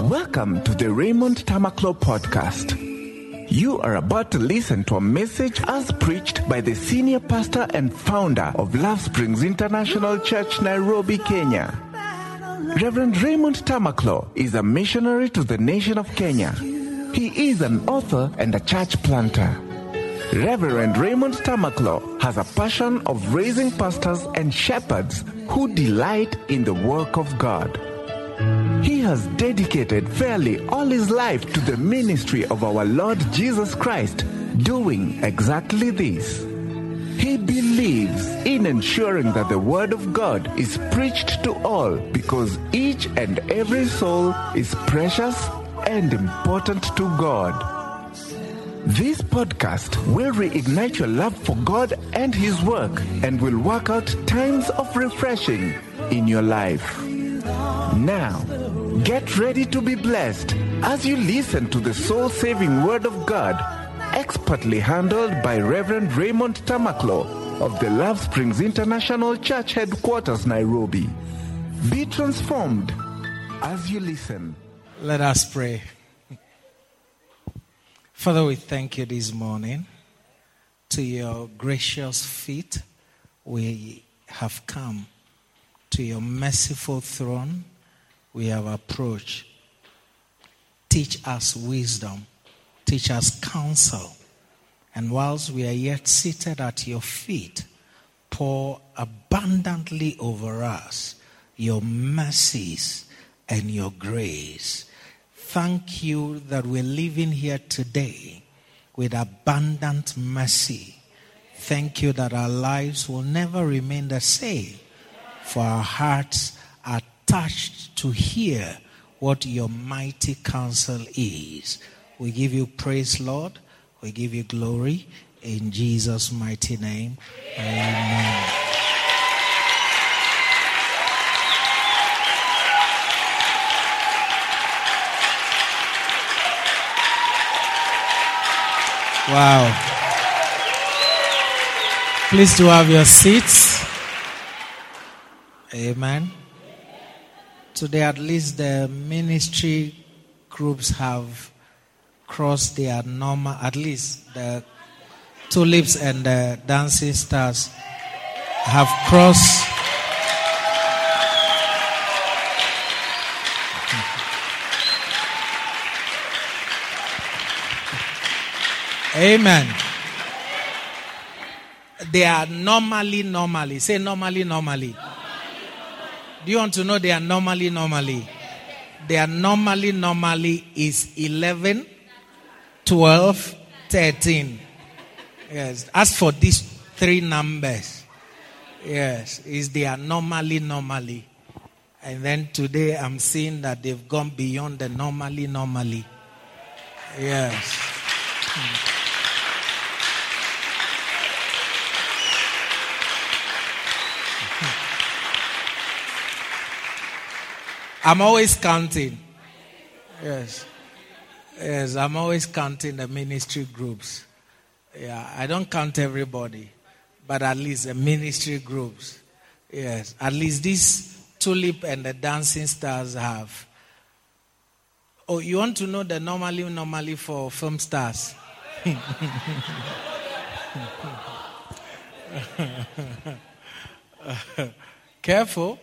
Uh-huh. Welcome to the Raymond Tamaklo podcast. You are about to listen to a message as preached by the senior pastor and founder of Love Springs International Church, Nairobi, Kenya. Reverend Raymond Tamaklo is a missionary to the nation of Kenya. He is an author and a church planter. Reverend Raymond Tamaklo has a passion of raising pastors and shepherds who delight in the work of God. He has dedicated fairly all his life to the ministry of our Lord Jesus Christ, doing exactly this. He believes in ensuring that the Word of God is preached to all because each and every soul is precious and important to God. This podcast will reignite your love for God and His work and will work out times of refreshing in your life. Now, get ready to be blessed as you listen to the soul saving Word of God, expertly handled by Reverend Raymond Tamaklo of the Love Springs International Church headquarters, Nairobi. Be transformed as you listen. Let us pray. Father, we thank you this morning. To your gracious feet, we have come. To your merciful throne, we have approached. Teach us wisdom, teach us counsel. And whilst we are yet seated at your feet, pour abundantly over us your mercies and your grace. Thank you that we're living here today with abundant mercy. Thank you that our lives will never remain the same, for our hearts are touched to hear what your mighty counsel is. We give you praise, Lord. We give you glory in Jesus' mighty name. Amen. Wow. Please to have your seats. Amen. Today, at least the ministry groups have crossed their normal, at least the tulips and the dancing stars have crossed. Amen. They are normally, normally. Say normally, normally. Do you want to know they are normally, normally? They are normally, normally is 11, 12, 13. Yes. As for these three numbers, yes, is they are normally, normally. And then today I'm seeing that they've gone beyond the normally, normally. Yes. Hmm. I'm always counting. Yes. Yes, I'm always counting the ministry groups. Yeah, I don't count everybody, but at least the ministry groups. Yes, at least this tulip and the dancing stars have. Oh, you want to know the normally, normally for film stars? Careful.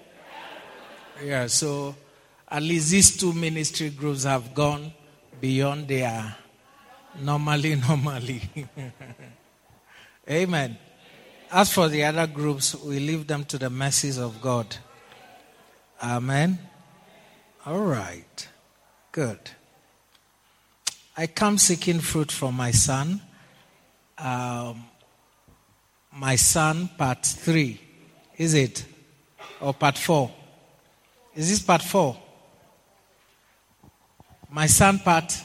Yeah, so at least these two ministry groups have gone beyond their normally, normally. Amen. As for the other groups, we leave them to the mercies of God. Amen. All right. Good. I come seeking fruit from my son. Um, my son, part three. Is it? Or part four? Is this part four? My son, part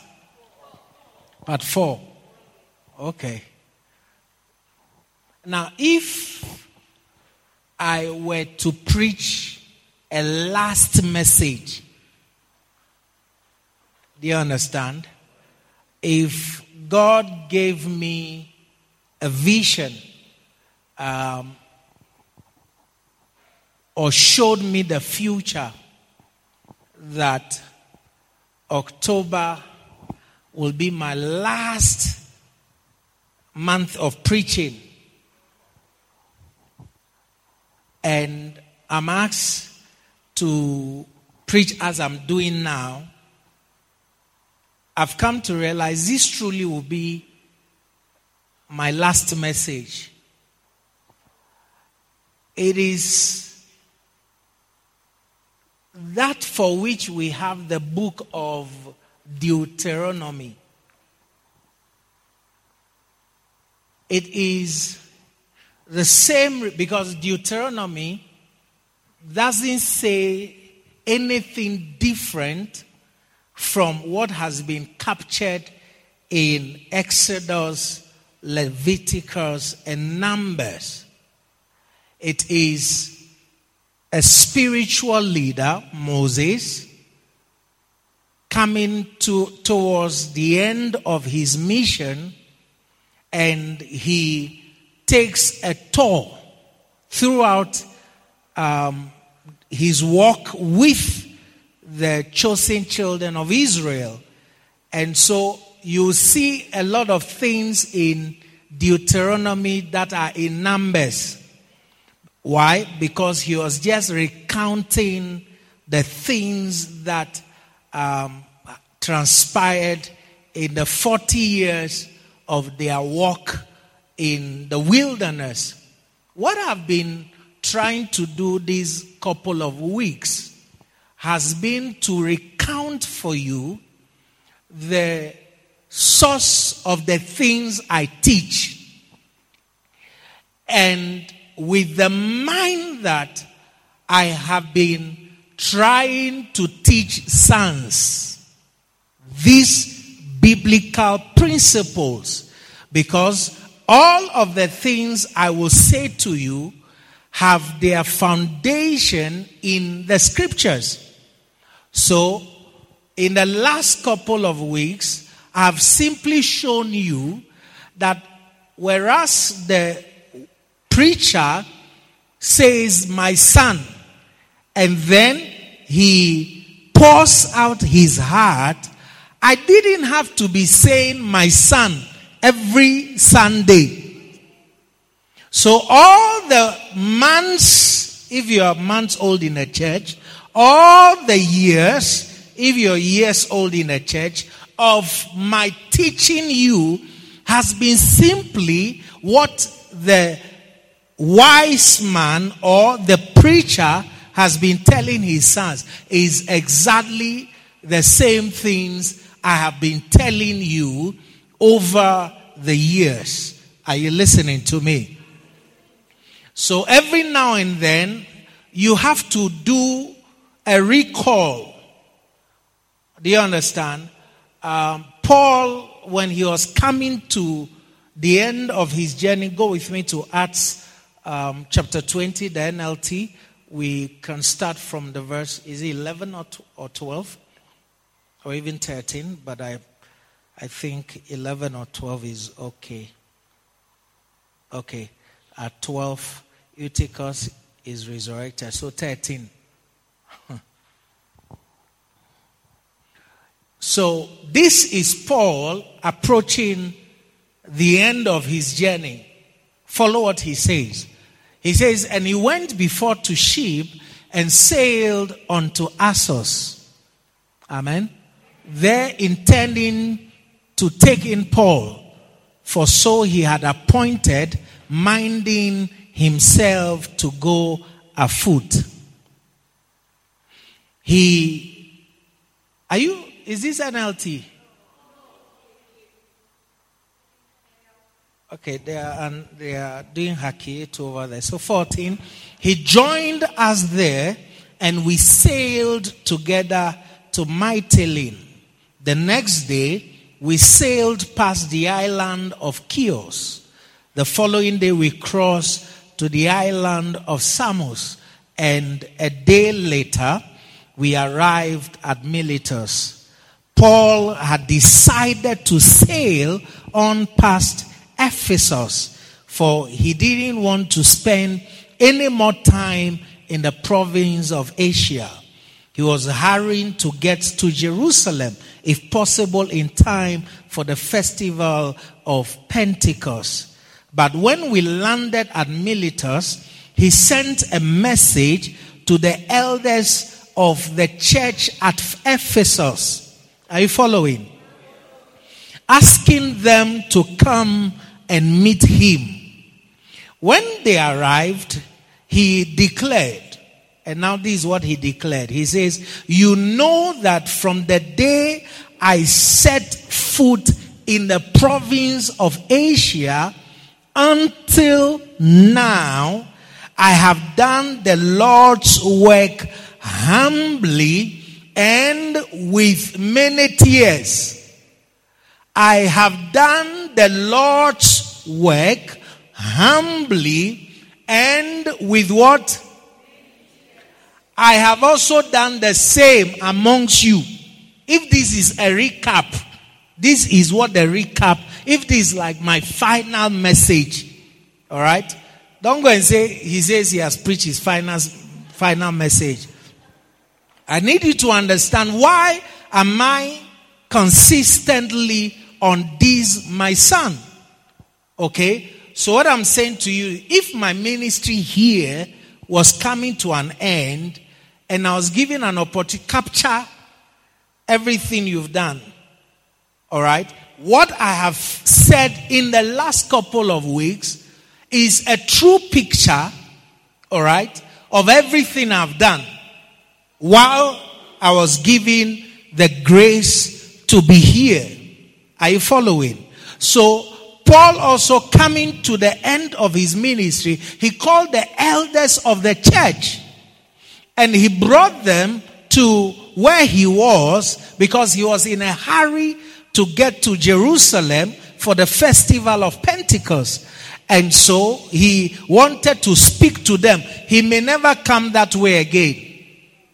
part four. Okay. Now, if I were to preach a last message, do you understand? If God gave me a vision um, or showed me the future that October will be my last month of preaching. And I'm asked to preach as I'm doing now. I've come to realize this truly will be my last message. It is that for which we have the book of Deuteronomy. It is the same because Deuteronomy doesn't say anything different from what has been captured in Exodus, Leviticus, and Numbers. It is a spiritual leader, Moses, coming to, towards the end of his mission, and he takes a tour throughout um, his walk with the chosen children of Israel. And so you see a lot of things in Deuteronomy that are in Numbers. Why? Because he was just recounting the things that um, transpired in the 40 years of their walk in the wilderness. What I've been trying to do these couple of weeks has been to recount for you the source of the things I teach. And with the mind that I have been trying to teach sons these biblical principles because all of the things I will say to you have their foundation in the scriptures. So, in the last couple of weeks, I've simply shown you that whereas the preacher says, My son, and then he pours out his heart, I didn't have to be saying, My son, every Sunday. So all the months, if you are months old in a church, all the years, if you're years old in a church, of my teaching you has been simply what the wise man or the preacher has been telling his sons is exactly the same things I have been telling you over the years. Are you listening to me? So every now and then, you have to do a recall. Do you understand? Um, Paul, when he was coming to the end of his journey, go with me to Acts um, chapter 20, the NLT. We can start from the verse, is it 11 or 12? Or even 13, but I, I think 11 or 12 is okay. Okay. At 12, Eutychus is resurrected. So 13. so this is Paul approaching the end of his journey. Follow what he says. He says, And he went before to ship and sailed unto Assos. Amen. There intending to take in Paul, for so he had appointed, minding himself to go afoot. He, are you, is this NLT? Okay, they are, and they are doing haki over there. So 14, he joined us there and we sailed together to Mytilene. The next day, we sailed past the island of Chios. The following day, we crossed to the island of Samos, and a day later, we arrived at Miletus. Paul had decided to sail on past Ephesus, for he didn't want to spend any more time in the province of Asia. He was hurrying to get to Jerusalem, if possible, in time for the festival of Pentecost. But when we landed at Miletus, he sent a message to the elders of the church at Ephesus. Are you following? Asking them to come and meet him. When they arrived, he declared, and now this is what he declared. He says, You know that from the day I set foot in the province of Asia until now, I have done the Lord's work humbly and with many tears. I have done the Lord's work humbly and with what? I have also done the same amongst you. If this is a recap, this is what the recap, if this is like my final message, all right? Don't go and say, he says he has preached his final, final message. I need you to understand why am I consistently on this, my son? Okay? So, what I'm saying to you, if my ministry here was coming to an end and I was given an opportunity to capture everything you've done, all right? What I have said in the last couple of weeks is a true picture, all right, of everything I've done while I was given the grace to be here. Are you following? So, Paul also coming to the end of his ministry, he called the elders of the church and he brought them to where he was because he was in a hurry to get to Jerusalem for the festival of Pentecost. And so he wanted to speak to them. He may never come that way again.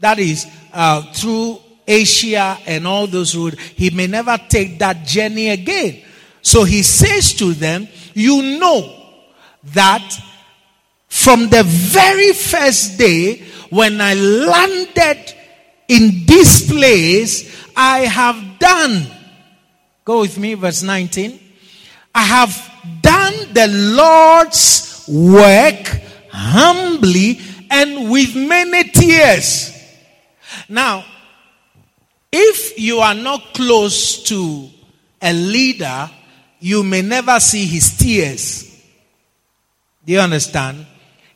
That is uh, through Asia and all those roads. He may never take that journey again. So he says to them, You know that from the very first day when I landed in this place, I have done. Go with me, verse 19. I have done the Lord's work humbly and with many tears. Now, if you are not close to a leader, you may never see his tears. Do you understand?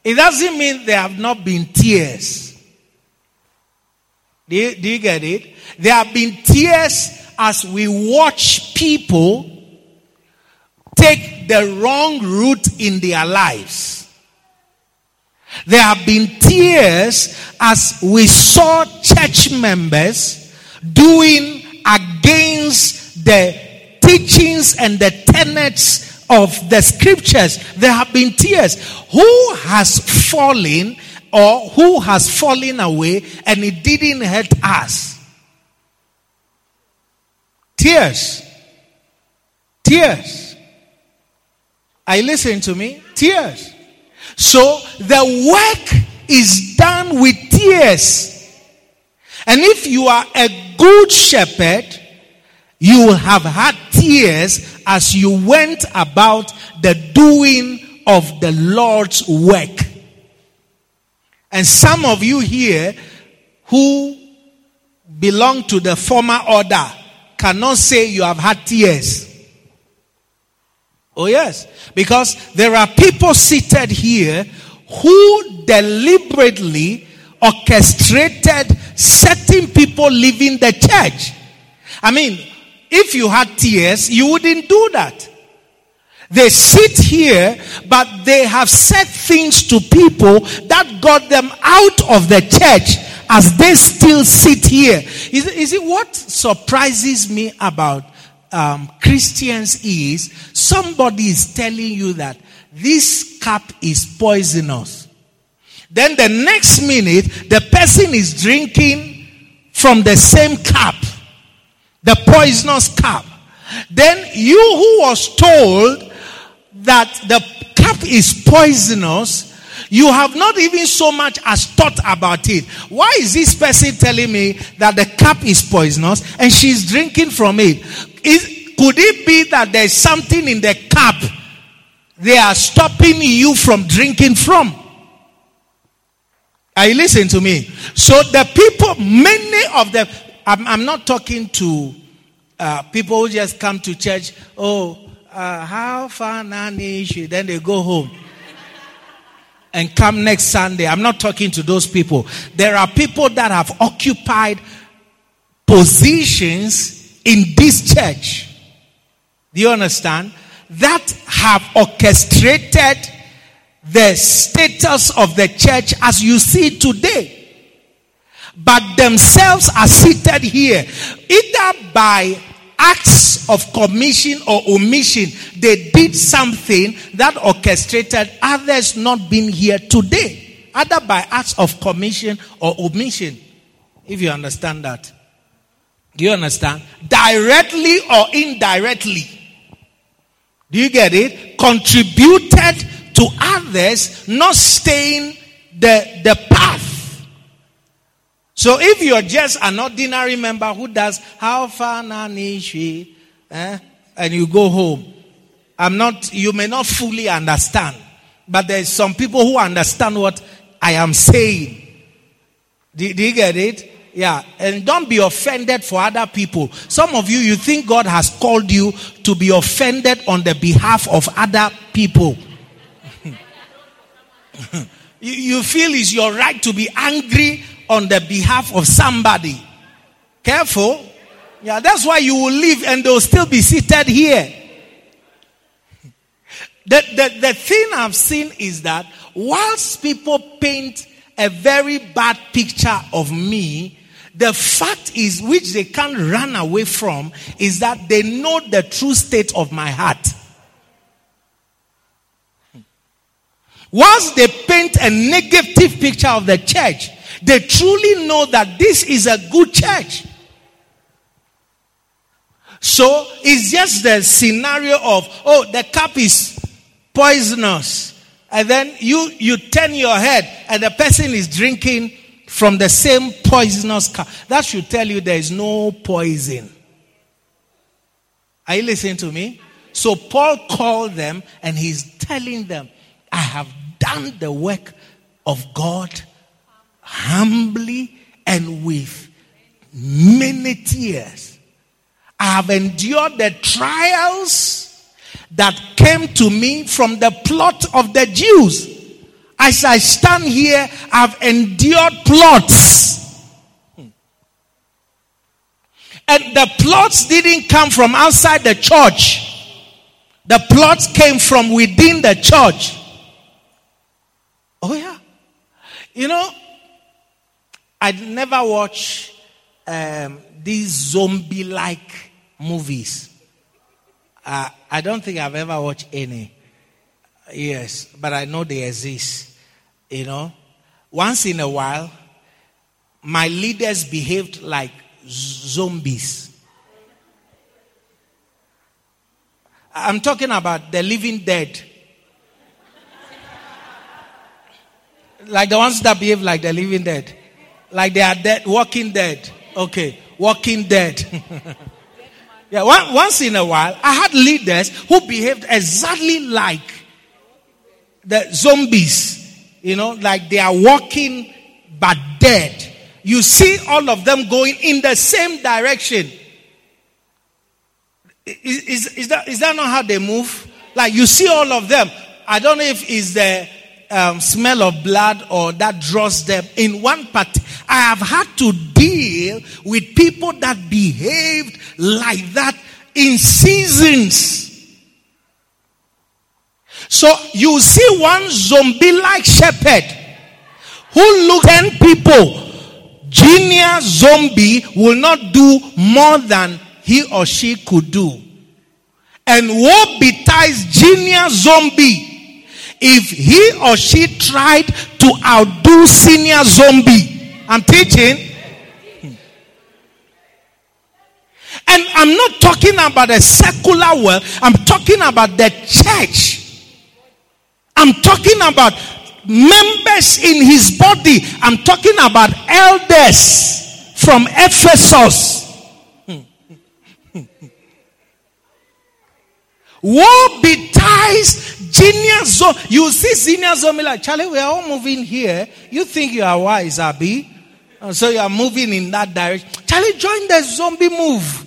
It doesn't mean there have not been tears. Do you, do you get it? There have been tears as we watch people take the wrong route in their lives. There have been tears as we saw church members doing against the teachings and the tenets of the scriptures. There have been tears. Who has fallen or who has fallen away and it didn't hurt us? Tears. Tears. Are you listening to me? Tears. So the work is done with tears. And if you are a good shepherd, you will have had tears as you went about the doing of the Lord's work. And some of you here who belong to the former order cannot say you have had tears. Oh, yes. Because there are people seated here who deliberately orchestrated certain people leaving the church. I mean, if you had tears, you wouldn't do that. They sit here, but they have said things to people that got them out of the church as they still sit here. Is, is it what surprises me about um, Christians is somebody is telling you that this cup is poisonous. Then the next minute, the person is drinking from the same cup, the poisonous cup. Then you who was told that the cup is poisonous, You have not even so much as thought about it. Why is this person telling me that the cup is poisonous and she's drinking from it? Is, could it be that there's something in the cup they are stopping you from drinking from? Are you listening to me? So the people, many of them, I'm, I'm not talking to uh, people who just come to church. Oh, uh, how far nani Then they go home and come next Sunday. I'm not talking to those people. There are people that have occupied positions in this church. Do you understand? That have orchestrated the status of the church as you see today. But themselves are seated here either by acts of commission or omission, they did something that orchestrated others not being here today, either by acts of commission or omission. If you understand that. Do you understand? Directly or indirectly. Do you get it? Contributed to others not staying the, the path so if you're just an ordinary member who does how far na nishi, eh, and you go home, I'm not, you may not fully understand, but there's some people who understand what I am saying. Do, do you get it? Yeah, and don't be offended for other people. Some of you, you think God has called you to be offended on the behalf of other people. you, you feel it's your right to be angry on the behalf of somebody. Careful. Yeah, that's why you will leave and they'll still be seated here. The, the, the thing I've seen is that whilst people paint a very bad picture of me, the fact is, which they can't run away from, is that they know the true state of my heart. Whilst they paint a negative picture of the church, they truly know that this is a good church. So it's just the scenario of, oh, the cup is poisonous. And then you, you turn your head and the person is drinking from the same poisonous cup. That should tell you there is no poison. Are you listening to me? So Paul called them and he's telling them, I have done the work of God humbly and with many tears. I have endured the trials that came to me from the plot of the Jews. As I stand here, I've endured plots. And the plots didn't come from outside the church. The plots came from within the church. Oh, yeah. You know, I'd never watch um, these zombie like movies. Uh, I don't think I've ever watched any. Yes, but I know they exist. You know, once in a while, my leaders behaved like zombies. I'm talking about the living dead. Like the ones that behave like the living dead. Like they are dead, walking dead. Okay, walking dead. yeah, one, once in a while, I had leaders who behaved exactly like the zombies. You know, like they are walking but dead. You see all of them going in the same direction. Is, is, is, that, is that not how they move? Like you see all of them. I don't know if it's the um, smell of blood or that draws them in one part. I have had to deal with people that behaved like that in seasons. So you see one zombie like shepherd who look at people. Genius zombie will not do more than he or she could do. And woe betides genius zombie if he or she tried to outdo senior zombie. I'm teaching. And I'm not talking about a secular world, I'm talking about the church. I'm talking about members in his body. I'm talking about elders from Ephesus. Woe betides genius zone. You see senior zombie like, Charlie, we are all moving here. You think you are wise, Abby? Uh, so you are moving in that direction. Charlie, join the zombie move.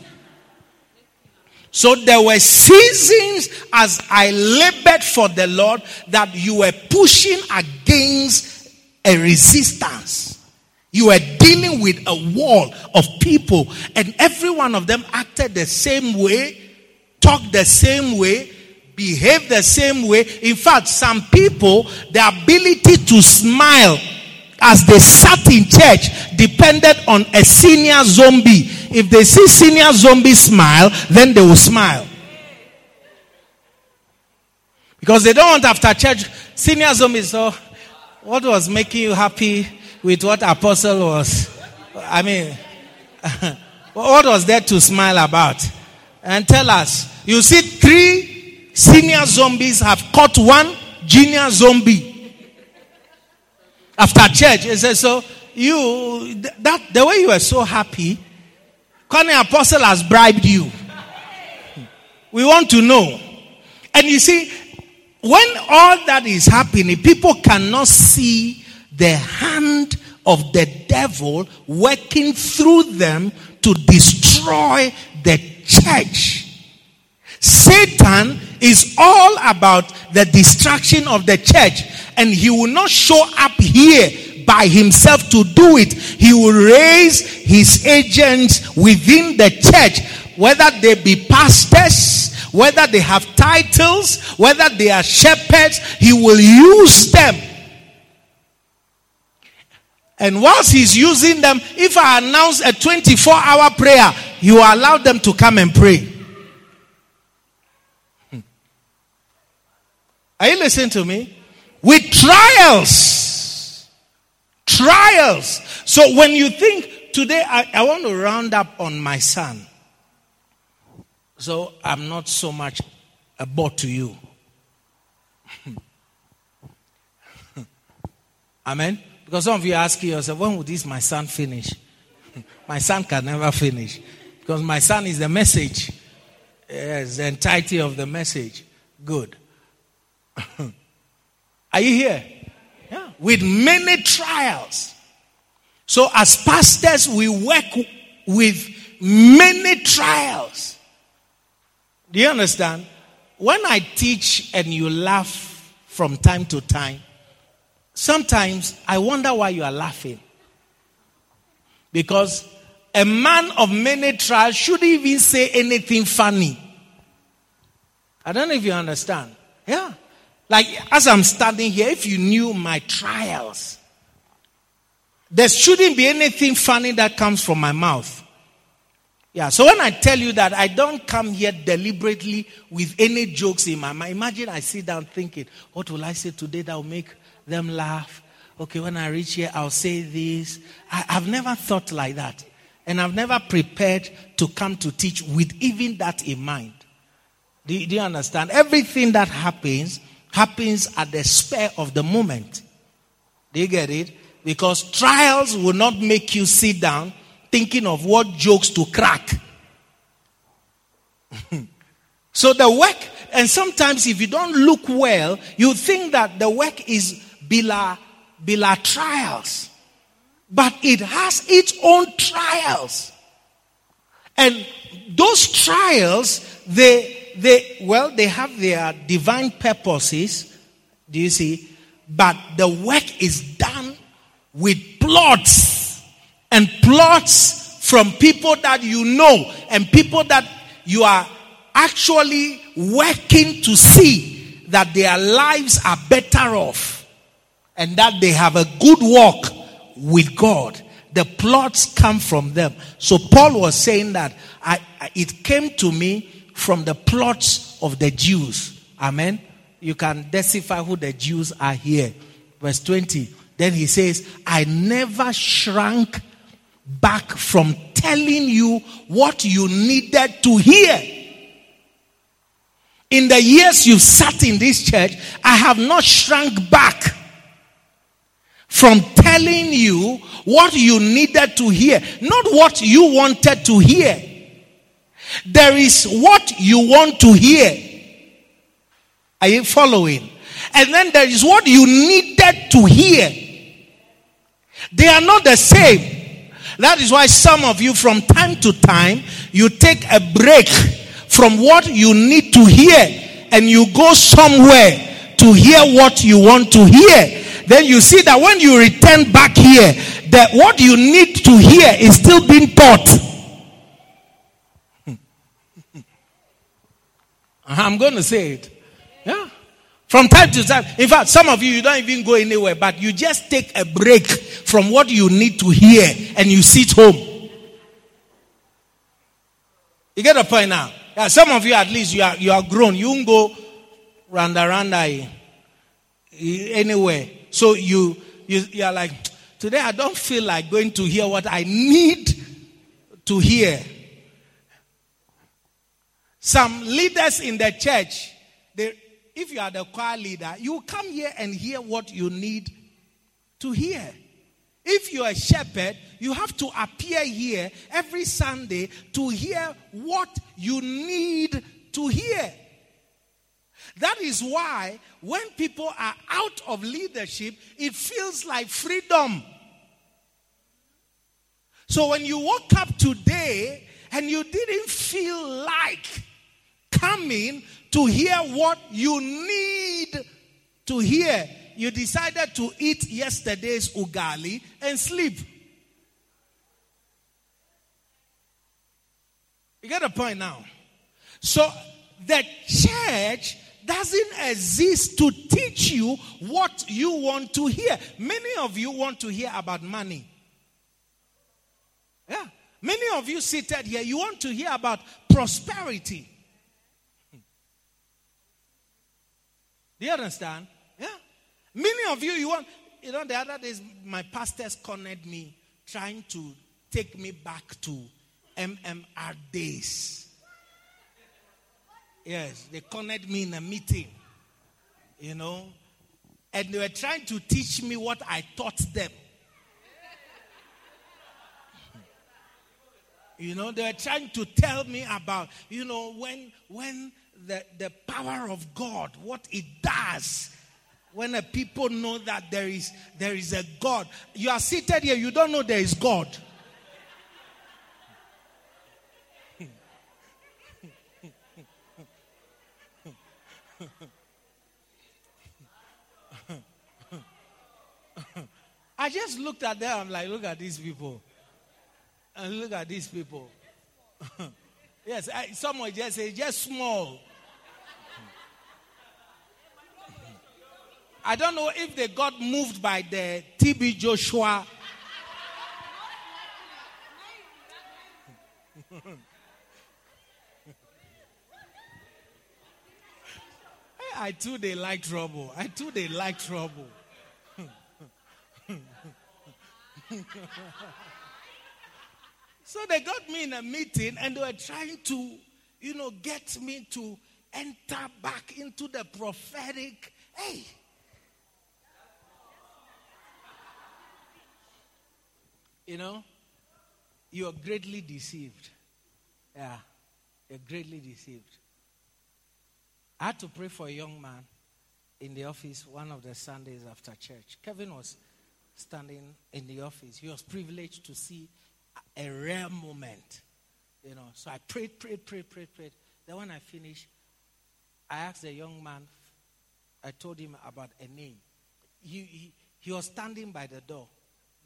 So there were seasons as I labored for the Lord that you were pushing against a resistance. You were dealing with a wall of people, and every one of them acted the same way, talked the same way, behaved the same way. In fact, some people, the ability to smile as they sat in church depended on a senior zombie. If they see senior zombie smile, then they will smile. Because they don't want after church, senior zombie. So, what was making you happy with what apostle was? I mean, what was there to smile about? And tell us. You see, three senior zombies have caught one junior zombie after church. He says, So you that the way you were so happy, Connie Apostle has bribed you. We want to know. And you see, when all that is happening, people cannot see the hand of the devil working through them to destroy the church. Satan is all about the destruction of the church and he will not show up here by himself to do it. He will raise his agents within the church, whether they be pastors, whether they have titles, whether they are shepherds, he will use them. And whilst he's using them, if I announce a 24 hour prayer, you allow them to come and pray. Hmm. Are you listening to me? with trials. Trials. So when you think today, I, I want to round up on my son. So I'm not so much a bore to you. Amen. Because some of you ask yourself, when will this my son finish? my son can never finish. Because my son is the message. Yes, the entirety of the message. Good. Are you here? Yeah. With many trials. So, as pastors, we work with many trials. Do you understand? When I teach and you laugh from time to time, sometimes I wonder why you are laughing. Because a man of many trials shouldn't even say anything funny. I don't know if you understand. Yeah. Like, as I'm standing here, if you knew my trials, there shouldn't be anything funny that comes from my mouth. Yeah, so when I tell you that I don't come here deliberately with any jokes in my mind, imagine I sit down thinking, what will I say today that will make them laugh? Okay, when I reach here, I'll say this. I, have never thought like that. And I've never prepared to come to teach with even that in mind. Do, do you understand? Everything that happens happens at the spur of the moment. Do you get it? Because trials will not make you sit down thinking of what jokes to crack. so the work, and sometimes if you don't look well, you think that the work is bila, bila trials. But it has its own trials. And those trials, they they, well, they have their divine purposes. Do you see? But the work is done with plots and plots from people that you know and people that you are actually working to see that their lives are better off and that they have a good walk with God. The plots come from them. So Paul was saying that I, it came to me from the plots of the Jews. Amen. You can decipher who the Jews are here. Verse 20. Then he says, I never shrank back from telling you what you needed to hear. In the years you've sat in this church, I have not shrunk back from telling you what you needed to hear, not what you wanted to hear. There is what you want to hear. Are you following? And then there is what you needed to hear. They are not the same. That is why some of you, from time to time, you take a break from what you need to hear and you go somewhere to hear what you want to hear. Then you see that when you return back here, that what you need to hear is still being taught. Uh-huh, I'm going to say it. Yeah. From time to time. In fact, some of you, you don't even go anywhere, but you just take a break from what you need to hear and you sit home. You get the point now? Yeah, some of you, at least, you are, you are grown. You won't go randa randa eh, eh, anywhere. So you, you, you are like, today I don't feel like going to hear what I need to hear. Some leaders in the church, they, if you are the choir leader, you come here and hear what you need to hear. If you're a shepherd, you have to appear here every Sunday to hear what you need to hear. That is why when people are out of leadership, it feels like freedom. So when you woke up today and you didn't feel like coming to hear what you need to hear, you decided to eat yesterday's ugali and sleep. You get the point now? So the church doesn't exist to teach you what you want to hear. Many of you want to hear about money. Yeah. Many of you seated here, you want to hear about prosperity. Do you understand? Yeah. Many of you, you want, you know, the other days, my pastors cornered me trying to take me back to MMR days. Yes, they cornered me in a meeting, you know, and they were trying to teach me what I taught them. You know, they were trying to tell me about, you know, when when the, the power of God, what it does. When a people know that there is there is a God. You are seated here, you don't know there is God. I just looked at them. I'm like, look at these people. And look at these people. yes, I, someone just say, just small. I don't know if they got moved by the TB Joshua. I too they like trouble. I too they like trouble. so they got me in a meeting and they were trying to, you know, get me to enter back into the prophetic. Hey. You know, you are greatly deceived. Yeah, you're greatly deceived. I had to pray for a young man in the office one of the Sundays after church. Kevin was standing in the office. He was privileged to see a rare moment. You know, so I prayed, prayed, prayed, prayed, prayed. Then when I finished, I asked the young man, I told him about a name. He, he, he was standing by the door,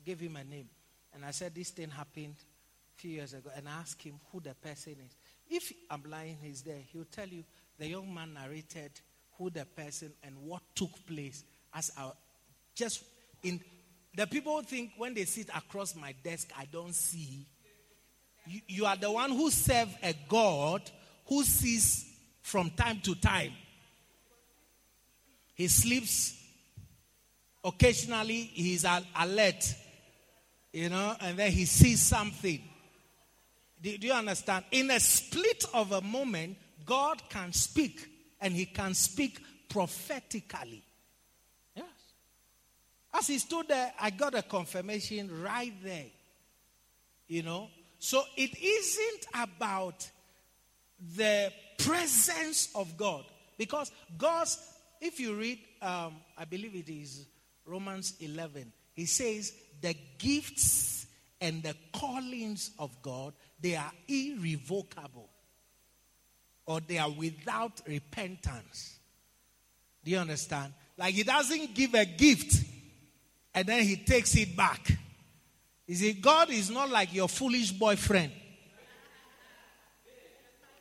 gave him a name. And I said, This thing happened a few years ago. And I asked him who the person is. If I'm lying, he's there. He'll tell you the young man narrated who the person and what took place as our just in the people think when they sit across my desk, I don't see. You, you are the one who serve a God who sees from time to time. He sleeps. Occasionally, he's alert, you know, and then he sees something. Do, do you understand? In a split of a moment, God can speak, and he can speak prophetically. As he stood there, I got a confirmation right there. You know? So it isn't about the presence of God. Because God's, if you read, um, I believe it is Romans 11, he says, the gifts and the callings of God, they are irrevocable or they are without repentance. Do you understand? Like he doesn't give a gift and then he takes it back. You see, God is not like your foolish boyfriend.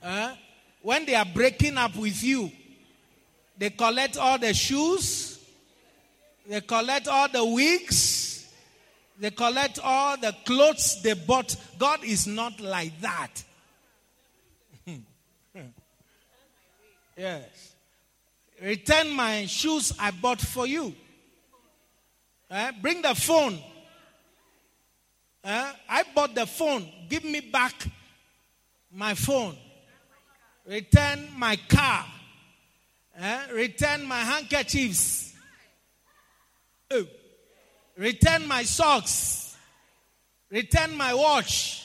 Uh, when they are breaking up with you, they collect all the shoes, they collect all the wigs, they collect all the clothes they bought. God is not like that. yes. Return my shoes I bought for you. Eh? Bring the phone. Eh? I bought the phone. Give me back my phone. Return my car. Eh? Return my handkerchiefs. Oh. Return my socks. Return my watch.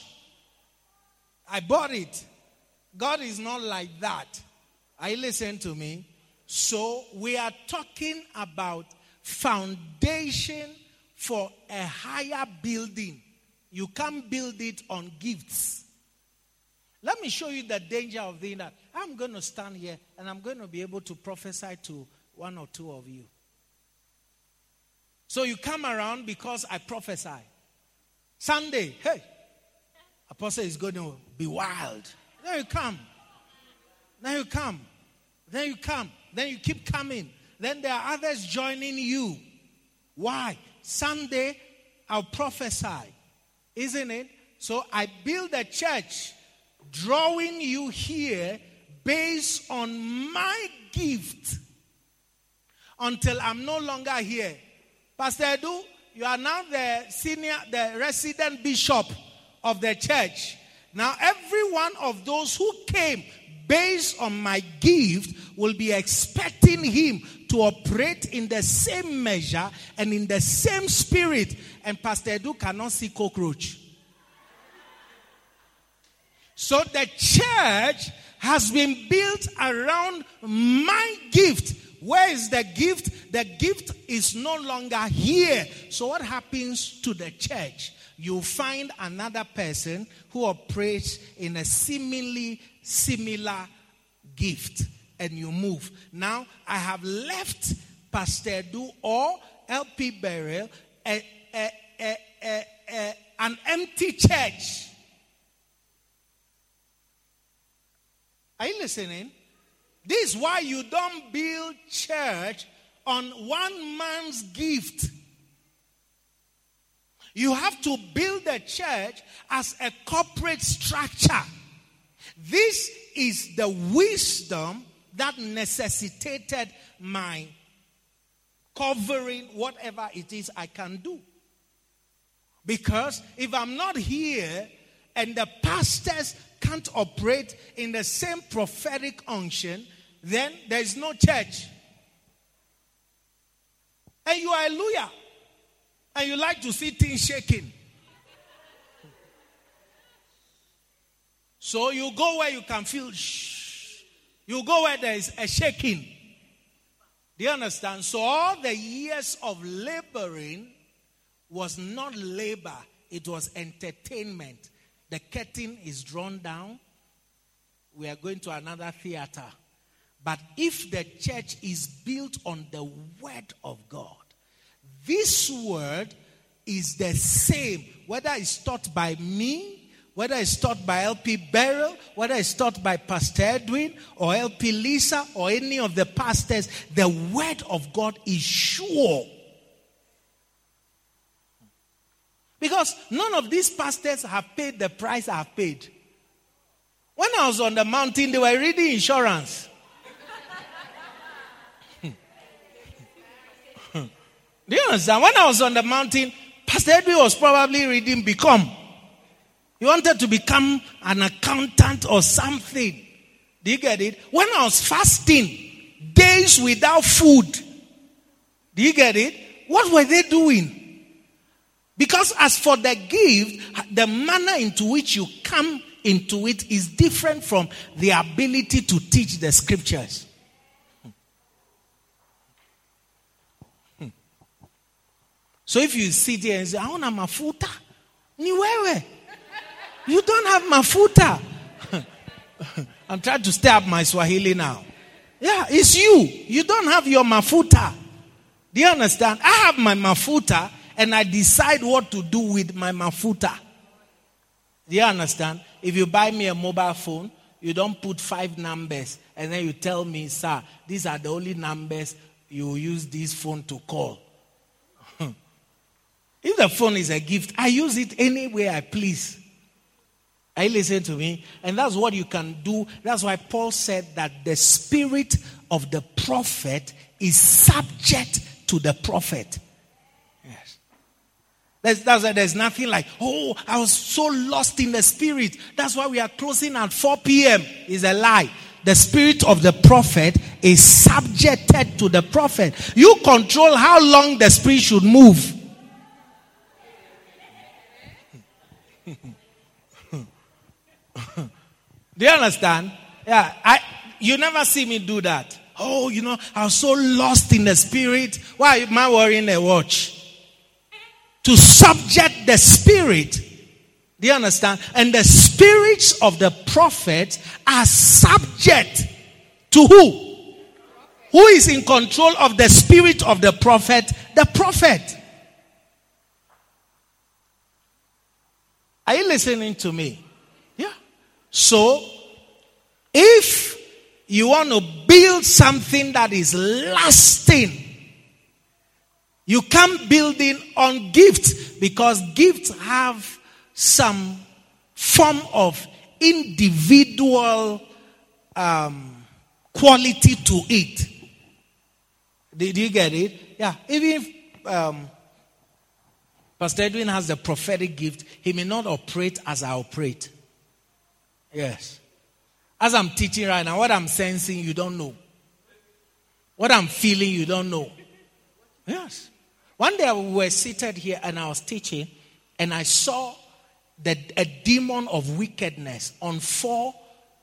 I bought it. God is not like that. I listen to me. So we are talking about foundation for a higher building. You can't build it on gifts. Let me show you the danger of doing that. I'm going to stand here and I'm going to be able to prophesy to one or two of you. So you come around because I prophesy. Sunday, hey, apostle is going to be wild. Then you come. Then you come. Then you come. Then you keep coming. Then there are others joining you. Why? Sunday, I'll prophesy. Isn't it? So I build a church drawing you here based on my gift until I'm no longer here. Pastor Edu, you are now the senior, the resident bishop of the church. Now, every one of those who came based on my gift will be expecting him to operate in the same measure and in the same spirit. And Pastor Edu cannot see cockroach. So the church has been built around my gift. Where is the gift? The gift is no longer here. So what happens to the church? You find another person who operates in a seemingly similar gift and you move. Now, I have left Pastor Du or LP Beryl a, a, a, an empty church. Are you listening? This is why you don't build church on one man's gift. You have to build a church as a corporate structure. This is the wisdom that necessitated my covering whatever it is I can do. Because if I'm not here and the pastors can't operate in the same prophetic unction, then there is no church. And you are a lawyer. And you like to see things shaking. So you go where you can feel shh. You go where there is a shaking. Do you understand? So all the years of laboring was not labor, it was entertainment. The curtain is drawn down. We are going to another theater. But if the church is built on the word of God, this word is the same, whether it's taught by me whether it's taught by LP Beryl, whether it's taught by Pastor Edwin or LP Lisa or any of the pastors, the word of God is sure. Because none of these pastors have paid the price I have paid. When I was on the mountain, they were reading insurance. Do you understand? When I was on the mountain, Pastor Edwin was probably reading Become. He wanted to become an accountant or something. Do you get it? When I was fasting, days without food. Do you get it? what were they doing? Because as for the gift, the manner into which you come into it is different from the ability to teach the scriptures. Hmm. Hmm. So if you sit here and say, I want a mafuta, ni wewe. You don't have mafuta. I'm trying to stay up my Swahili now. Yeah, it's you. You don't have your mafuta. Do you understand? I have my mafuta and I decide what to do with my mafuta. Do you understand? If you buy me a mobile phone, you don't put five numbers and then you tell me, sir, these are the only numbers you use this phone to call. if the phone is a gift, I use it any way I please. Are you listening to me? And that's what you can do. That's why Paul said that the spirit of the prophet is subject to the prophet. Yes. That's, that's why there's nothing like, oh, I was so lost in the spirit. That's why we are closing at 4 p.m. Is a lie. The spirit of the prophet is subjected to the prophet. You control how long the spirit should move. Do you understand? Yeah, I you never see me do that. Oh, you know, I was so lost in the spirit. Why am I wearing a watch? To subject the spirit. Do you understand? And the spirits of the prophet are subject to who? Who is in control of the spirit of the prophet? The prophet. Are you listening to me? So, if you want to build something that is lasting, you can't build building on gifts because gifts have some form of individual um, quality to it. Did you get it? Yeah. Even if um, Pastor Edwin has the prophetic gift, he may not operate as I operate. Yes. As I'm teaching right now, what I'm sensing, you don't know. What I'm feeling, you don't know. Yes. One day we were seated here and I was teaching, and I saw that a demon of wickedness on four,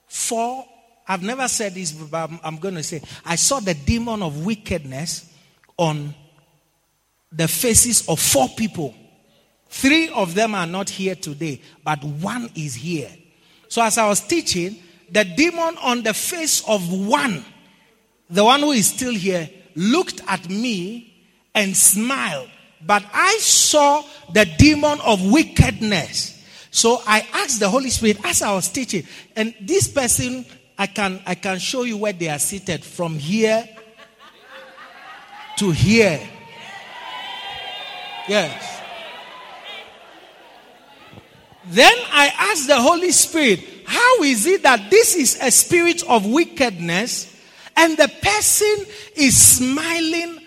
four. I've never said this, but I'm, going to say, I saw the demon of wickedness on the faces of four people. Three of them are not here today, but one is here. So as I was teaching, the demon on the face of one, the one who is still here, looked at me and smiled. But I saw the demon of wickedness. So I asked the Holy Spirit as I was teaching, and this person, I can, I can show you where they are seated from here to here. Yes. Then I asked the Holy Spirit, how is it that this is a spirit of wickedness and the person is smiling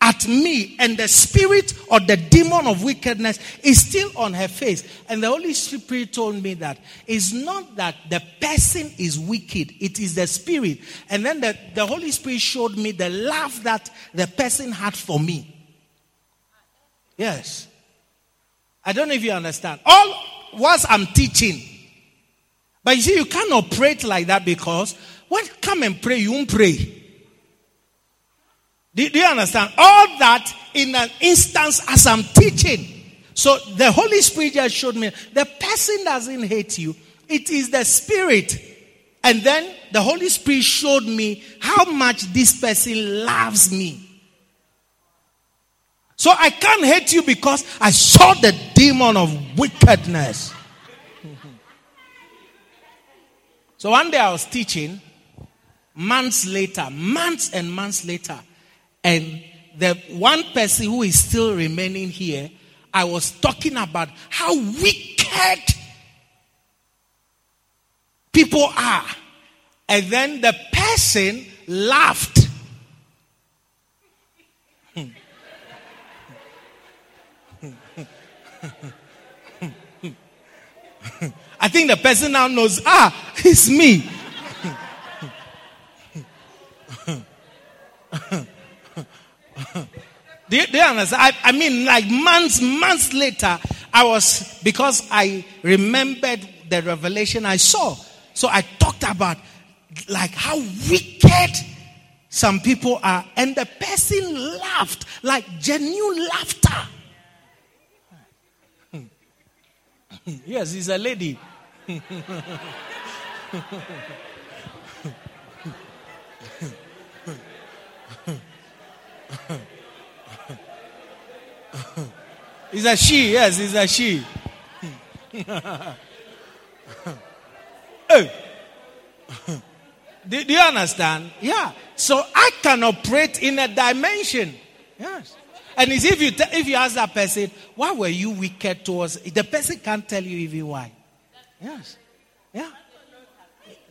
at me and the spirit or the demon of wickedness is still on her face. And the Holy Spirit told me that it's not that the person is wicked, it is the spirit. And then the, the Holy Spirit showed me the love that the person had for me. Yes. I don't know if you understand. All whilst I'm teaching. But you see, you can't operate like that because when come and pray, you won't pray. Do, do you understand? All that in an instance as I'm teaching. So the Holy Spirit just showed me the person doesn't hate you, it is the Spirit. And then the Holy Spirit showed me how much this person loves me. So I can't hate you because I saw the demon of wickedness. so one day I was teaching, months later, months and months later, and the one person who is still remaining here, I was talking about how wicked people are. And then the person laughed hmm. I think the person now knows, ah, it's me. Do you, do you understand? I, I mean, like months, months later, I was, because I remembered the revelation I saw. So I talked about like how wicked some people are. And the person laughed, like genuine laughter. yes, he's a lady. Is a she, yes, is a she. hey. do, do you understand? Yeah. So I can operate in a dimension. Yes. And it's if you t- if you ask that person, why were you wicked towards the person can't tell you even why. Yes. Yeah.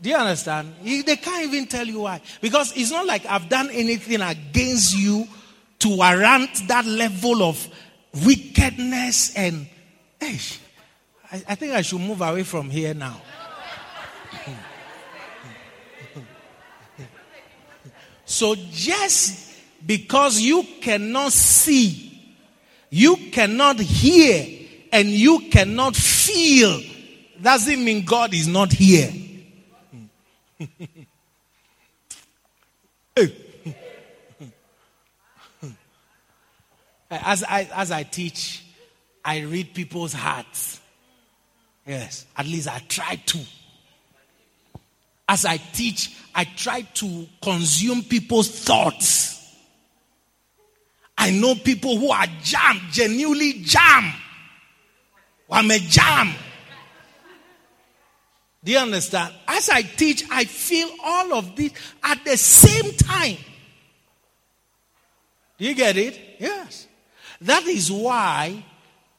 Do you understand? They can't even tell you why. Because it's not like I've done anything against you to warrant that level of wickedness and. Hey, I, I think I should move away from here now. so just because you cannot see, you cannot hear, and you cannot feel, doesn't mean God is not here. as, I, as I teach, I read people's hearts. Yes, at least I try to. As I teach, I try to consume people's thoughts. I know people who are jam, genuinely jam. I'm a jam. Do you understand? As I teach, I feel all of this at the same time. Do you get it? Yes. That is why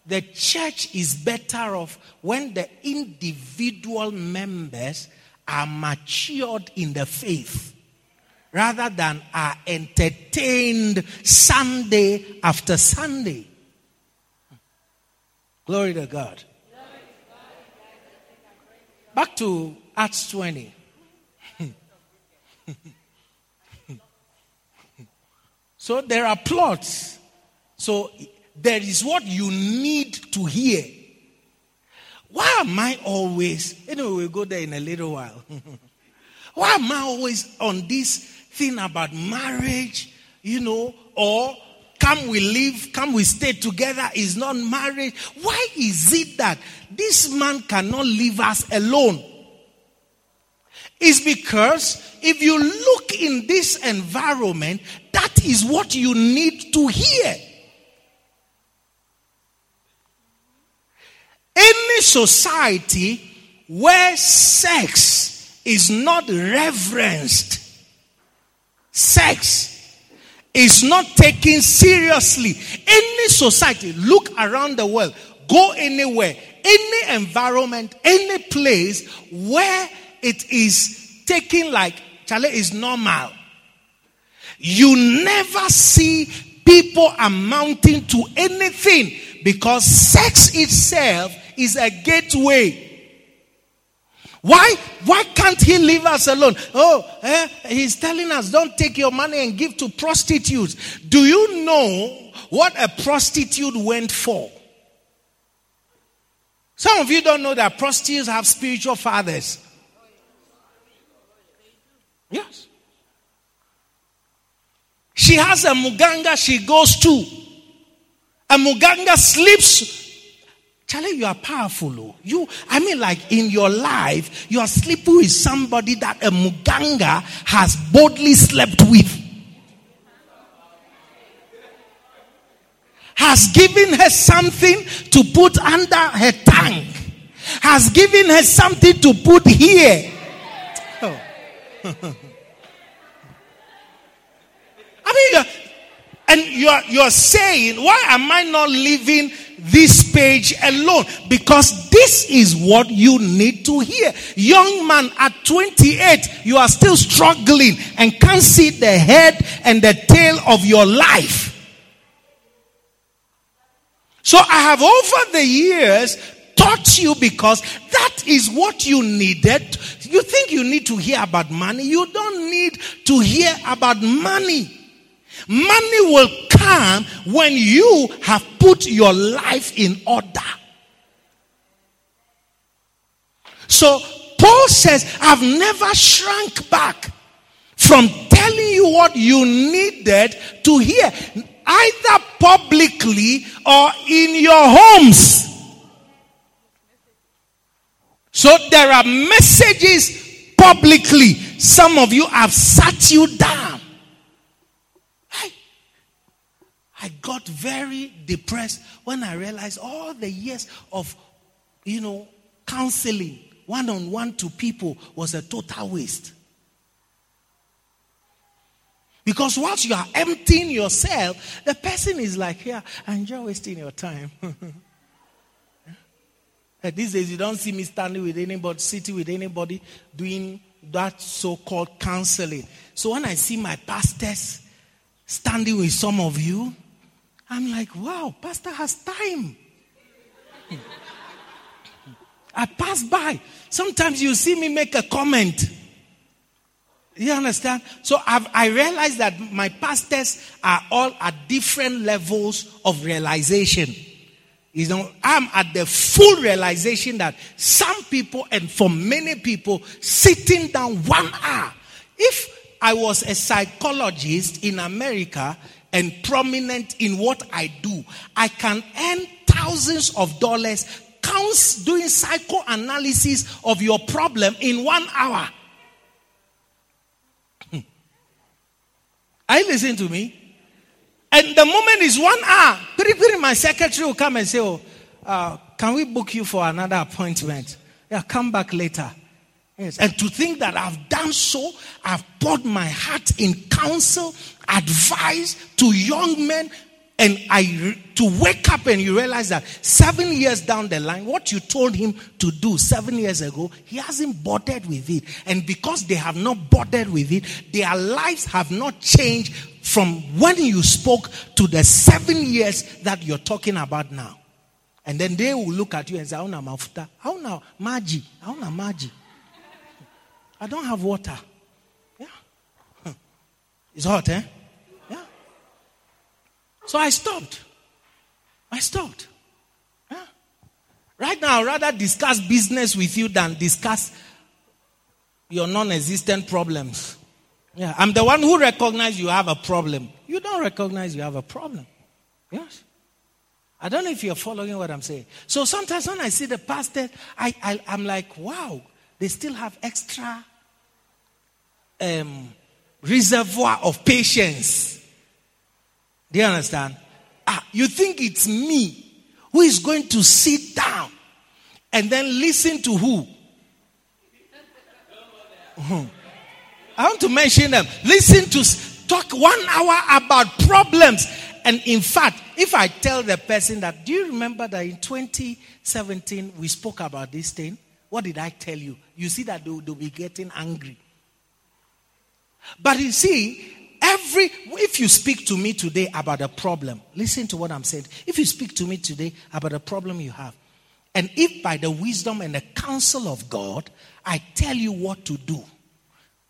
the church is better off when the individual members are matured in the faith rather than are entertained Sunday after Sunday. Glory to God. Back to Acts 20. so there are plots. So there is what you need to hear. Why am I always, anyway, we'll go there in a little while. Why am I always on this thing about marriage, you know, or come we live, come we stay together is not marriage. Why is it that this man cannot leave us alone? It's because if you look in this environment, that is what you need to hear. Any society where sex is not reverenced, sex is not taken seriously. Any society, look around the world, go anywhere, any environment, any place where it is taken like Charlie is normal. You never see people amounting to anything because sex itself is a gateway. Why? Why can't he leave us alone? Oh, eh, he's telling us don't take your money and give to prostitutes. Do you know what a prostitute went for? Some of you don't know that prostitutes have spiritual fathers. Yes. She has a muganga she goes to. A muganga sleeps Charlie, you are powerful. Oh. You, I mean, like in your life, you are sleeping with somebody that a muganga has boldly slept with. Has given her something to put under her tongue. Has given her something to put here. Oh. I mean, and you're, you're saying, why am I not living this page alone? Because this is what you need to hear. Young man, at 28, you are still struggling and can't see the head and the tail of your life. So I have over the years taught you because that is what you needed. You think you need to hear about money? You don't need to hear about money. Money will come when you have put your life in order. So Paul says, I've never shrunk back from telling you what you needed to hear, either publicly or in your homes. So there are messages publicly. Some of you have sat you down. I, I got very depressed when I realized all the years of, you know, counseling one on one to people was a total waste. Because once you are emptying yourself, the person is like, yeah, and you're wasting your time. These days, you don't see me standing with anybody, sitting with anybody, doing that so called counseling. So when I see my pastors standing with some of you, I'm like, wow, pastor has time. I pass by. Sometimes you see me make a comment. You understand? So I've, I realize that my pastors are all at different levels of realization. You know, I'm at the full realization that some people, and for many people, sitting down one hour. If I was a psychologist in America and prominent in what I do, I can earn thousands of dollars counts doing psychoanalysis of your problem in one hour. Hmm. Are you listening to me? And the moment is one hour. Pretty, pretty, my secretary will come and say, Oh, uh, can we book you for another appointment? Yeah, come back later. Yes. And to think that I've done so, I've poured my heart in counsel, advice to young men, and I to wake up and you realize that seven years down the line, what you told him to do seven years ago, he hasn't bothered with it. And because they have not bothered with it, their lives have not changed from when you spoke to the seven years that you're talking about now. And then they will look at you and say, Auna mafuta, Auna maji, Auna maji. I don't have water. Yeah. It's hot, eh? Yeah. So I stopped. I stopped. Yeah. Right now, I'd rather discuss business with you than discuss your non existent problems. Yeah. I'm the one who recognizes you have a problem. You don't recognize you have a problem. Yes. I don't know if you're following what I'm saying. So sometimes when I see the pastor, I, I, am like, wow, they still have extra um, reservoir of patience do you understand? Ah, you think it's me who is going to sit down and then listen to who? Uh-huh. I want to mention them. Listen to talk one hour about problems. And in fact, if I tell the person that, do you remember that in 2017 we spoke about this thing? What did I tell you? You see that they'll, they'll be getting angry. But you see, Every, if you speak to me today about a problem, listen to what I'm saying. If you speak to me today about a problem you have, and if by the wisdom and the counsel of God, I tell you what to do,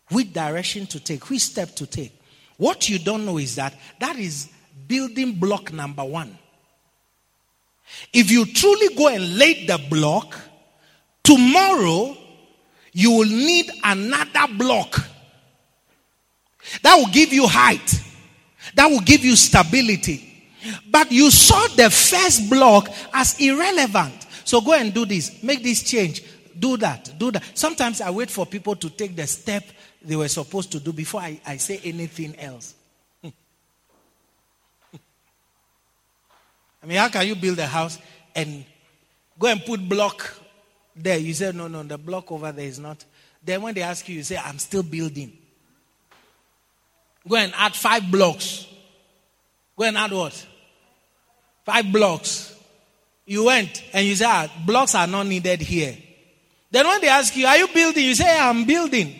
which direction to take, which step to take, what you don't know is that that is building block number one. If you truly go and lay the block, tomorrow you will need another block that will give you height. That will give you stability. But you saw the first block as irrelevant. So go and do this. Make this change. Do that. Do that. Sometimes I wait for people to take the step they were supposed to do before I, I say anything else. I mean, how can you build a house and go and put block there? You say, no, no, the block over there is not. Then when they ask you, you say, I'm still building. Go and add five blocks. Go and add what? Five blocks. You went and you said, ah, blocks are not needed here. Then when they ask you, are you building? You say, I'm building.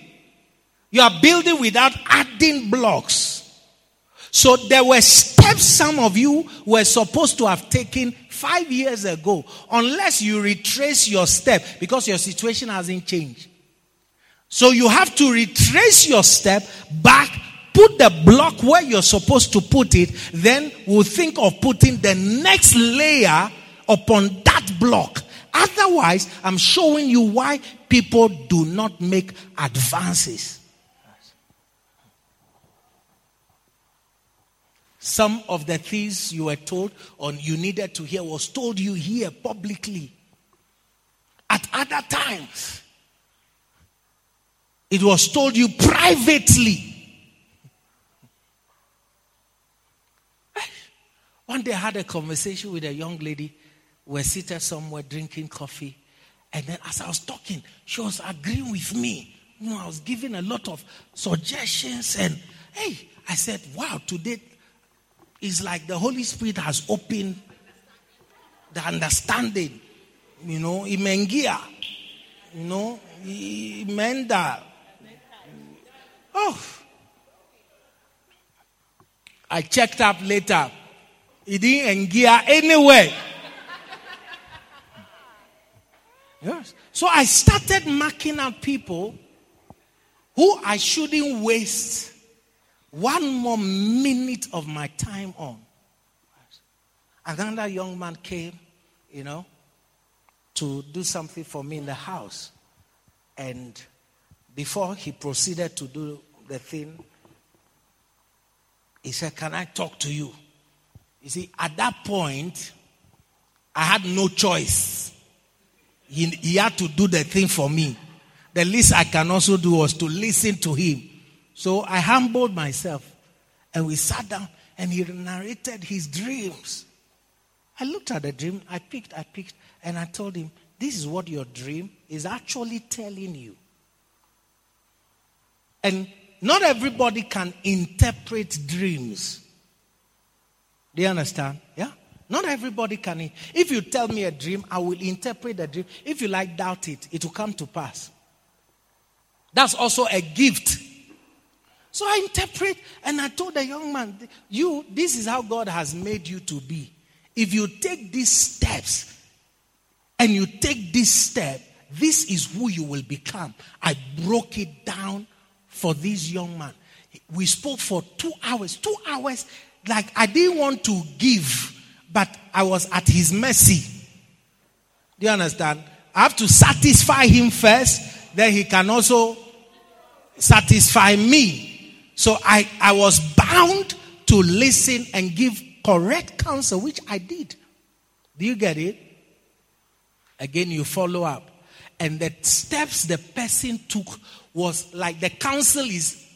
You are building without adding blocks. So there were steps some of you were supposed to have taken five years ago, unless you retrace your step because your situation hasn't changed. So you have to retrace your step back put the block where you're supposed to put it, then we'll think of putting the next layer upon that block. Otherwise, I'm showing you why people do not make advances. Some of the things you were told or you needed to hear was told you here publicly. At other times, it was told you privately. One day I had a conversation with a young lady. We were seated somewhere drinking coffee. And then as I was talking, she was agreeing with me. You know, I was giving a lot of suggestions. And hey, I said, wow, today is like the Holy Spirit has opened the understanding. You know, imengia. You know, imenda. Oh. I checked up later. He didn't gear anywhere. Yes. So I started marking out people who I shouldn't waste one more minute of my time on. Another young man came, you know, to do something for me in the house. And before he proceeded to do the thing, he said, Can I talk to you? You see, at that point, I had no choice. He, he had to do the thing for me. The least I can also do was to listen to him. So I humbled myself and we sat down and he narrated his dreams. I looked at the dream, I picked, I picked, and I told him, This is what your dream is actually telling you. And not everybody can interpret dreams. Do you understand? Yeah? Not everybody can. If you tell me a dream, I will interpret the dream. If you like, doubt it, it will come to pass. That's also a gift. So I interpret and I told the young man, You, this is how God has made you to be. If you take these steps and you take this step, this is who you will become. I broke it down for this young man. We spoke for two hours. Two hours, like I didn't want to give, but I was at his mercy. Do you understand? I have to satisfy him first, then he can also satisfy me. So I, I was bound to listen and give correct counsel, which I did. Do you get it? Again, you follow up. And the steps the person took was like the council is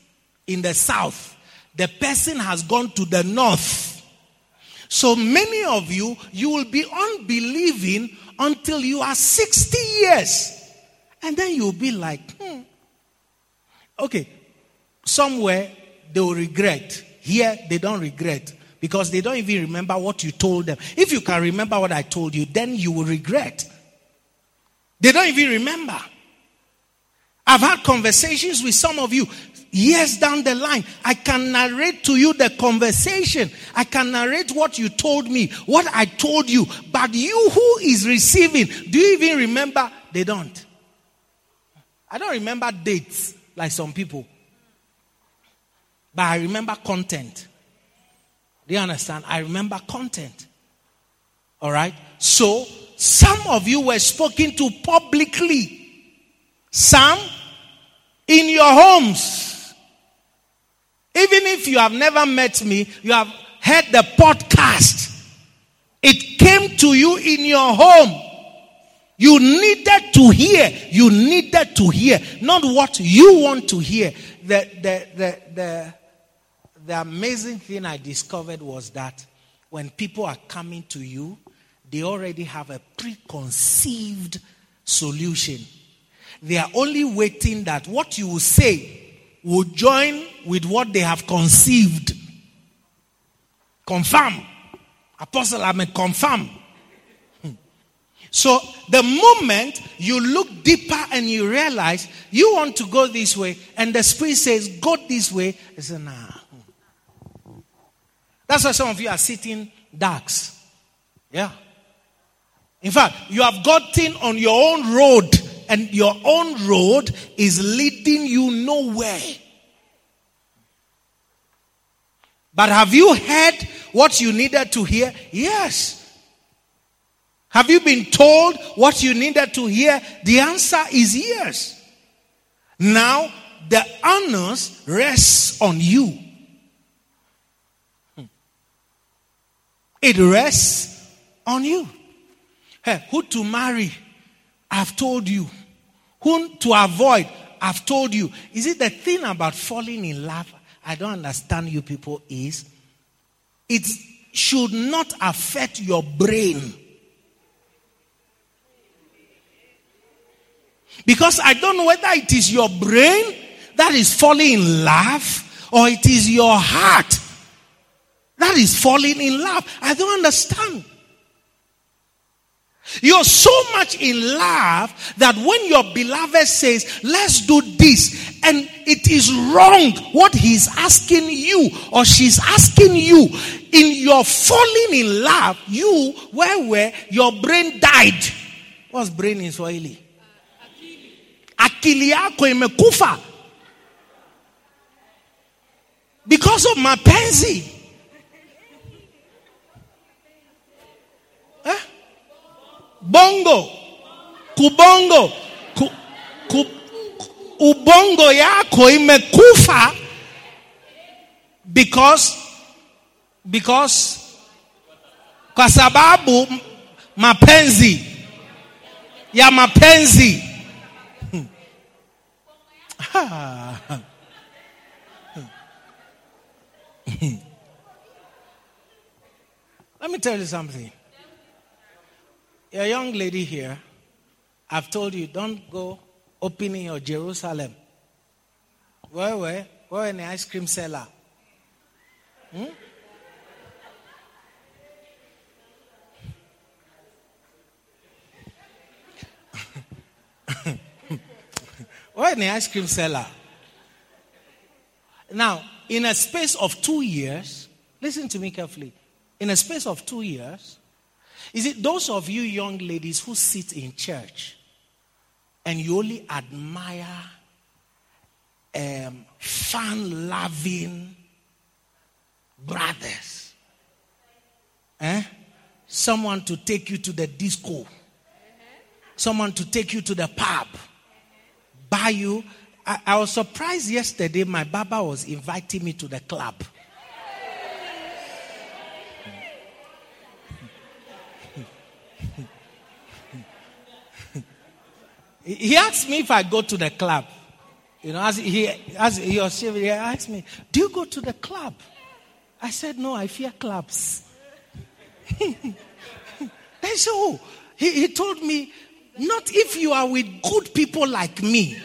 in the south, the person has gone to the north. So many of you, you will be unbelieving until you are 60 years. And then you'll be like, hmm. Okay, somewhere they will regret. Here they don't regret because they don't even remember what you told them. If you can remember what I told you, then you will regret. They don't even remember. I've had conversations with some of you years down the line. I can narrate to you the conversation. I can narrate what you told me, what I told you. But you who is receiving, do you even remember? They don't. I don't remember dates like some people. But I remember content. Do you understand? I remember content. All right? So, some of you were spoken to publicly. Some in your homes. Even if you have never met me, you have heard the podcast. It came to you in your home. You needed to hear. You needed to hear. Not what you want to hear. The, the, the, the, the amazing thing I discovered was that when people are coming to you, they already have a preconceived solution. They are only waiting that what you will say will join with what they have conceived. Confirm. Apostle, I'm a confirm. So the moment you look deeper and you realize you want to go this way, and the spirit says, Go this way, I say, nah. That's why some of you are sitting ducks. Yeah. In fact, you have gotten on your own road and your own road is leading you nowhere. But have you heard what you needed to hear? Yes. Have you been told what you needed to hear? The answer is yes. Now, the honors rests on you. Hmm. It rests on you. Hey, who to marry? I've told you. Whom to avoid? I've told you. Is it the thing about falling in love? I don't understand you people is it should not affect your brain. Because I don't know whether it is your brain that is falling in love or it is your heart that is falling in love. I don't understand. You're so much in love that when your beloved says, let's do this, and it is wrong what he's asking you or she's asking you, in your falling in love, you, where where your brain died. What's brain in Swahili? Akili yako imekufa. Because of mapenzi. Bongo. Kubongo. Ku, ku, ubongo yako imekufa because because kwa sababu mapenzi ya mapenzi Let me tell you something. A young lady here, I've told you, don't go opening your Jerusalem. Where, where? Where in the ice cream seller? Hmm? Where in the ice cream seller? Now, in a space of two years, listen to me carefully. In a space of two years, is it those of you young ladies who sit in church and you only admire um, fun loving brothers? Eh? Someone to take you to the disco, someone to take you to the pub, buy you. I, I was surprised yesterday, my baba was inviting me to the club. He asked me if I go to the club. You know, as he, as he was he asked me, Do you go to the club? I said, No, I fear clubs. and so he, he told me, Not if you are with good people like me.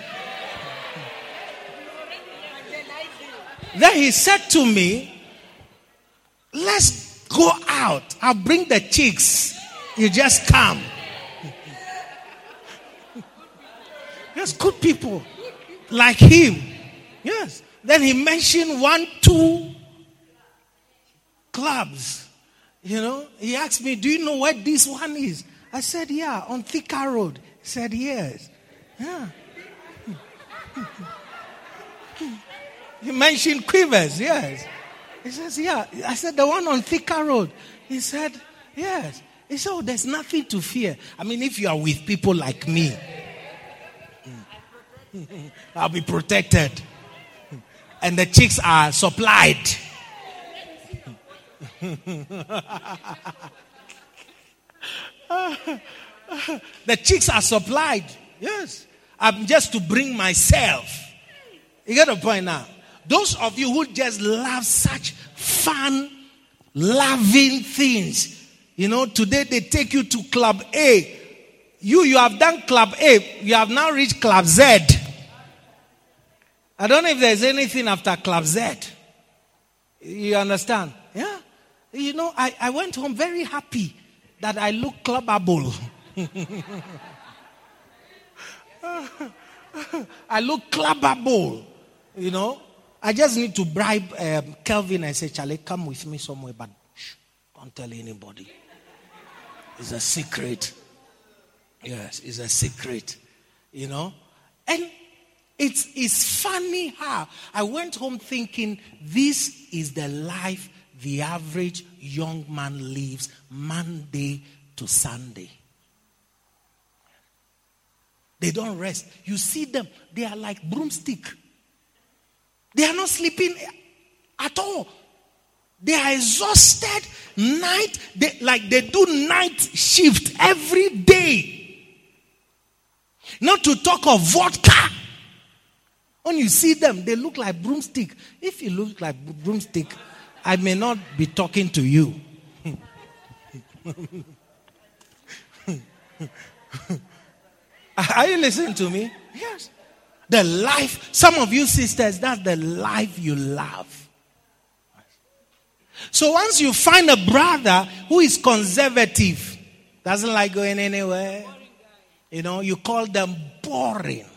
Then he said to me, Let's go out. I'll bring the chicks. You just come. Yes, good people like him. Yes. Then he mentioned one, two clubs. You know, he asked me, Do you know where this one is? I said, Yeah, on Thika Road. He said, Yes. Yeah. he mentioned Quivers, yes. He says, Yeah. I said, The one on Thika Road. He said, Yes. He said, oh, There's nothing to fear. I mean, if you are with people like me, I'll be protected. And the chicks are supplied. the chicks are supplied. Yes. I'm just to bring myself. You get the point now? Those of you who just love such fun, loving things. You know, today they take you to Club A. You, you have done Club A. You have now reached Club Z. I don't know if there's anything after Club Z. You understand? Yeah. You know, I, I went home very happy that I look clubbable. I look clubbable. You know, I just need to bribe um, Kelvin and say, Charlie, come with me somewhere, but shh, don't tell anybody. It's a secret. Yes, it's a secret. You know? And It's, it's funny how I went home thinking this is the life the average young man lives Monday to Sunday. They don't rest. You see them, they are like broomstick. They are not sleeping at all. They are exhausted night, they, like they do night shift every day. Not to talk of vodka. When you see them, they look like broomstick. If you look like broomstick, I may not be talking to you. Are you listening to me? Yes. The life, some of you sisters, that's the life you love. So once you find a brother who is conservative, doesn't like going anywhere, you know, you call them boring.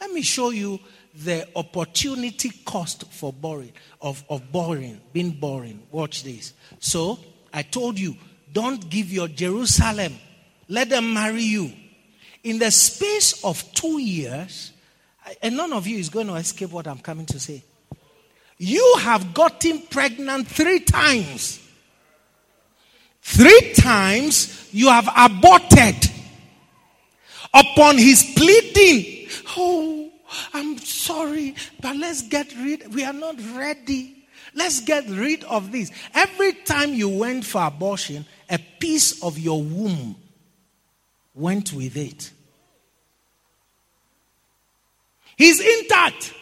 Let me show you the opportunity cost for boring, of, of boring, being boring. Watch this. So I told you, don't give your Jerusalem. Let them marry you. In the space of two years, and none of you is going to escape what I'm coming to say. You have gotten pregnant three times. Three times you have aborted. Upon his pleading, oh, I'm sorry, but let's get rid. We are not ready. Let's get rid of this. Every time you went for abortion, a piece of your womb went with it. He's intact.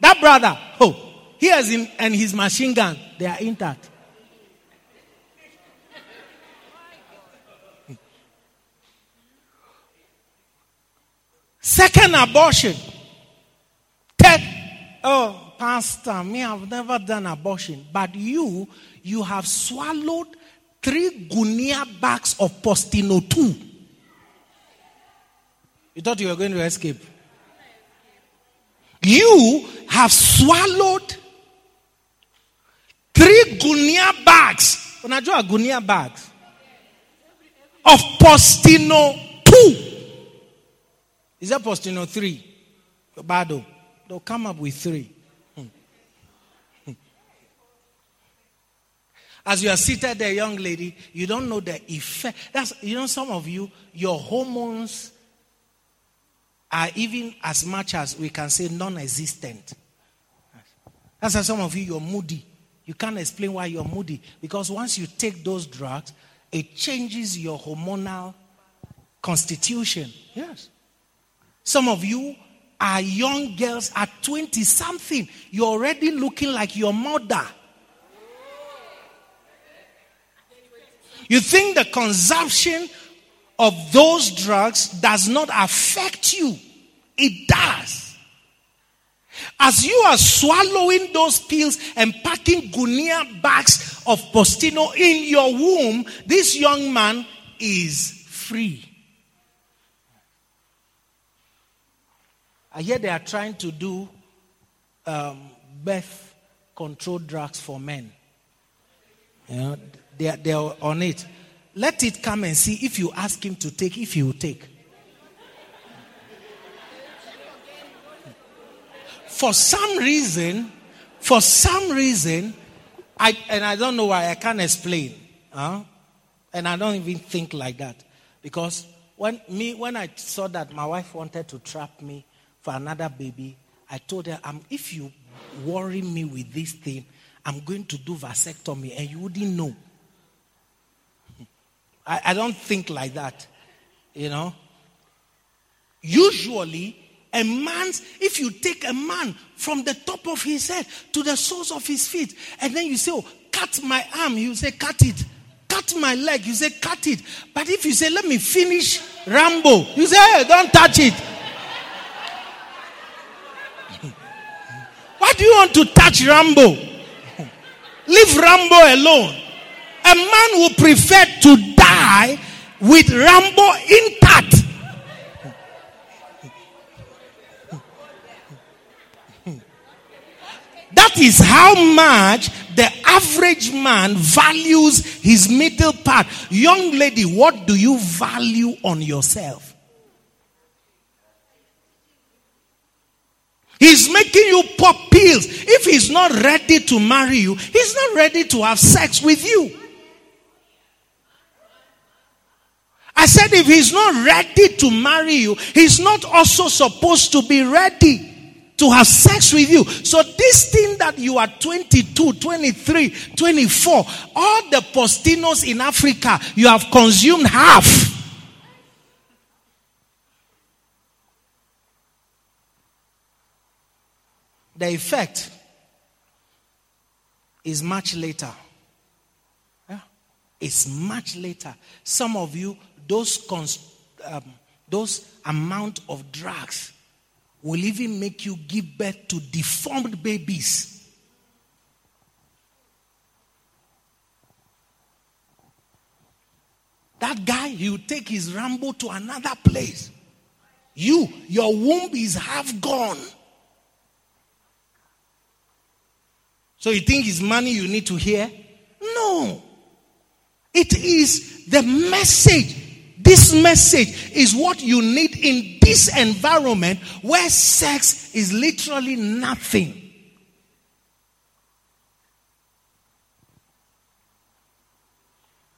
That brother, oh, he has him and his machine gun, they are intact. Second abortion. Third, oh, Pastor, me, I've never done abortion. But you, you have swallowed three guinea bags of Postinor 2. You thought you were going to escape. You have swallowed three guinea bags. Unajua guinea bags of Postinor 2. Is that Postinor 3? Bado. They'll come up with three. Hmm. Hmm. As you are seated there, young lady, you don't know the effect. That's you know, some of you, your hormones are even as much as we can say non-existent. That's why some of you you're moody. You can't explain why you're moody because once you take those drugs, it changes your hormonal constitution. Yes. Some of you are young girls at 20 something. You're already looking like your mother. You think the consumption of those drugs does not affect you. It does. As you are swallowing those pills and packing guinea bags of postinor in your womb, this young man is free. I hear they are trying to do um, birth control drugs for men. You know, they are, they are on it. Let it come and see if you ask him to take, if he will take. For some reason, for some reason, I, and I don't know why, I can't explain. Huh? And I don't even think like that. Because when, me, when I saw that my wife wanted to trap me for another baby, I told her, if you worry me with this thing, I'm going to do vasectomy and you wouldn't know. I, I don't think like that. You know? Usually, a man's, if you take a man from the top of his head to the soles of his feet, and then you say, Oh, cut my arm, you say, Cut it. Cut my leg, you say, Cut it. But if you say, Let me finish Rambo, you say, Hey, don't touch it. Why do you want to touch Rambo? Leave Rambo alone. A man will prefer to die with Rambo intact. That is how much the average man values his middle part. Young lady, what do you value on yourself? He's making you pop pills. If he's not ready to marry you, he's not ready to have sex with you. I said, if he's not ready to marry you, he's not also supposed to be ready to have sex with you. So, this thing that you are 22, 23, 24, all the postinors in Africa, you have consumed half. The effect is much later. Yeah? It's much later. Some of you, those, cons- um, those amount of drugs will even make you give birth to deformed babies. That guy, he will take his Rambo to another place. You, your womb is half gone. So you think it's money you need to hear? No. It is the message. This message is what you need in this environment where sex is literally nothing.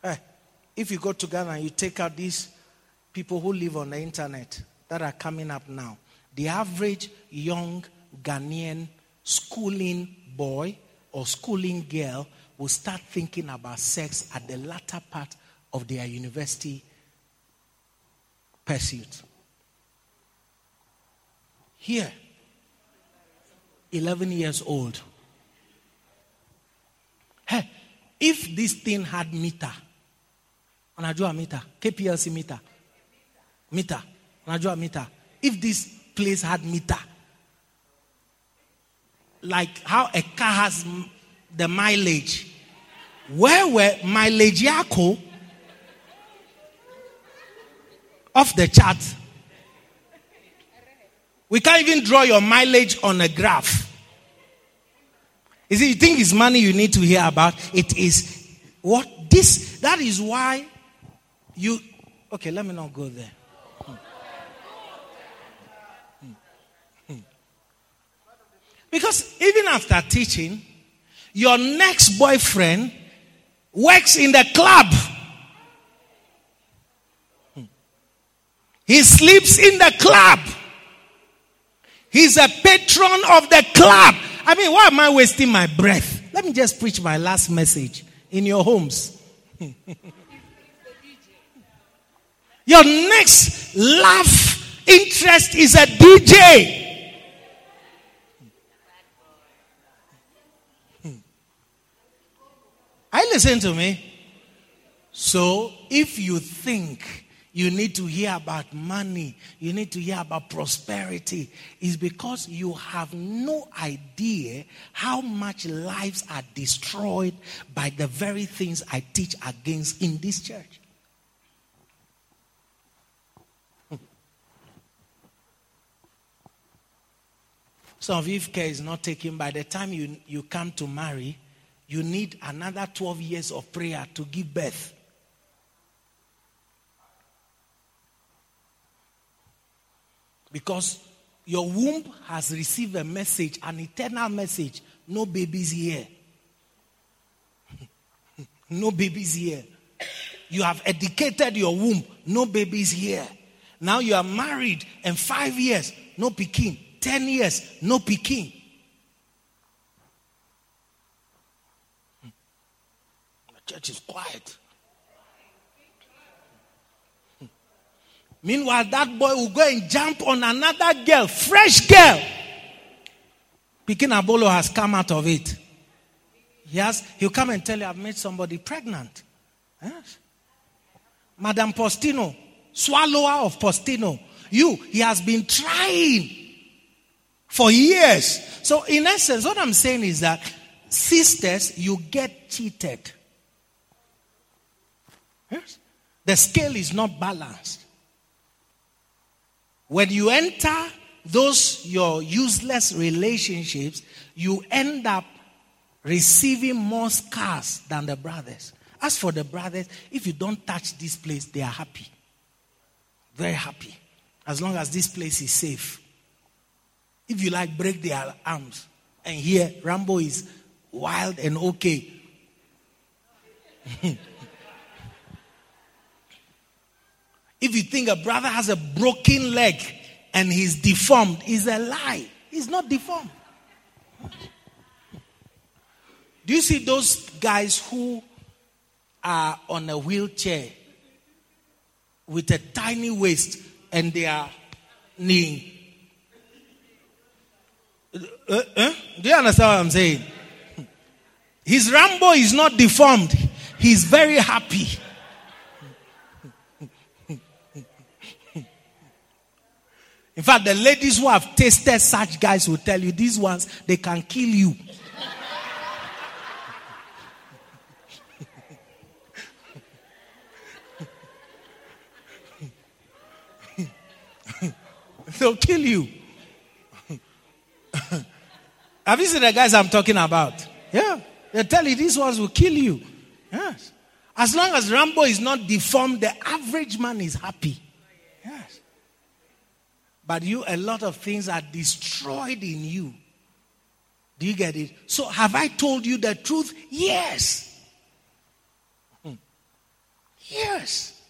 Hey, if you go to Ghana and you take out these people who live on the internet that are coming up now, the average young Ghanaian schooling boy or schooling girl will start thinking about sex at the latter part of their university pursuit. Here, 11 years old. Hey, if this thing had meter, unajua meter, KPLC meter, meter, unajua meter. If this place had meter, like how a car has the mileage. Where were mileage off the chart? We can't even draw your mileage on a graph. Is it you think it's money you need to hear about? It is what this that is why you okay, let me not go there. Because even after teaching, your next boyfriend works in the club. He sleeps in the club. He's a patron of the club. I mean, why am I wasting my breath? Let me just preach my last message in your homes. your next love interest is a DJ. Are you listening to me? So, if you think you need to hear about money, you need to hear about prosperity, is because you have no idea how much lives are destroyed by the very things I teach against in this church. Some of you, if care is not taken, by the time you, you come to marry, you need another 12 years of prayer to give birth. Because your womb has received a message, an eternal message no babies here. no babies here. You have educated your womb, no babies here. Now you are married, and five years, no picking. Ten years, no picking. Church is quiet. Meanwhile, that boy will go and jump on another girl, fresh girl. Pekin Abolo has come out of it. Has, he'll come and tell you, I've made somebody pregnant. Yes. Madam Postinor, swallower of Postinor. You, he has been trying for years. So, in essence, what I'm saying is that sisters, you get cheated. Yes? The scale is not balanced. When you enter those your useless relationships, you end up receiving more scars than the brothers. As for the brothers, if you don't touch this place, they are happy. Very happy. As long as this place is safe. If you like, break their arms. And here, Rambo is wild and okay. if you think a brother has a broken leg and he's deformed, is a lie. He's not deformed. Do you see those guys who are on a wheelchair with a tiny waist and they are kneeing? Uh, uh? Do you understand what I'm saying? His Rambo is not deformed, he's very happy. In fact, the ladies who have tasted such guys will tell you these ones, they can kill you. They'll kill you. Have you seen the guys I'm talking about? Yeah. They tell you these ones will kill you. Yes. As long as Rambo is not deformed, the average man is happy. Yes. But you, a lot of things are destroyed in you. Do you get it? So, have I told you the truth? Yes. Hmm. Yes.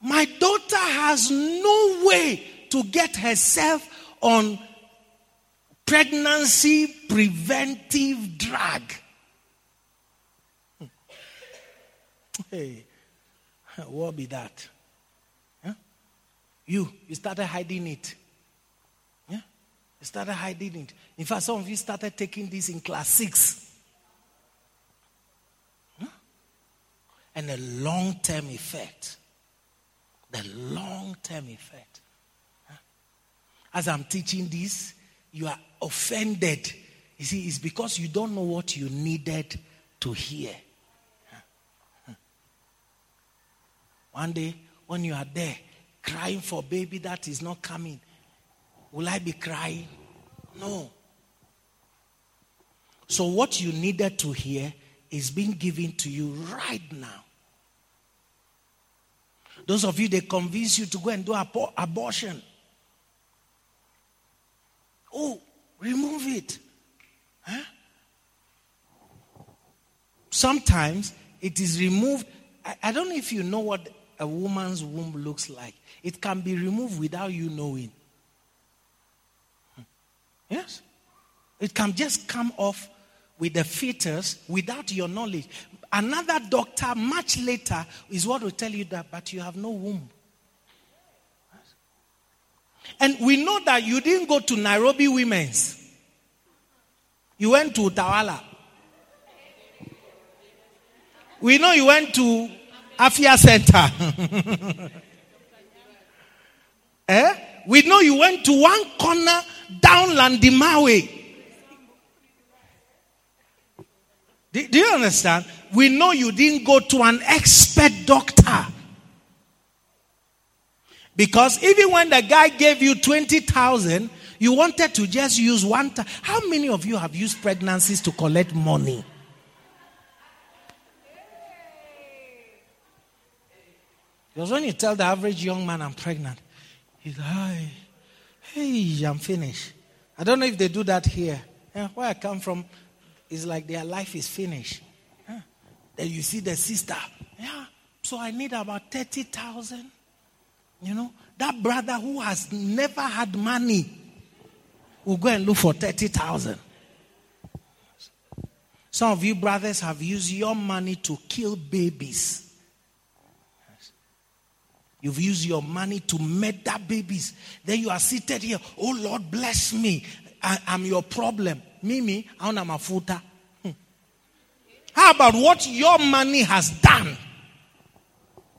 My daughter has no way to get herself on pregnancy preventive drug. Hmm. Hey, what be that? You, you started hiding it. Yeah? You started hiding it. In fact, some of you started taking this in class six. And a long term effect the long term effect. As I'm teaching this, you are offended. You see, it's because you don't know what you needed to hear. One day, when you are there crying for baby that is not coming, will I be crying? No. So, what you needed to hear is being given to you right now. Those of you, they convince you to go and do ab- abortion. Oh, remove it. Huh? Sometimes it is removed. I, I don't know if you know what a woman's womb looks like. It can be removed without you knowing. Hmm. Yes. It can just come off with the fetus without your knowledge. Another doctor, much later, is what will tell you that, but you have no womb. And we know that you didn't go to Nairobi Women's, you went to Utawala. We know you went to Afia Center. eh? We know you went to one corner down Landimawe. Do, do you understand? We know you didn't go to an expert doctor. Because even when the guy gave you 20,000, you wanted to just use one time. How many of you have used pregnancies to collect money? Because when you tell the average young man I'm pregnant, he's like, hey, I'm finished. I don't know if they do that here. Yeah, where I come from, it's like their life is finished. Yeah. Then you see the sister. Yeah. So I need about 30,000. You know, that brother who has never had money will go and look for 30,000. Some of you brothers have used your money to kill babies. You've used your money to murder babies. Then you are seated here. Oh Lord, bless me. I, am your problem. Mimi, I am a footer. Hmm. How about what your money has done?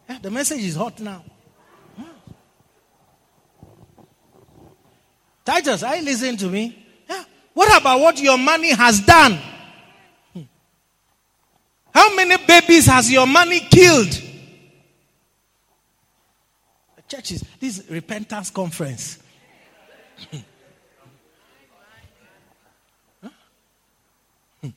Yeah, the message is hot now. Hmm. Titus, are you listening to me? Yeah. What about what your money has done? Hmm. How many babies has your money killed? Churches, this repentance conference. Hmm. Hmm.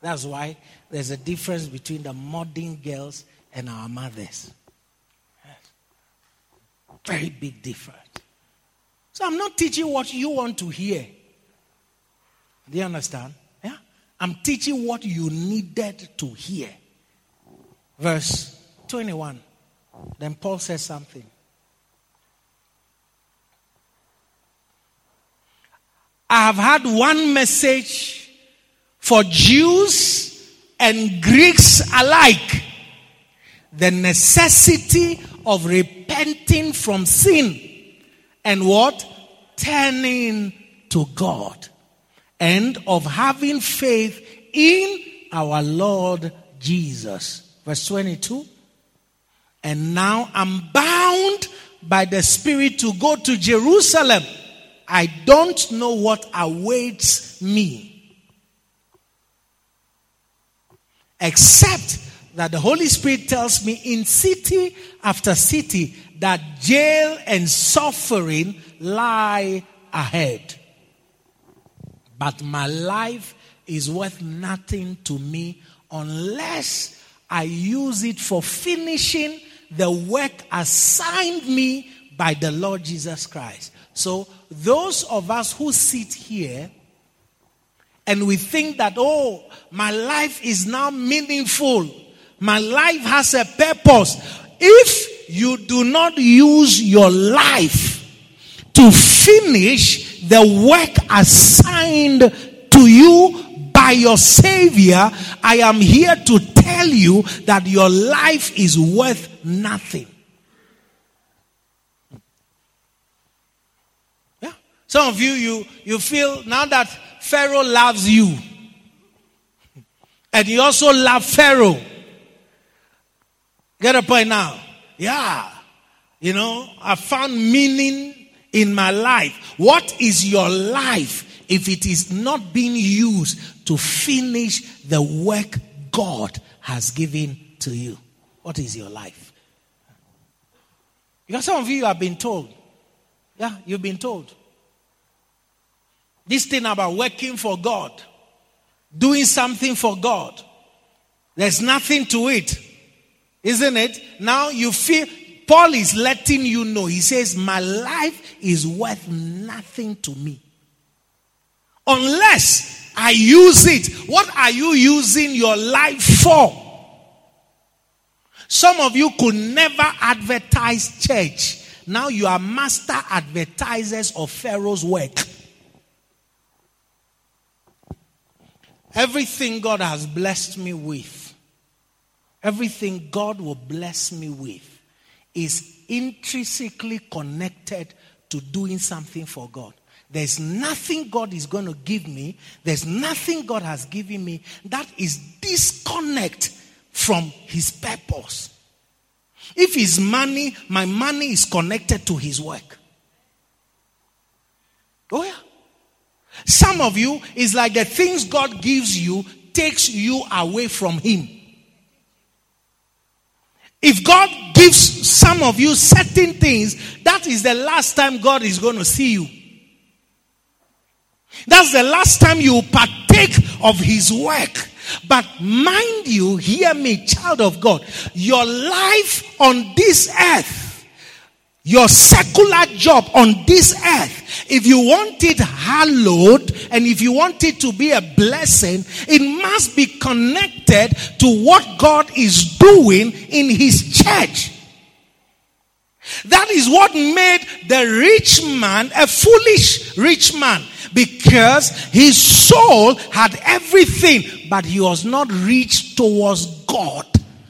That's why there's a difference between the modern girls and our mothers. Very big difference. So I'm not teaching what you want to hear. Do you understand? Yeah? I'm teaching what you needed to hear. Verse 21. Then Paul says something. I have had one message for Jews and Greeks alike the necessity of repenting from sin and what? Turning to God and of having faith in our Lord Jesus. Verse 22. And now I'm bound by the Spirit to go to Jerusalem. I don't know what awaits me. Except that the Holy Spirit tells me in city after city that jail and suffering lie ahead. But my life is worth nothing to me unless I use it for finishing the work assigned me by the Lord Jesus Christ. So, those of us who sit here and we think that, oh, my life is now meaningful, my life has a purpose. If you do not use your life to finish the work assigned to you by your Savior, I am here to tell you that your life is worth nothing. Yeah. Some of you, you, you feel now that Pharaoh loves you, and you also love Pharaoh. Get a point now? Yeah. You know, I found meaning in my life. What is your life if it is not being used to finish the work God has given to you? What is your life? Because some of you have been told. Yeah, you've been told. This thing about working for God, doing something for God, there's nothing to it. Isn't it? Now you feel, Paul is letting you know. He says, My life is worth nothing to me. Unless I use it. What are you using your life for? Some of you could never advertise church. Now you are master advertisers of Pharaoh's work. Everything God has blessed me with, everything God will bless me with, is intrinsically connected to doing something for God. There's nothing God is going to give me, there's nothing God has given me that is disconnect from His purpose. If His money, my money is connected to His work. Oh, yeah. Some of you is like the things God gives you takes you away from Him. If God gives some of you certain things, that is the last time God is going to see you. That's the last time you partake of His work. But mind you, hear me, child of God, your life on this earth your secular job on this earth, if you want it hallowed and if you want it to be a blessing, it must be connected to what God is doing in His church. That is what made the rich man a foolish rich man because his soul had everything, but he was not reached towards God.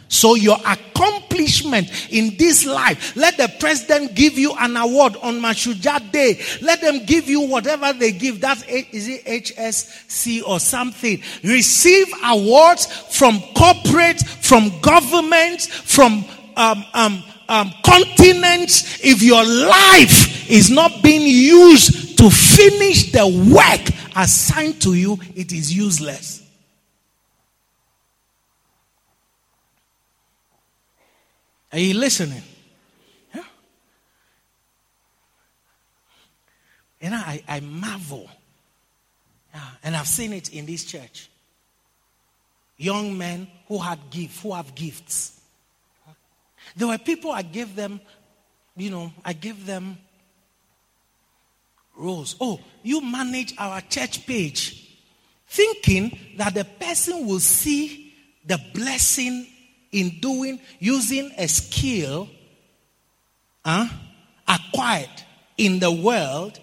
So your accomplishment in this life, let the president give you an award on Mashujaa Day. Let them give you whatever they give. That's is it HSC or something. Receive awards from corporate, from government, from um, um, um, continents. If your life is not being used to finish the work assigned to you, it is useless. Are you listening? Yeah. And I, I marvel. Yeah. And I've seen it in this church. Young men who had gifts, who have gifts. There were people I gave them you know, I give them roles. Oh, you manage our church page. Thinking that the person will see the blessing in doing, using a skill uh, acquired in the world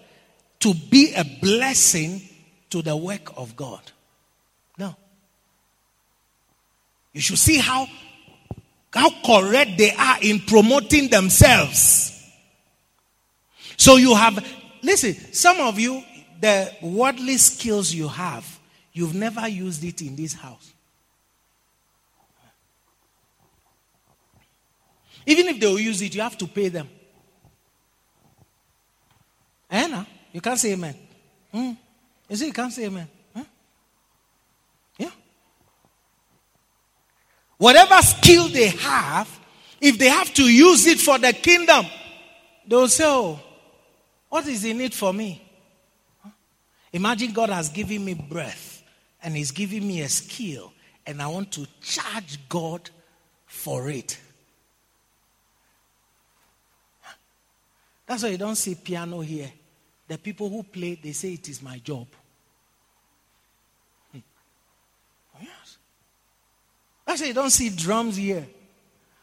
to be a blessing to the work of God. No. You should see how, how correct they are in promoting themselves. So you have, listen, some of you, the worldly skills you have, you've never used it in this house. Even if they will use it, you have to pay them. Anna, you can't say amen. Mm. You see, you can't say amen. Huh? Yeah. Whatever skill they have, if they have to use it for the kingdom, they'll say, Oh, what is in it for me? Imagine God has given me breath and He's giving me a skill, and I want to charge God for it. That's why you don't see piano here. The people who play, they say it is my job. Hmm. Yes. That's why you don't see drums here.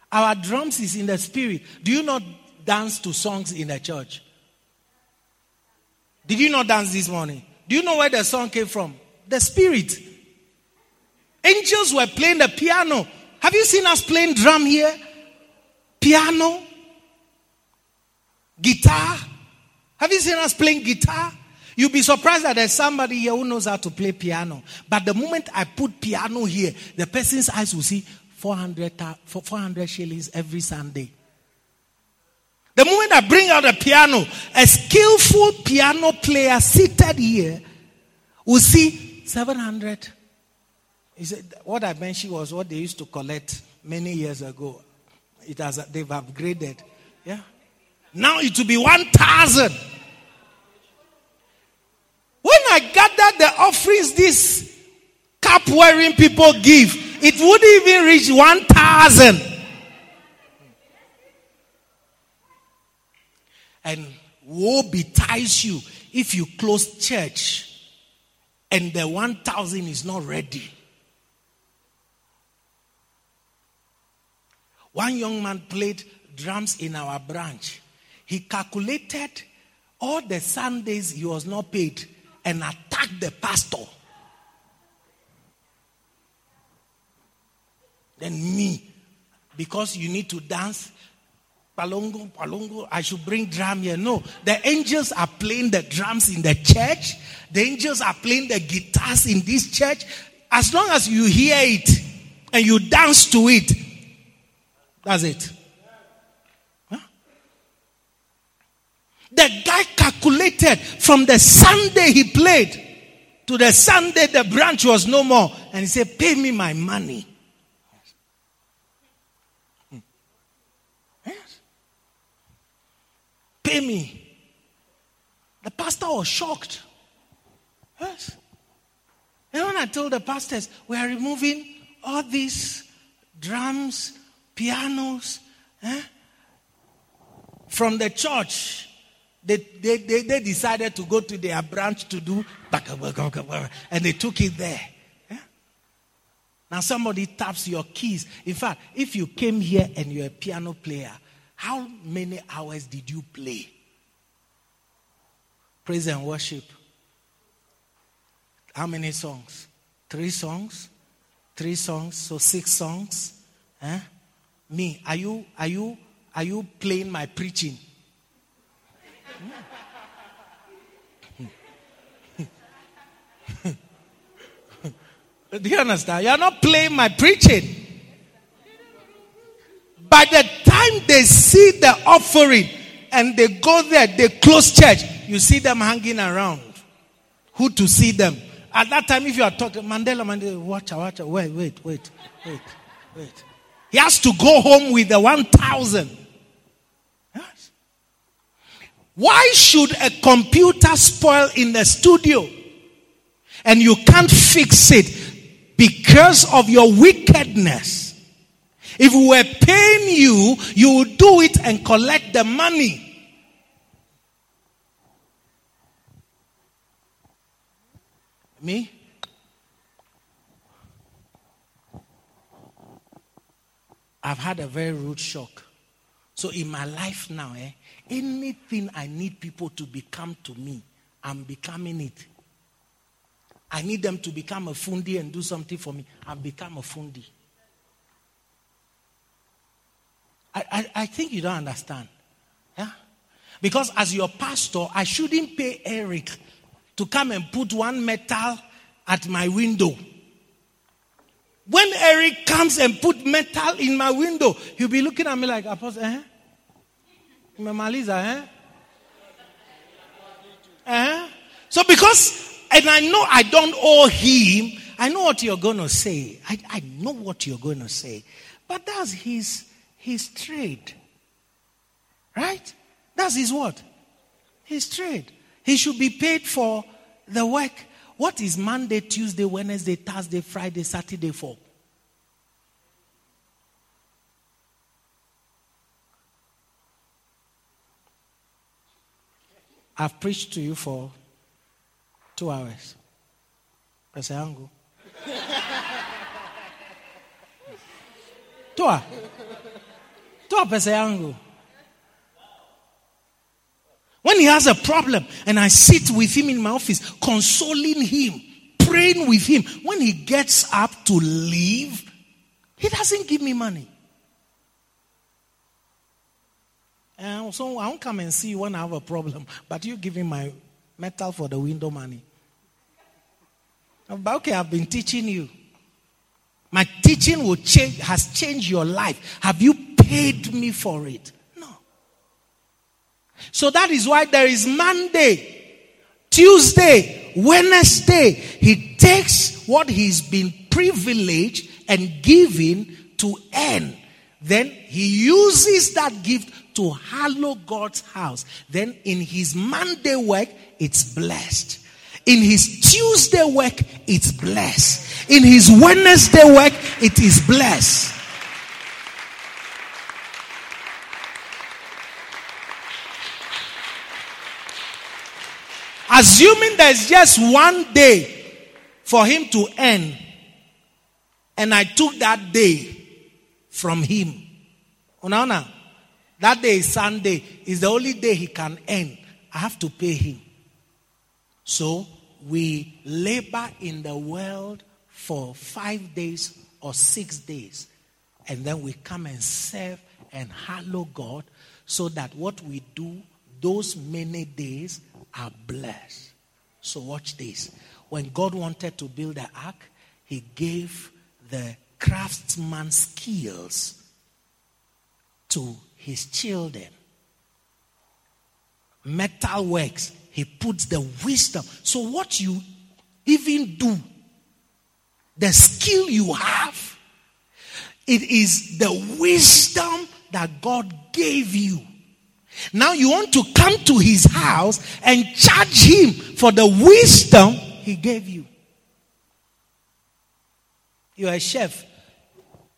Our drums is in the spirit. Do you not dance to songs in the church? Did you not dance this morning? Do you know where the song came from? The spirit. Angels were playing the piano. Have you seen us playing drum here? Piano, guitar. Have you seen us playing guitar? You'll be surprised that there's somebody here who knows how to play piano. But the moment I put piano here, the person's eyes will see 400, 400 shillings every Sunday. The moment I bring out a piano, a skillful piano player seated here will see 700. He said, what I mentioned was what they used to collect many years ago. It has, they've upgraded. Yeah. Now it will be 1,000. When I gather the offerings these cap wearing people give, it wouldn't even reach 1,000. And woe betides you if you close church and the 1,000 is not ready. One young man played drums in our branch. He calculated all the Sundays he was not paid and attacked the pastor. Then me, because you need to dance, palongo, palongo, I should bring drum here. No, the angels are playing the drums in the church. The angels are playing the guitars in this church. As long as you hear it and you dance to it, that's it. The guy calculated from the Sunday he played to the Sunday the branch was no more. And he said, Pay me my money. Yes. Pay me. The pastor was shocked. Yes. And when I told the pastors, we are removing all these drums, pianos eh, from the church they, they, they, they, decided to go to their branch to do, and they took it there. Yeah? Now somebody taps your keys. In fact, if you came here and you're a piano player, how many hours did you play? Praise and worship. How many songs? Three songs? Three songs, so six songs. Eh? Me, are you are you are you playing my preaching? Do you understand? You're not playing my preaching. By the time they see the offering and they go there, they close church, you see them hanging around. Who to see them? At that time, if you are talking, Mandela, Mandela, watch, watch, wait, wait, wait, wait, wait. He has to go home with the 1,000. Why should a computer spoil in the studio and you can't fix it because of your wickedness? If we were paying you, you would do it and collect the money. Me? I've had a very rude shock. So in my life now, eh, anything I need people to become to me, I'm becoming it. I need them to become a fundi and do something for me. I've become a fundi. I, I, I think you don't understand. Yeah? Because as your pastor, I shouldn't pay Eric to come and put one metal at my window. When Eric comes and put metal in my window, he'll be looking at me like, Apostle, eh? Mamaliza, eh? eh? So because, and I know I don't owe him, I know what you're going to say. I, I know what you're going to say. But that's his, his trade. Right? That's his what? His trade. He should be paid for the work. What is Monday, Tuesday, Wednesday, Thursday, Friday, Saturday for? I've preached to you for two hours. Pesa yangu. Toa. Toa pesa yangu. When he has a problem and I sit with him in my office, consoling him, praying with him, when he gets up to leave, he doesn't give me money. And so I won't come and see you when I have a problem, but you give me my metal for the window money. But okay, I've been teaching you. My teaching will change, has changed your life. Have you paid me for it? No. So that is why there is Monday, Tuesday, Wednesday. He takes what he's been privileged and given to earn. Then he uses that gift to hallow God's house. Then in his Monday work, it's blessed. In his Tuesday work, it's blessed. In his Wednesday work, it is blessed. Assuming there's just one day for him to end, and I took that day from him. Unaona? That day is Sunday. Is the only day he can end. I have to pay him. So we labor in the world for five days or six days. And then we come and serve and hallow God so that what we do those many days are blessed. So watch this. When God wanted to build the ark, he gave the craftsman skills to his children. Metal works, he puts the wisdom. So, what you even do, the skill you have, it is the wisdom that God gave you. Now you want to come to his house and charge him for the wisdom he gave you. You're a chef.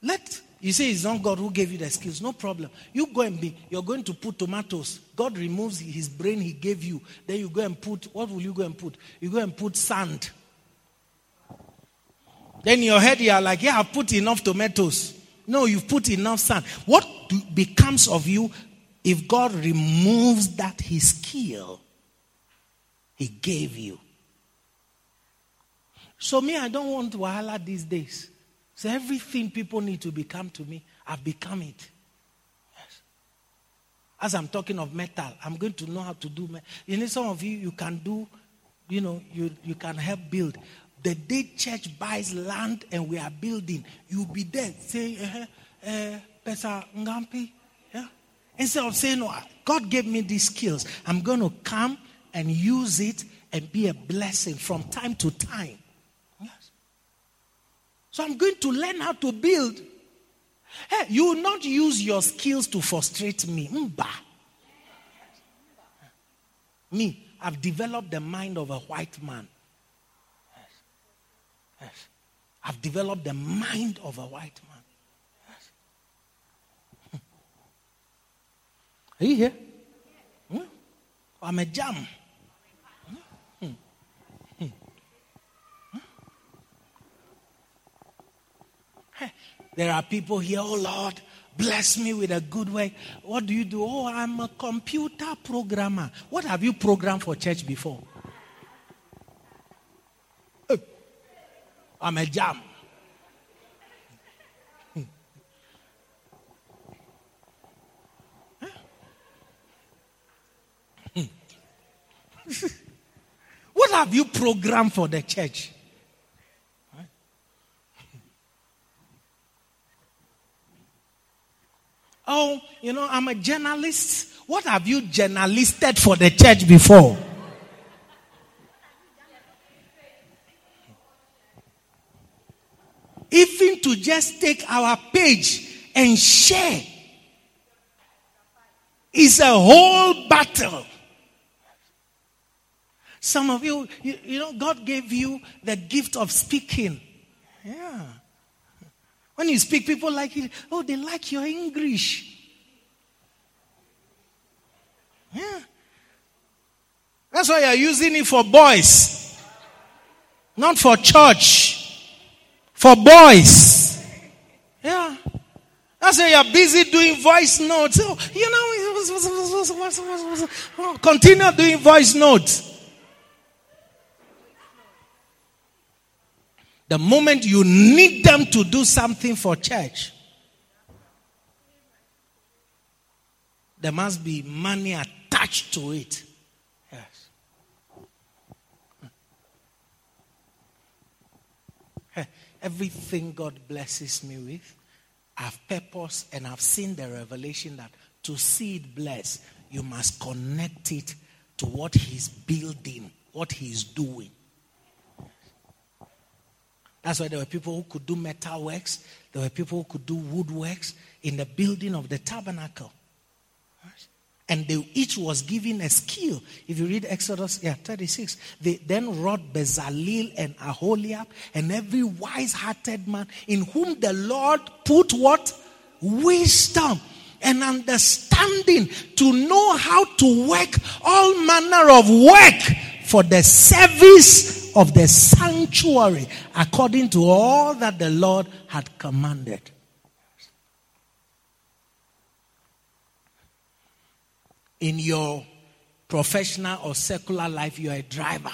Let you say it's not God who gave you the skills. No problem. You go and be, you're going to put tomatoes. God removes his brain he gave you. Then you go and put, what will you go and put? You go and put sand. Then in your head you are like, yeah, I've put enough tomatoes. No, you've put enough sand. What becomes of you if God removes that his skill he gave you? So me, I don't want wahala these days. So everything people need to become to me, I've become it. Yes. As I'm talking of metal, I'm going to know how to do. Metal. You know, some of you, you can do, you know, you, you can help build. The day church buys land and we are building, you'll be there saying, uh, uh, Pesa Ngampi. Instead of saying, no, God gave me these skills, I'm going to come and use it and be a blessing from time to time. So I'm going to learn how to build. Hey, you will not use your skills to frustrate me. Mba. Me, I've developed the mind of a white man. Yes. Yes. I've developed the mind of a white man. Yes. Are you here? Hmm? I'm a jam. Hmm. Hmm. Hey, There are people here, oh Lord, bless me with a good way. What do you do? Oh, I'm a computer programmer. What have you programmed for church before? I'm a jam. What have you programmed for the church? Oh, you know, I'm a journalist. What have you journalisted for the church before? Even to just take our page and share is a whole battle. Some of you, you, you know, God gave you the gift of speaking. Yeah. When you speak, people like it. Oh, they like your English. Yeah. That's why you're using it for boys, not for church. For boys. Yeah. That's why you're busy doing voice notes. Oh, you know, continue doing voice notes. The moment you need them to do something for church, there must be money attached to it. Yes. Everything God blesses me with, I've purpose and I've seen the revelation that to see it blessed, you must connect it to what He's building, what He's doing. That's why there were people who could do metal works, there were people who could do woodworks in the building of the tabernacle. And they each was given a skill. If you read Exodus yeah, 36, they then wrought Bezalel and Aholiab and every wise hearted man in whom the Lord put what? Wisdom and understanding to know how to work all manner of work for the service of the sanctuary according to all that the Lord had commanded. In your professional or secular life, you are a driver.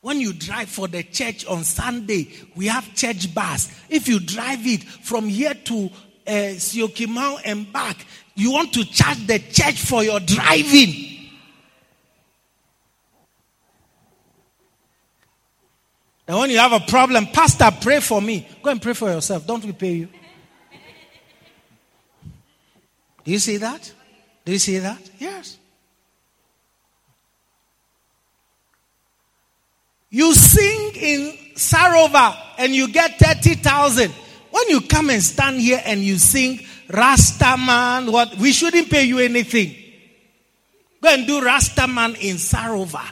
When you drive for the church on Sunday, we have church bus. If you drive it from here to uh, Syokimau and back, you want to charge the church for your driving. And when you have a problem, Pastor, pray for me. Go and pray for yourself. Don't we pay you? Do you see that? Do you see that? Yes. You sing in Sarova and you get 30,000. When you come and stand here and you sing Rastaman, what we shouldn't pay you anything. Go and do Rastaman in Sarova.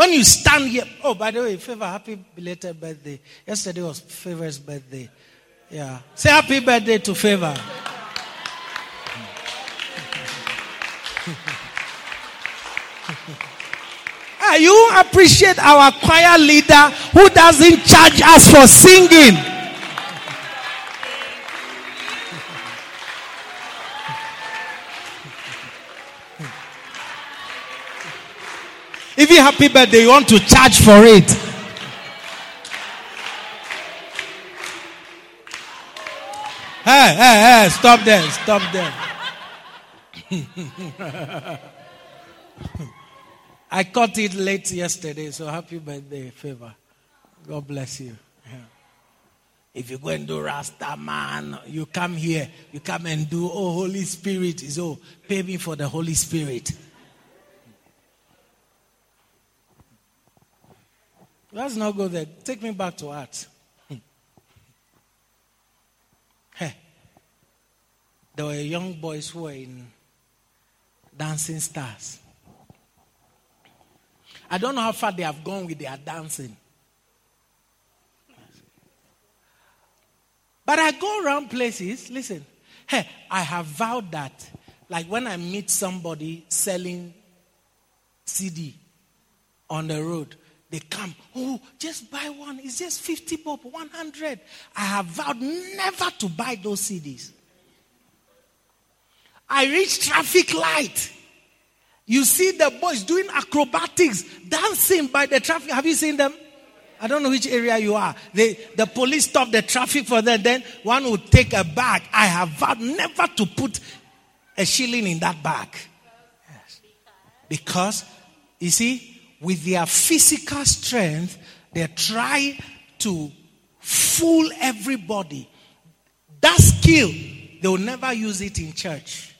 When you stand here, oh, by the way, Favor, happy belated birthday. Yesterday was Favor's birthday. Yeah. Say happy birthday to Favor. Ah, you appreciate our choir leader who doesn't charge us for singing. If you happy birthday, you want to charge for it. Hey, hey, hey, stop there, stop there. I caught it late yesterday, so happy birthday, favor. God bless you. Yeah. If you go and do Rasta man, you come here, you come and do, oh, Holy Spirit is, oh, pay me for the Holy Spirit. Let's not go there. Take me back to art. hey, there were young boys who were in Dancing Stars. I don't know how far they have gone with their dancing. But I go around places, listen, hey, I have vowed that like when I meet somebody selling CD on the road, they come, oh, just buy one. It's just 50 bob, 100. I have vowed never to buy those CDs. I reach traffic light. You see the boys doing acrobatics, dancing by the traffic. Have you seen them? I don't know which area you are. They, the police stop the traffic for them. Then one will take a bag. I have vowed never to put a shilling in that bag. Yes. Because, you see, with their physical strength, they try to fool everybody. That skill, they will never use it in church.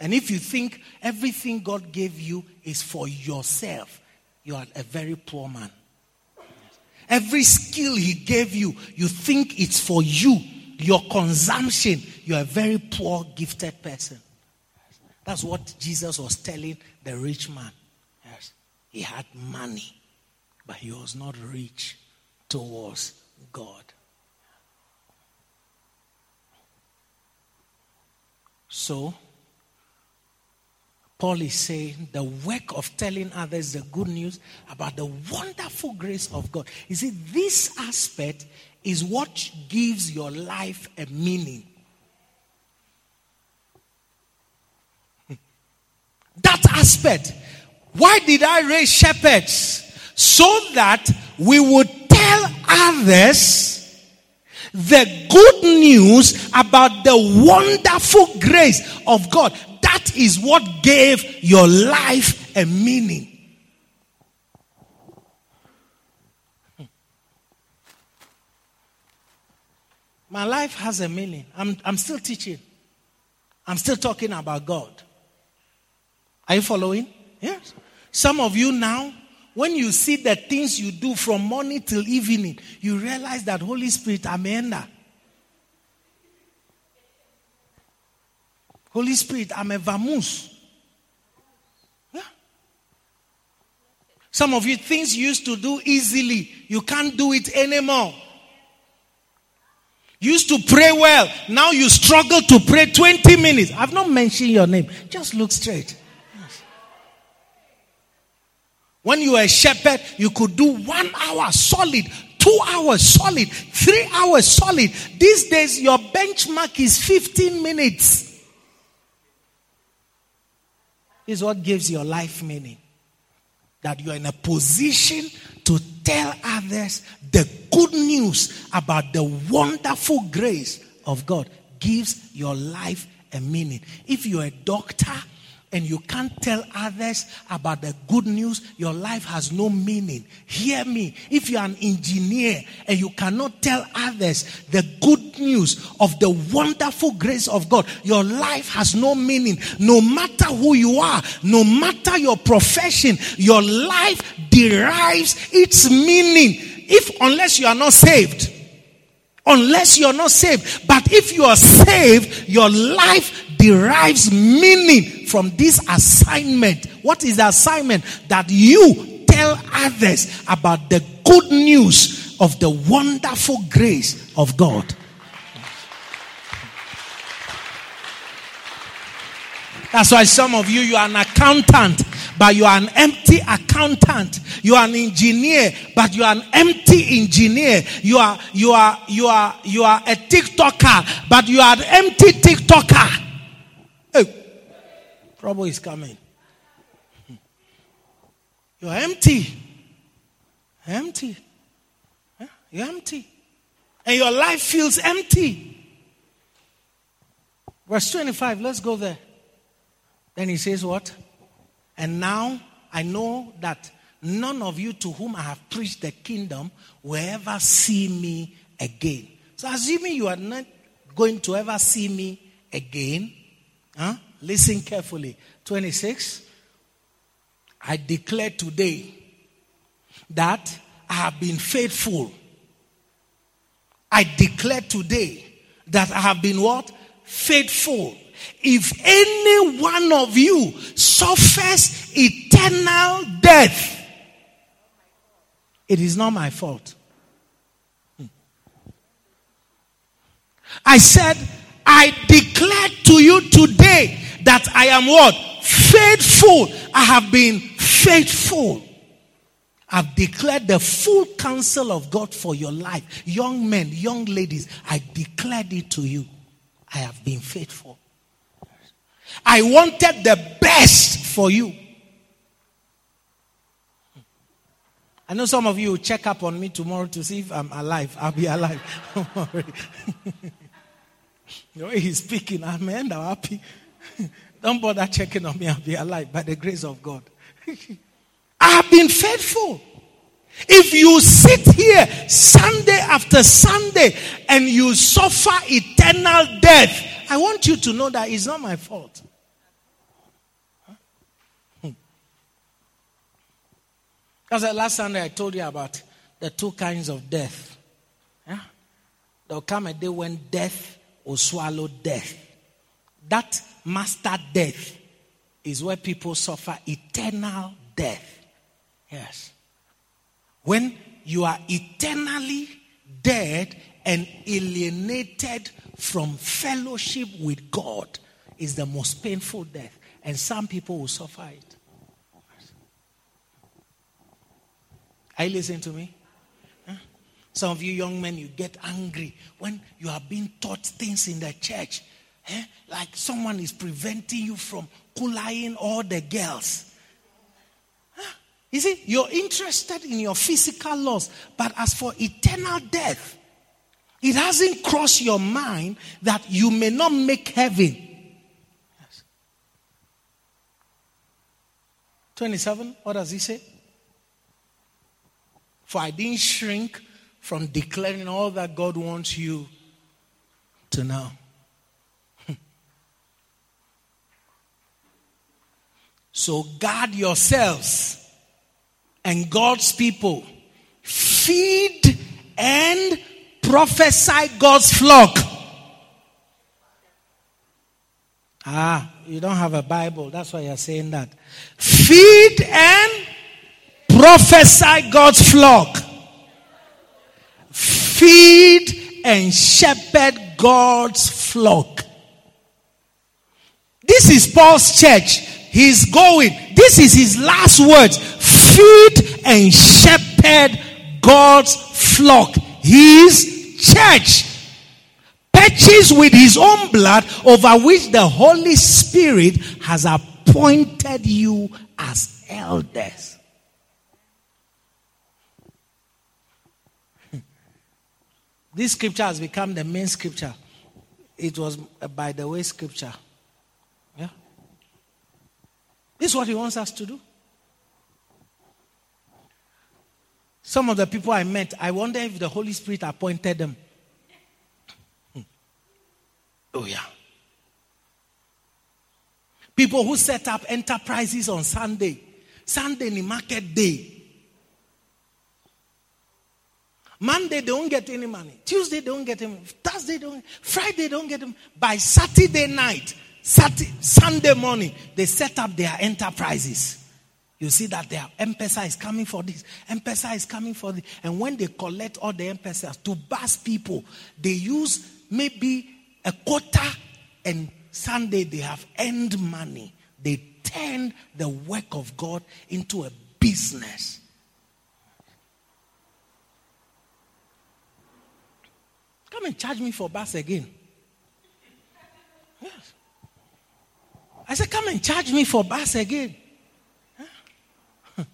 And if you think everything God gave you is for yourself, you are a very poor man. Every skill He gave you, you think it's for you, your consumption, you're a very poor, gifted person. That's what Jesus was telling the rich man. He had money, but he was not rich towards God. So, Paul is saying the work of telling others the good news about the wonderful grace of God. You see, this aspect is what gives your life a meaning. That aspect. Why did I raise shepherds? So that we would tell others the good news about the wonderful grace of God. That is what gave your life a meaning. My life has a meaning. I'm, I'm still teaching. I'm still talking about God. Are you following? Yes. Some of you now, when you see the things you do from morning till evening, you realize that Holy Spirit, Amanda. Holy Spirit, I'm a vamoose. Yeah. Some of you, things you used to do easily, you can't do it anymore. You used to pray well, now you struggle to pray 20 minutes. I've not mentioned your name, just look straight. When you were a shepherd, you could do one hour solid, two hours solid, three hours solid. These days, your benchmark is 15 minutes is what gives your life meaning. That you are in a position to tell others the good news about the wonderful grace of God gives your life a meaning. If you're a doctor, and you can't tell others about the good news, your life has no meaning. Hear me. If you're an engineer and you cannot tell others the good news of the wonderful grace of God, your life has no meaning. No matter who you are, no matter your profession, your life derives its meaning. If unless you are not saved, unless you're not saved. But if you are saved, your life derives meaning from this assignment. What is the assignment? That you tell others about the good news of the wonderful grace of God. That's why some of you, you are an accountant, but you are an empty accountant. You are an engineer, but you are an empty engineer. You are, you are, you are, you are a TikToker, but you are an empty TikToker. Hey, trouble is coming. You're empty. Empty. You're empty. And your life feels empty. Verse 25, let's go there. Then he says, What? And now I know that none of you to whom I have preached the kingdom will ever see me again. So, assuming you are not going to ever see me again, huh? listen carefully. 26. I declare today that I have been faithful. I declare today that I have been what? Faithful if any one of you suffers eternal death, it is not my fault. Hmm. I said, I declare to you today that I am what? Faithful. I have been faithful. I've declared the full counsel of God for your life. Young men, young ladies, I declared it to you. I have been faithful. I wanted the best for you. I know some of you will check up on me tomorrow to see if I'm alive. I'll be alive. Don't worry. the way he's speaking, I'm end up happy. Don't bother checking on me. I'll be alive by the grace of God. I have been faithful. If you sit here Sunday after Sunday and you suffer eternal death, I want you to know that it's not my fault. The last Sunday I told you about the two kinds of death. Yeah? There'll come a day when death will swallow death. That master death is where people suffer eternal death. Yes. When you are eternally dead and alienated from fellowship with God is the most painful death. And some people will suffer it. Are you listening to me? Some of you young men, you get angry when you are being taught things in the church. Eh? Like someone is preventing you from cooling all the girls. Huh? You see, you're interested in your physical loss, but as for eternal death, it hasn't crossed your mind that you may not make heaven. Yes. 27, what does he say? For I didn't shrink from declaring all that God wants you to know. so guard yourselves and God's people. Feed and prophesy God's flock. Ah, you don't have a Bible. That's why you're saying that. Feed and prophesy God's flock. Feed and shepherd God's flock. This is Paul's church. He's going. This is his last words. Feed and shepherd God's flock. His church. Purchased with his own blood, over which the Holy Spirit has appointed you as elders. This scripture has become the main scripture. It was by the way scripture. Yeah. This is what he wants us to do. Some of the people I met, I wonder if the Holy Spirit appointed them. Hmm. Oh, yeah. People who set up enterprises on Sunday, Sunday market day. Monday, they don't get any money. Tuesday, they don't get any. Thursday, don't. Friday, don't get them. By Saturday night, Saturday, Sunday morning, they set up their enterprises. You see that their M-Pesa is coming for this, M-Pesa is coming for this. And when they collect all the M-Pesas to bust people, they use maybe a quarter and Sunday they have end money. They turn the work of God into a business. Come and charge me for bus again. Yes. I said, come and charge me for bus again.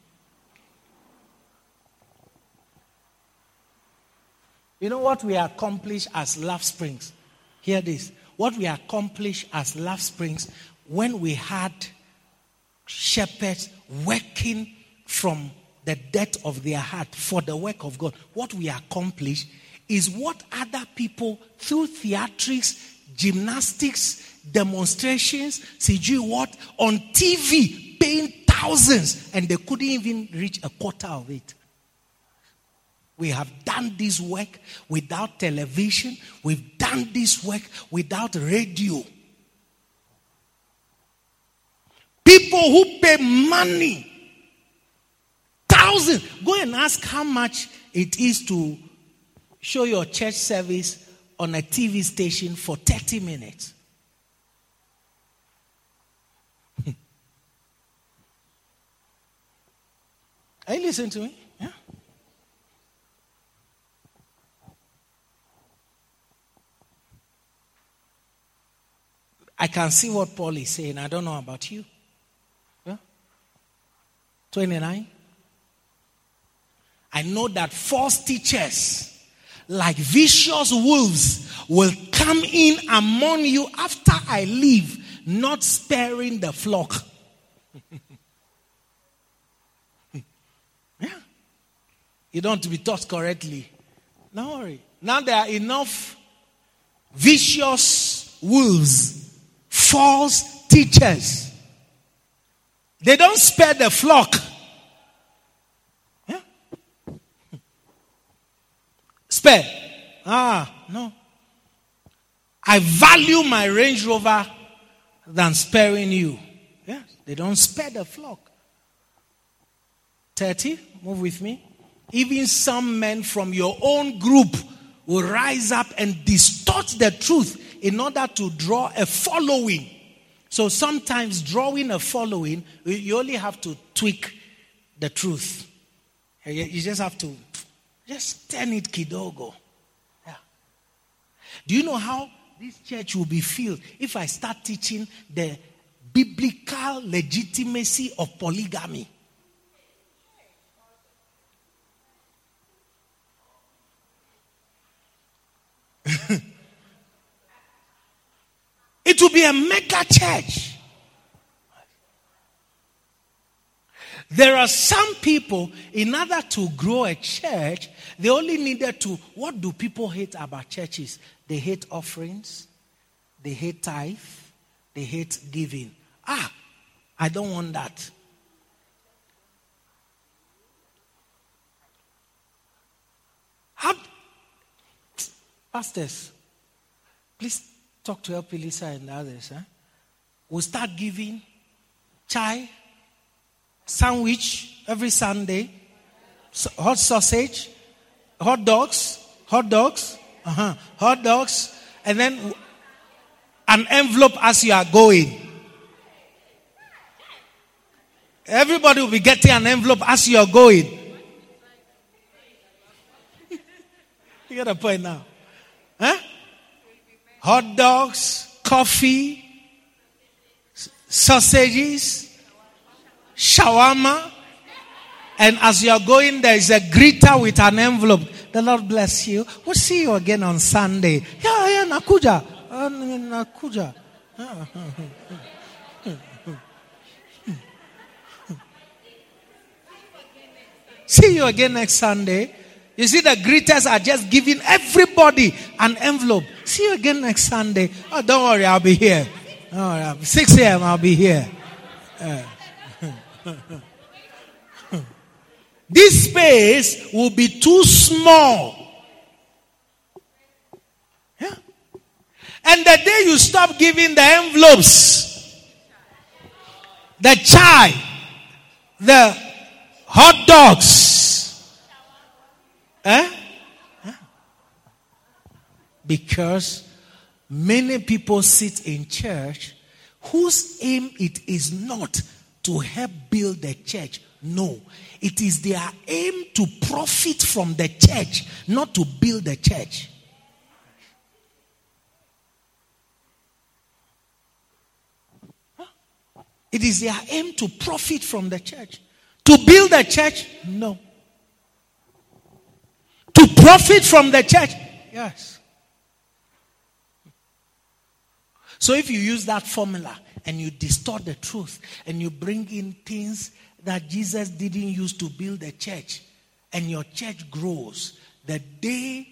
You know what we accomplish as Love Springs? Hear this. What we accomplish as Love Springs when we had shepherds working from the depth of their heart for the work of God, what we accomplish is what other people through theatrics, gymnastics, demonstrations, CG what on TV paying thousands and they couldn't even reach a quarter of it. We have done this work without television. We've done this work without radio. People who pay money, thousands. Go and ask how much it is to show your church service on a TV station for 30 minutes. Are you listening to me? Yeah. I can see what Paul is saying. I don't know about you. Yeah. 29. I know that false teachers like vicious wolves, will come in among you after I leave, not sparing the flock. yeah. You don't to be taught correctly. Don't worry. Now there are enough vicious wolves, false teachers. They don't spare the flock. Yeah? Spare. Ah, no. I value my Range Rover than sparing you. Yes, they don't spare the flock. 30, move with me. Even some men from your own group will rise up and distort the truth in order to draw a following. So sometimes drawing a following, you only have to tweak the truth. You just have to just turn it kidogo. Yeah. Do you know how this church will be filled if I start teaching the biblical legitimacy of polygamy. it will be a mega church. There are some people, in order to grow a church, they only needed to. What do people hate about churches? They hate offerings, they hate tithe, they hate giving. Ah, I don't want that. How, pastors, please talk to help Elisa and others. Huh? We'll start giving chai, sandwich every Sunday, hot sausage, hot dogs, hot dogs, uh-huh. hot dogs, and then an envelope as you are going. Everybody will be getting an envelope as you are going. you get a point now. Huh? Hot dogs, coffee, sausages, shawarma. And as you are going, there is a greeter with an envelope. The Lord bless you. We'll see you again on Sunday. Yeah, yeah, Nakuja. Uh, Nakuja. See you again next Sunday. You see, the greeters are just giving everybody an envelope. See you again next Sunday. Oh, don't worry, I'll be here. Oh, 6 a.m., I'll be here. Uh. this space will be too small. Yeah. And the day you stop giving the envelopes, the chai, the hot dogs, eh? Because many people sit in church whose aim it is not to help build the church. No, it is their aim to profit from the church, not to build the church. It is their aim to profit from the church. To build the church? No. To profit from the church? Yes. So if you use that formula and you distort the truth and you bring in things that Jesus didn't use to build a church and your church grows, the day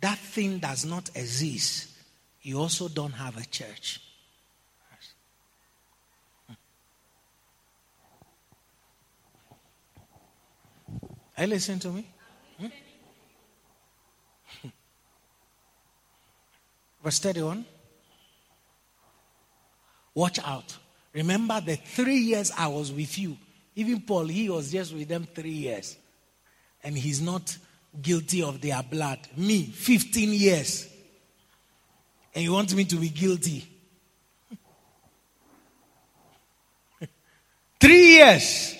that thing does not exist, you also don't have a church. Are you listening to me? Hmm? Verse 31. Watch out. Remember the three years I was with you. Even Paul, he was just with them three years. And he's not guilty of their blood. Me, 15 years. And you want me to be guilty? three years.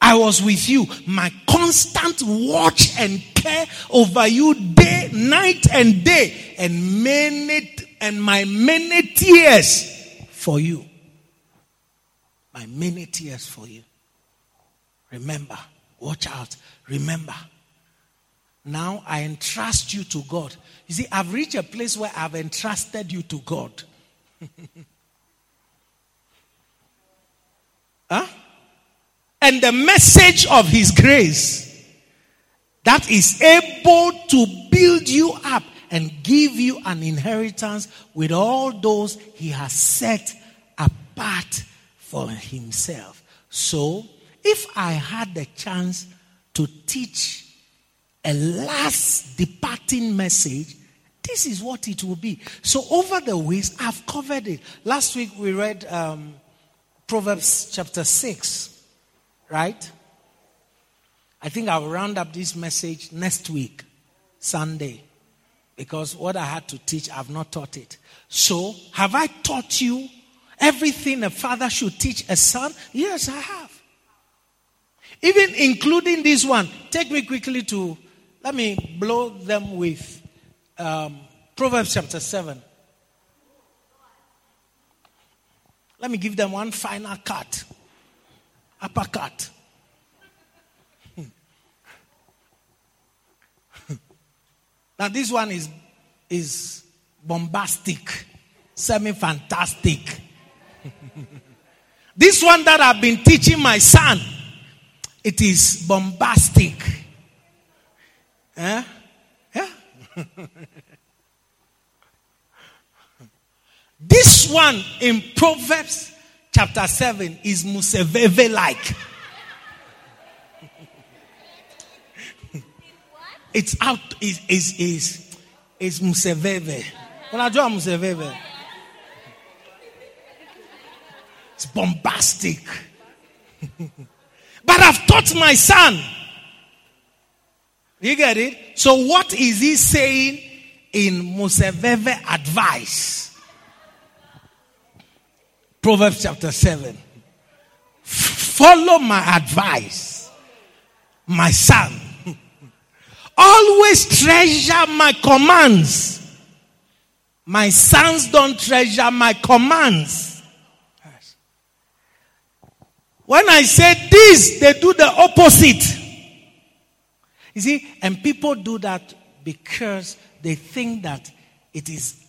I was with you. My constant watch and care over you day, night and day and many, and my many tears for you. My many tears for you. Remember, watch out. Remember. Now I entrust you to God. You see, I've reached a place where I've entrusted you to God. huh? And the message of His grace that is able to build you up and give you an inheritance with all those He has set apart for Himself. So, if I had the chance to teach a last departing message, this is what it will be. So, over the weeks, I've covered it. Last week, we read um, Proverbs chapter 6, right? I think I'll round up this message next week, Sunday, because what I had to teach, I've not taught it. So, have I taught you everything a father should teach a son? Yes, I have. Even including this one. Take me quickly to, let me blow them with um, Proverbs chapter 7. Let me give them one final cut. Uppercut. now this one is is bombastic, semi-fantastic. this one that I've been teaching my son it is bombastic. Eh? Yeah? this one in Proverbs chapter 7 is Museveve like. it's out, is is is is Museveve. When I do Museveve, it's bombastic. But I've taught my son. You get it? So what is he saying in Museveve advice? Proverbs chapter 7. Follow my advice, my son. Always treasure my commands. My sons don't treasure my commands. When I say this, they do the opposite. You see, and people do that because they think that it is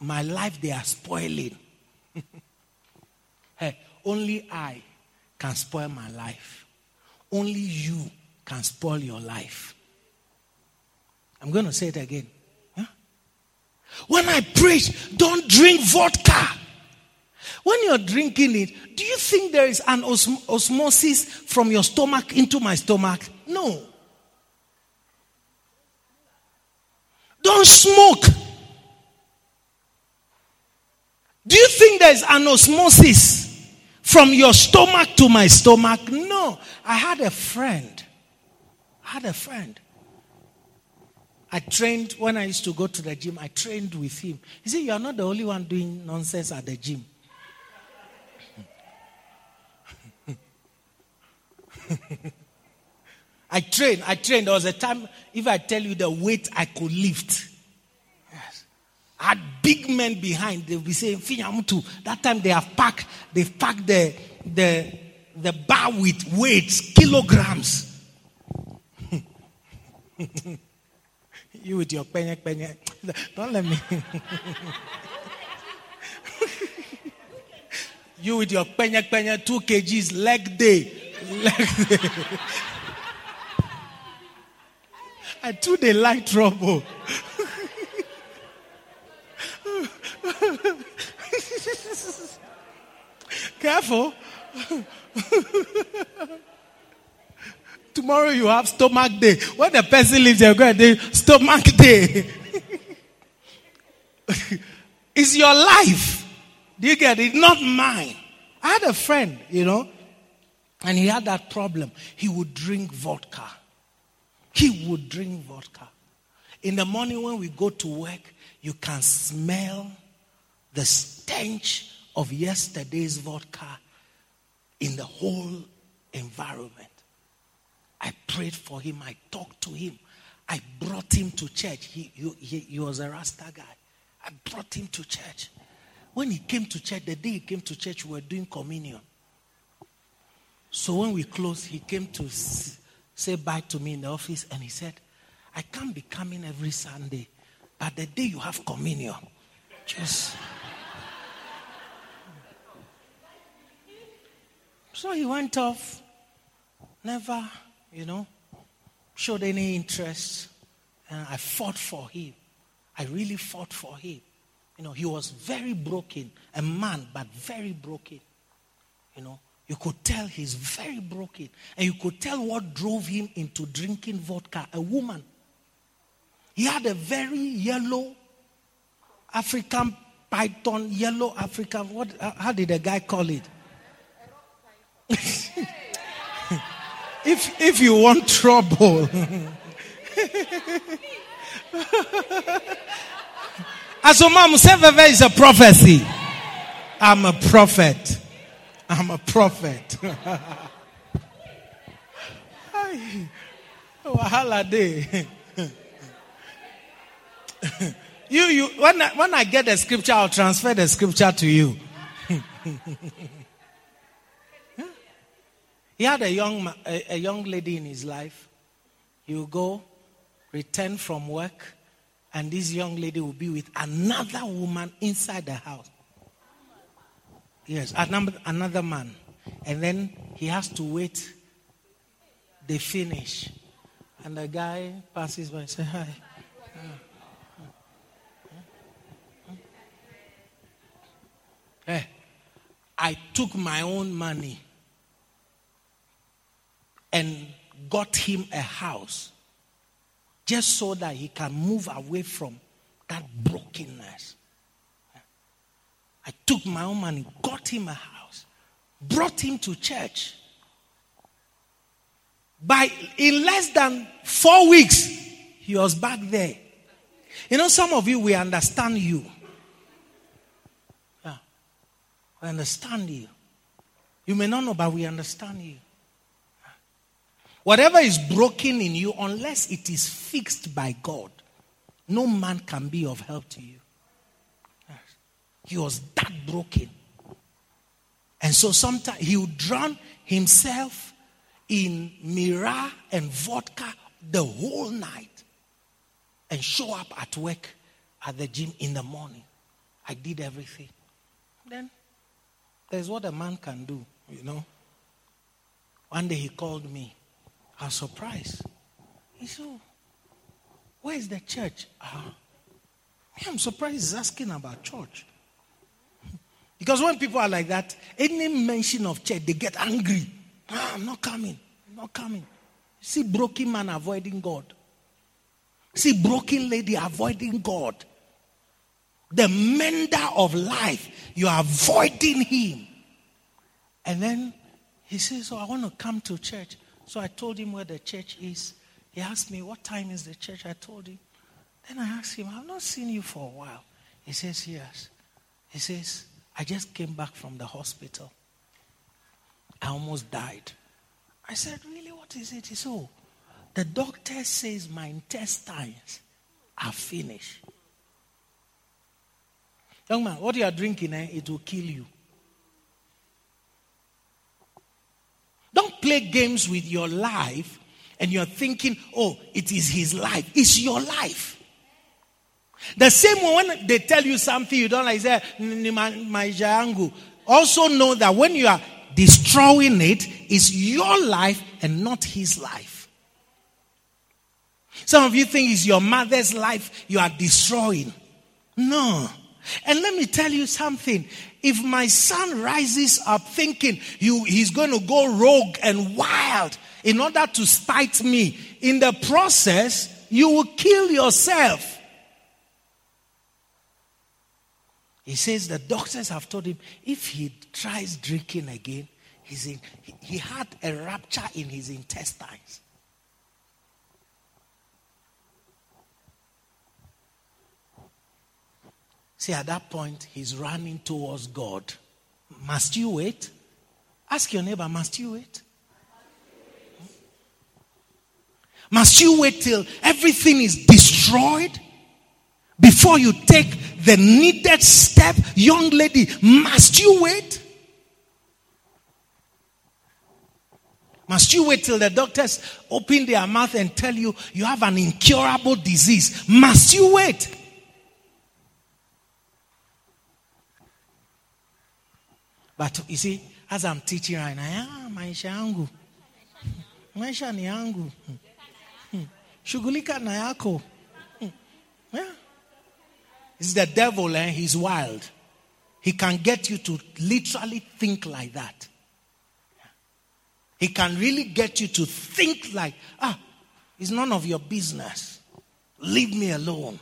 my life they are spoiling. hey, only I can spoil my life. Only you can spoil your life. I'm going to say it again. Huh? When I preach, don't drink vodka. When you're drinking it, do you think there is an osmosis from your stomach into my stomach? No. Don't smoke. Do you think there's an osmosis from your stomach to my stomach? No. I had a friend. I had a friend. I trained when I used to go to the gym, I trained with him. He said, You are not the only one doing nonsense at the gym. I trained, I trained. There was a time, if I tell you the weight I could lift, yes. I had big men behind. They'll be saying, Finyamutu. That time they have packed, they've packed the, the, the bar with weights, kilograms. you with your penye penye. Don't let me. you with your penye penye, two kgs, leg day. I too they like trouble. Careful. Tomorrow you have stomach day. When the person leaves, you're going to stomach day. it's your life. Do you get it? Not mine. I had a friend, you know, and he had that problem. He would drink vodka. He would drink vodka. In the morning when we go to work, you can smell the stench of yesterday's vodka in the whole environment. I prayed for him. I talked to him. I brought him to church. He, he, he was a Rasta guy. I brought him to church. When he came to church, the day he came to church, we were doing communion. So when we closed, he came to say bye to me in the office and he said, I can't be coming every Sunday, but the day you have communion, just. So he went off, never, you know, showed any interest. And I fought for him. I really fought for him. You know, he was very broken, a man, but very broken. You know, you could tell he's very broken. And you could tell what drove him into drinking vodka. A woman. He had a very yellow African python, yellow African. What? Uh, how did the guy call it? if if you want trouble. As a mom, is a prophecy. I'm a prophet. I'm a prophet. You, you, when I, when I get the scripture, I'll transfer the scripture to you. he had a young, a, a young lady in his life. You go, return from work, and this young lady will be with another woman inside the house. Yes, another, man. And then he has to wait. They finish. And the guy passes by and says, Hi. Hey, eh, I took my own money and got him a house just so that he can move away from that brokenness. I took my own money, got him a house, brought him to church. By in less than four weeks, he was back there. You know, some of you we understand you. Yeah. We understand you. You may not know, but we understand you. Whatever is broken in you, unless it is fixed by God, no man can be of help to you. He was that broken. And so sometimes he would drown himself in miraa and vodka the whole night and show up at work at the gym in the morning. I did everything. Then there's what a man can do, you know. One day he called me. I was surprised. He said, oh, Where's the church? Ah. I'm surprised he's asking about church. Because when people are like that, any mention of church, they get angry. Ah, I'm not coming. I'm not coming. See, broken man avoiding God. See, broken lady avoiding God. The mender of life, you are avoiding him. And then he says, Oh, I want to come to church. So I told him where the church is. He asked me, What time is the church? I told him. Then I asked him, I've not seen you for a while. He says, Yes. He says, I just came back from the hospital. I almost died. I said, Really? What is it? He said, Oh, the doctor says my intestines are finished. Young man, what you are drinking, eh, it will kill you. Don't play games with your life and you're thinking, oh, it is his life. It's your life. The same when they tell you something you don't like, say, my jangu. Also know that when you are destroying it, it's your life and not his life. Some of you think it's your mother's life you are destroying. No. And let me tell you something. If my son rises up thinking you, he's going to go rogue and wild in order to spite me, in the process, you will kill yourself. He says the doctors have told him if he tries drinking again, he's in, he had a rupture in his intestines. See, at that point, he's running towards God. Must you wait? Ask your neighbor, must you wait? Must you wait till everything is destroyed before you take the needed step? Young lady, must you wait? Must you wait till the doctors open their mouth and tell you you have an incurable disease? Must you wait? But you see, as I'm teaching right now, ah, maisha yangu. Maisha ni yangu. Shughulika na yako. Yeah. It's the devil, eh? He's wild. He can get you to literally think like that. He can really get you to think like, ah, it's none of your business. Leave me alone.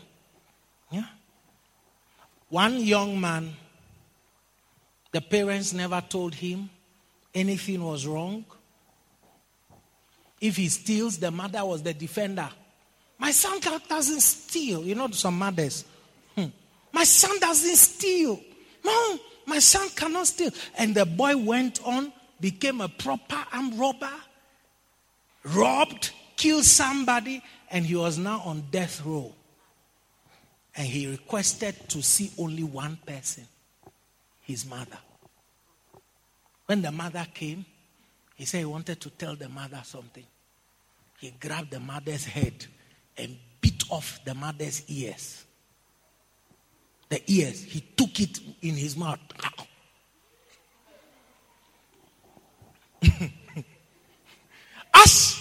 Yeah. One young man, the parents never told him anything was wrong. If he steals, the mother was the defender. My son doesn't steal. You know, some mothers. My son doesn't steal. No, my son cannot steal. And the boy went on, became a proper armed robber, robbed, killed somebody, and he was now on death row. And he requested to see only one person his mother. When the mother came, he said he wanted to tell the mother something. He grabbed the mother's head and bit off the mother's ears. The ears, he took it in his mouth. As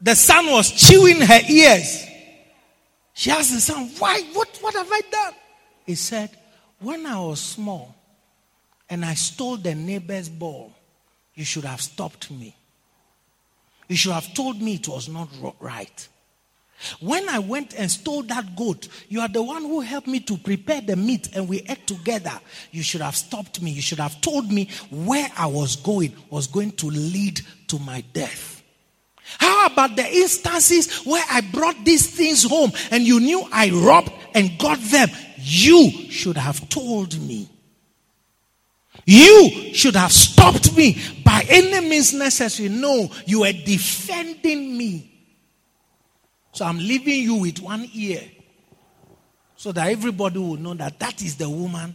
the son was chewing her ears, she asked the son, Why? What, what have I done? He said, When I was small and I stole the neighbor's ball, you should have stopped me. You should have told me it was not right. When I went and stole that goat, you are the one who helped me to prepare the meat and we ate together. You should have stopped me. You should have told me where I was going was going to lead to my death. How about the instances where I brought these things home and you knew I robbed and got them? You should have told me. You should have stopped me by any means necessary. No, you were defending me. So I'm leaving you with one ear so that everybody will know that that is the woman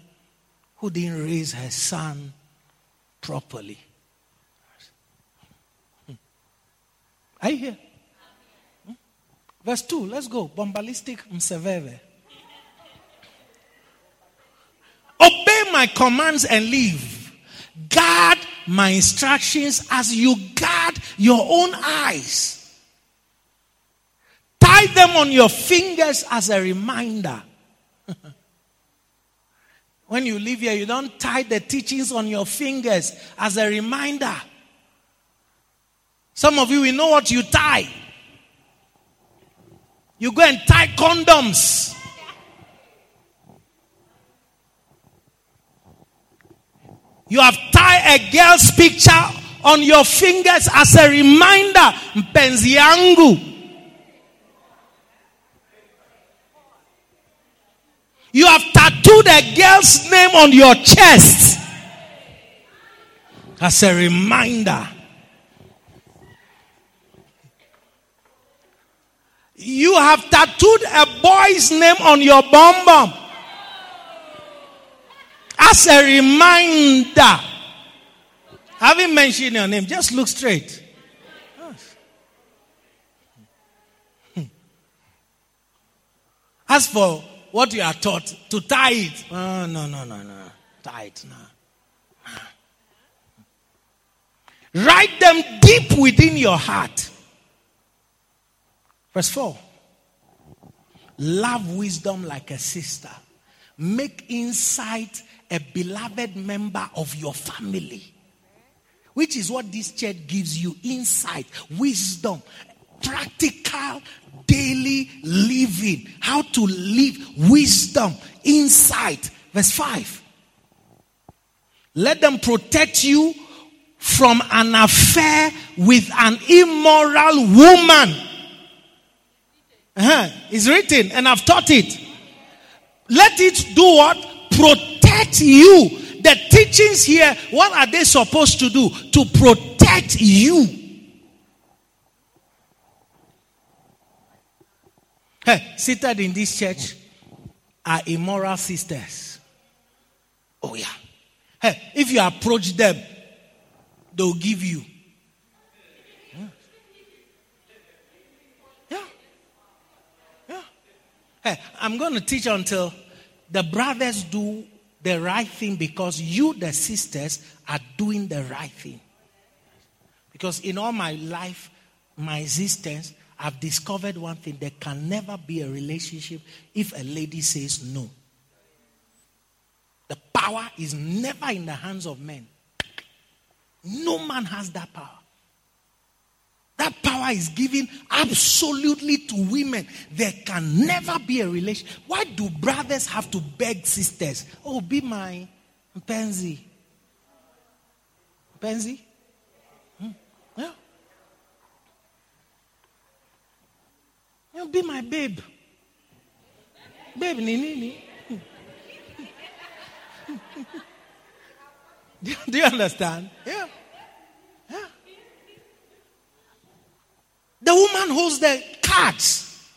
who didn't raise her son properly. Hmm. Are you here? Hmm? Verse 2, let's go. Bombalistic mseveve. Obey my commands and live. Guard my instructions as you guard your own eyes. Tie them on your fingers as a reminder. when you live here, you don't tie the teachings on your fingers as a reminder. Some of you, we know what you tie. You go and tie condoms. You have tied a girl's picture on your fingers as a reminder. Mpenzi. You have tattooed a girl's name on your chest as a reminder. You have tattooed a boy's name on your bum bum as a reminder. I haven't mentioned your name, just look straight. As for what you are taught, to tie it. Oh, no, no, no, no. Tie it now. Write them deep within your heart. Verse 4. Love wisdom like a sister. Make insight a beloved member of your family. Which is what this church gives you insight, wisdom, practical daily living. How to live, wisdom, insight. Verse 5. Let them protect you from an affair with an immoral woman. Uh-huh. It's written, and I've taught it. Let it do what? Protect you. The teachings here, what are they supposed to do? To protect you. hey, seated in this church are immoral sisters. Oh, yeah. Hey, if you approach them, they'll give you. Yeah. Yeah. yeah. Hey, I'm going to teach until the brothers do the right thing because you, the sisters, are doing the right thing. Because in all my life, my existence, I've discovered one thing there can never be a relationship if a lady says no. The power is never in the hands of men. No man has that power. That power is given absolutely to women. There can never be a relation. Why do brothers have to beg sisters? Oh, be my pansy. Pansy? Hmm. Yeah. You be my babe. Babe, Nini. do you understand? Yeah. Yeah. The woman holds the cards.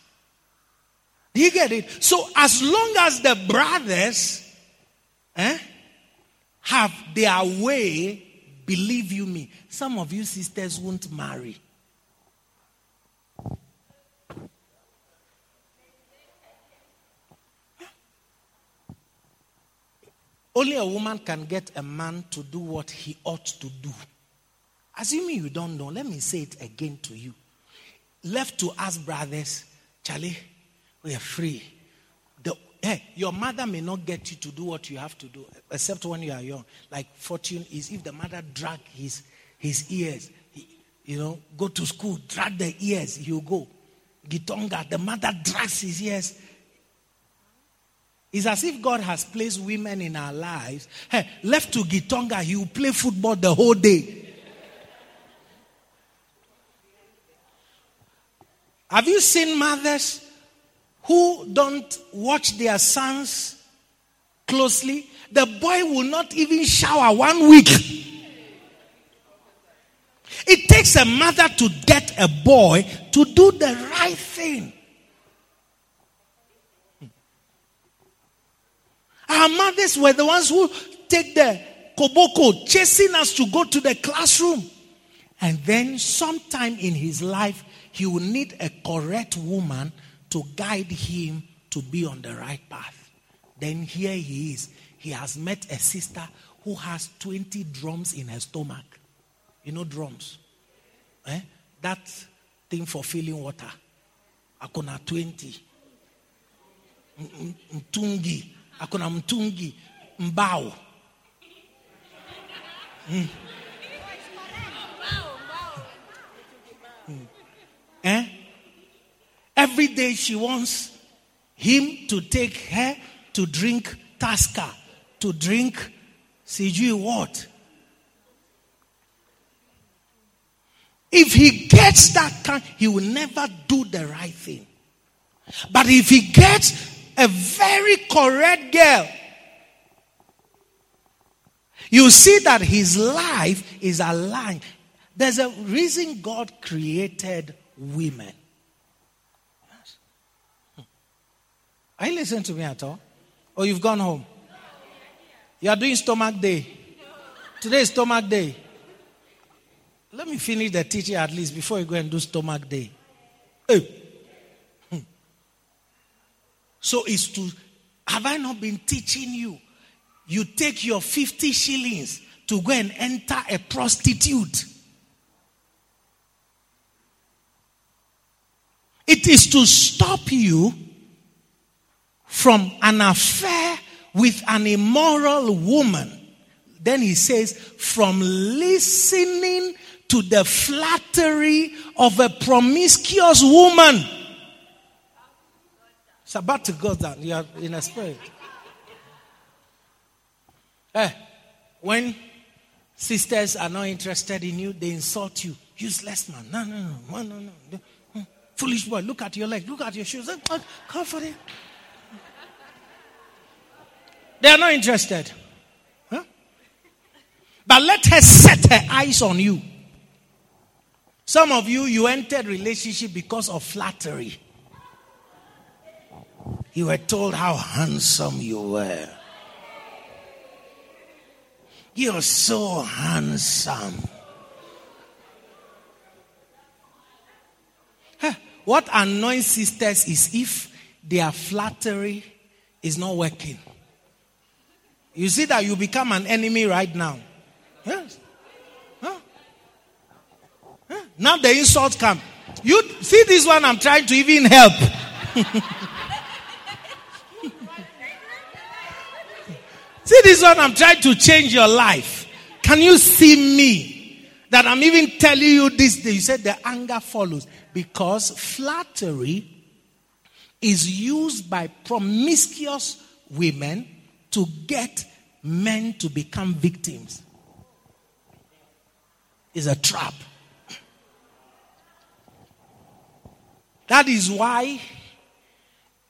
Do you get it? So as long as the brothers eh, have their way, believe you me, some of you sisters won't marry. Only a woman can get a man to do what he ought to do. Assuming you don't know, let me say it again to you. Left to us brothers, Charlie, we are free. The, hey, your mother may not get you to do what you have to do, except when you are young. Like fortune is if the mother drag his his ears, he, you know, go to school, drag the ears, he'll go. Gitonga, the mother drags his ears, it's as if God has placed women in our lives. Hey, left to Gitonga, he will play football the whole day. Have you seen mothers who don't watch their sons closely? The boy will not even shower one week. It takes a mother to get a boy to do the right thing. Our mothers were the ones who take the koboko, chasing us to go to the classroom. And then, sometime in his life, he will need a correct woman to guide him to be on the right path. Then, here he is. He has met a sister who has 20 drums in her stomach. You know, drums? Eh? That thing for filling water. Akona 20. Mtungi akona mtungi mbao mm. Eh? Every day she wants him to take her to drink Tusker, to drink sijui what. If he gets that kind, he will never do the right thing. But if he gets a very correct girl, you see that his life is aligned. There's a reason God created women. Hmm. Are you listening to me at all? Or you've gone home? You are doing stomach day. Today is stomach day. Let me finish the teaching at least before you go and do stomach day. Hey. So it's to, have I not been teaching you? You take your 50 shillings to go and enter a prostitute. It is to stop you from an affair with an immoral woman. Then he says, from listening to the flattery of a promiscuous woman. It's about to go down. You are in a spirit. Hey, eh, when sisters are not interested in you, they insult you. Useless man. No, no, no. No, no, no. Hmm. Foolish boy. Look at your leg. Look at your shoes. Come for it. They are not interested. Huh? But let her set her eyes on you. Some of you, you entered relationship because of flattery. You were told how handsome you were. You're so handsome. What annoys sisters is if their flattery is not working. You see that you become an enemy right now. Yes. Huh? Huh? Now the insult come. You see this one I'm trying to even help. see this one I'm trying to change your life. Can you see me? That I'm even telling you this day. You said the anger follows because flattery is used by promiscuous women to get men to become victims. It's a trap. That is why,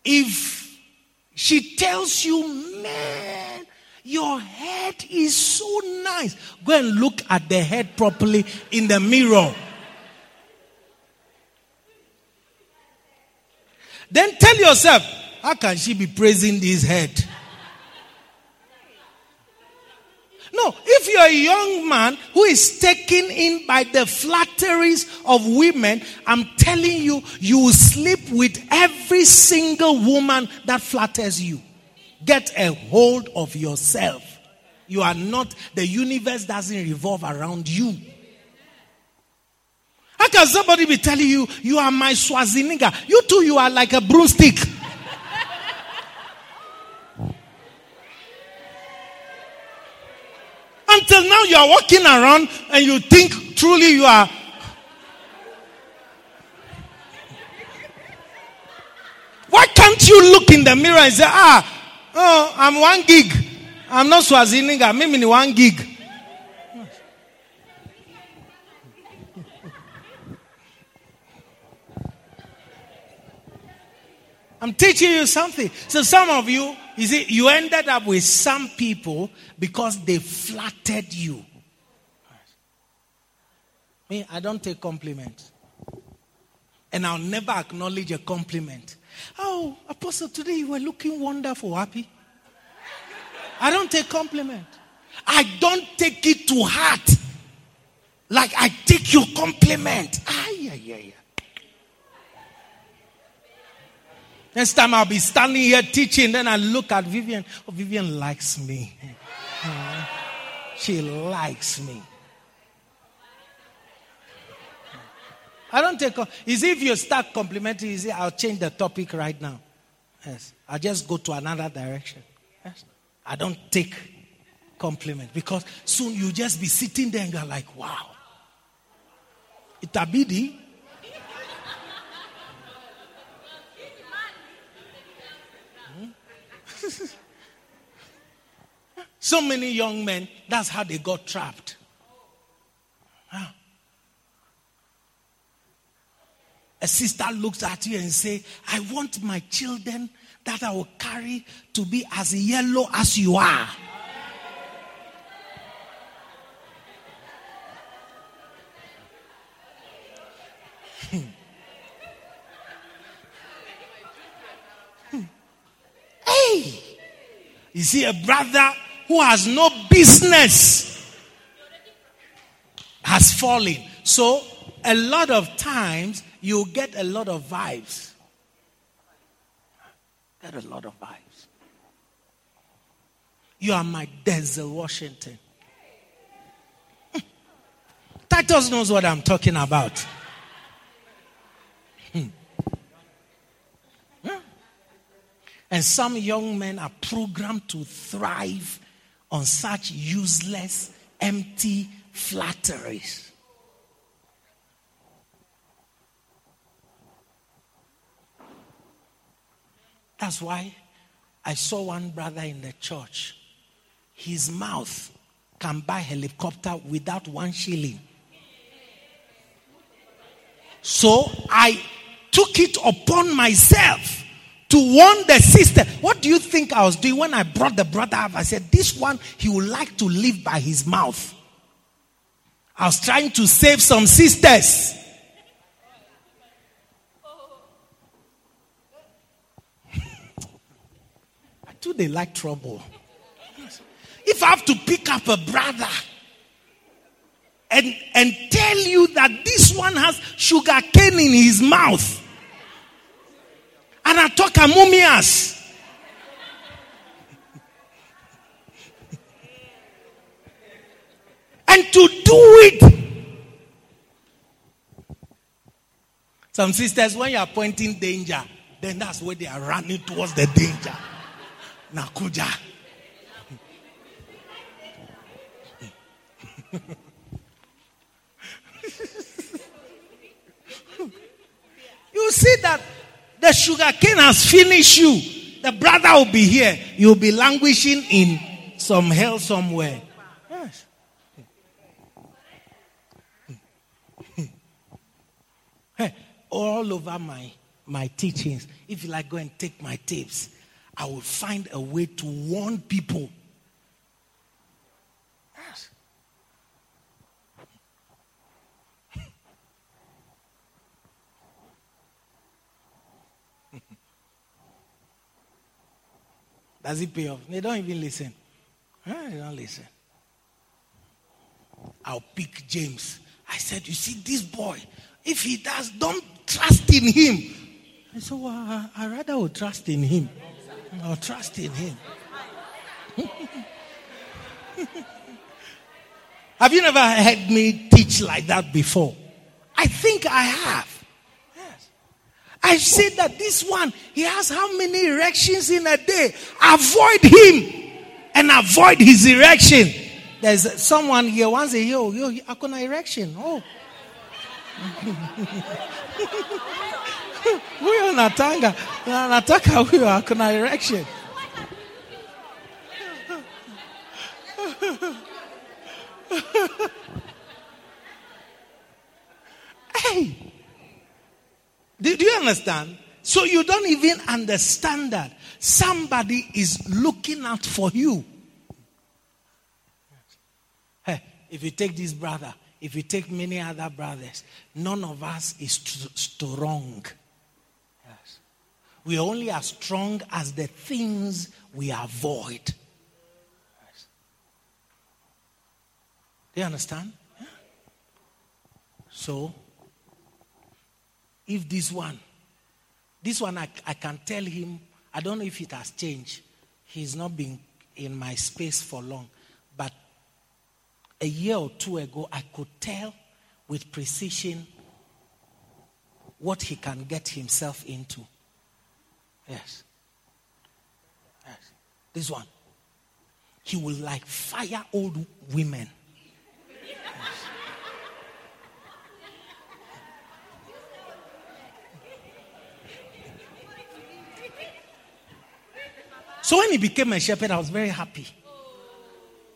if she tells you, man, your head is so nice, go and look at the head properly in the mirror. Then tell yourself, how can she be praising this head? No, if you're a young man who is taken in by the flatteries of women, I'm telling you, you will sleep with every single woman that flatters you. Get a hold of yourself. You are not, the universe doesn't revolve around you. How can somebody be telling you, you are my Schwarzenegger? You too, you are like a broomstick. Until now, you are walking around and you think truly you are. Why can't you look in the mirror and say, ah, oh, I'm one gig. I'm not Schwarzenegger. I'm in one gig. I'm teaching you something. So some of you, you see, you ended up with some people because they flattered you. Me, I don't take compliments. And I'll never acknowledge a compliment. Oh, Apostle, today you were looking wonderful, happy. I don't take compliment. I don't take it to heart. Like I take your compliment. Ay, ay, ay. Next time I'll be standing here teaching, then I look at Vivian. Oh, Vivian likes me. She likes me. I don't take. Is if you start complimenting, is I'll change the topic right now. Yes, I'll just go to another direction. Yes, I don't take compliment because soon you just be sitting there and you're like, wow. Itabidi, hmm? so many young men, that's how they got trapped. A sister looks at you and say, I want my children that I will carry to be as yellow as you are. Hey! You see, a brother who has no business has fallen. So, a lot of times, you get a lot of vibes. Get a lot of vibes. You are my Denzel Washington. Hmm. Titus knows what I'm talking about. Hmm. Hmm. And some young men are programmed to thrive on such useless, empty flatteries. That's why I saw one brother in the church. His mouth can buy a helicopter without one shilling. So I took it upon myself to warn the sister. What do you think I was doing when I brought the brother up? I said, This one, he would like to live by his mouth. I was trying to save some sisters. Too they like trouble. If I have to pick up a brother and, and tell you that this one has sugar cane in his mouth, and I talk amumias. and to do it. Some sisters, when you are pointing danger, then that's where they are running towards the danger. Nakuja. you see that the sugar cane has finished you. The brother will be here. You'll be languishing in some hell somewhere. All over my, my teachings, if you like, go and take my tapes. I will find a way to warn people. Yes. Does it pay off? They don't even listen. They don't listen. I'll pick James. I said, You see, this boy, if he does, don't trust in him. I said, Well, I, I rather would trust in him. I'll trust in him. have you never heard me teach like that before? I think I have. I said that this one, he has how many erections in a day? Avoid him and avoid his erection. There's someone here once a yo, yo, akona erection. Oh. huyo natanga nataka huyo akona erection. Hey! Do, do you understand? So you don't even understand that somebody is looking out for you. Hey if you take this brother if you take many other brothers none of us is strong. yes we are only as strong as the things we avoid. Do you understand? So if this one this one I, I can tell him i don't know if it has changed. He's not been in my space for long. But a year or two ago, I could tell with precision what he can get himself into. Yes. Yes. This one. He will like fire old women. Yes. So when he became a shepherd, I was very happy.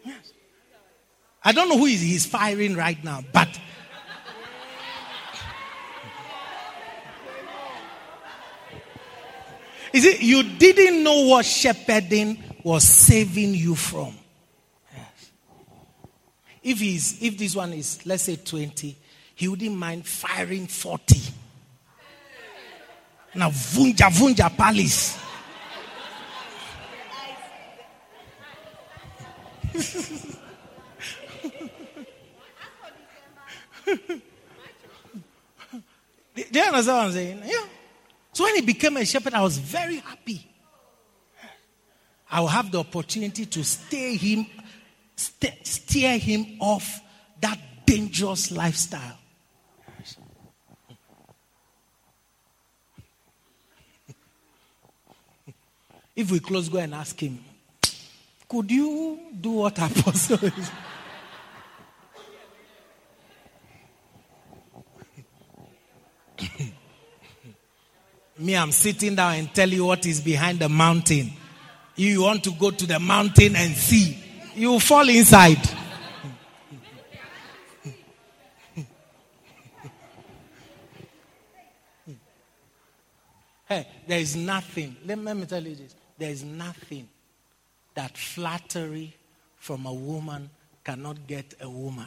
Yes. I don't know who he's firing right now, but is it you didn't know what shepherding was saving you from? Yes. If he's if this one is let's say 20, he wouldn't mind firing 40. Now vunja vunja palace. Do you understand what I'm saying? Yeah. So when he became a shepherd, I was very happy. I will have the opportunity to steer him, steer him off that dangerous lifestyle. If we close, go and ask him, could you do what apostle is? Me, I'm sitting down and tell you what is behind the mountain. You want to go to the mountain and see. You fall inside. hey, there is nothing. Let, me tell you this. There is nothing that flattery from a woman cannot get a woman.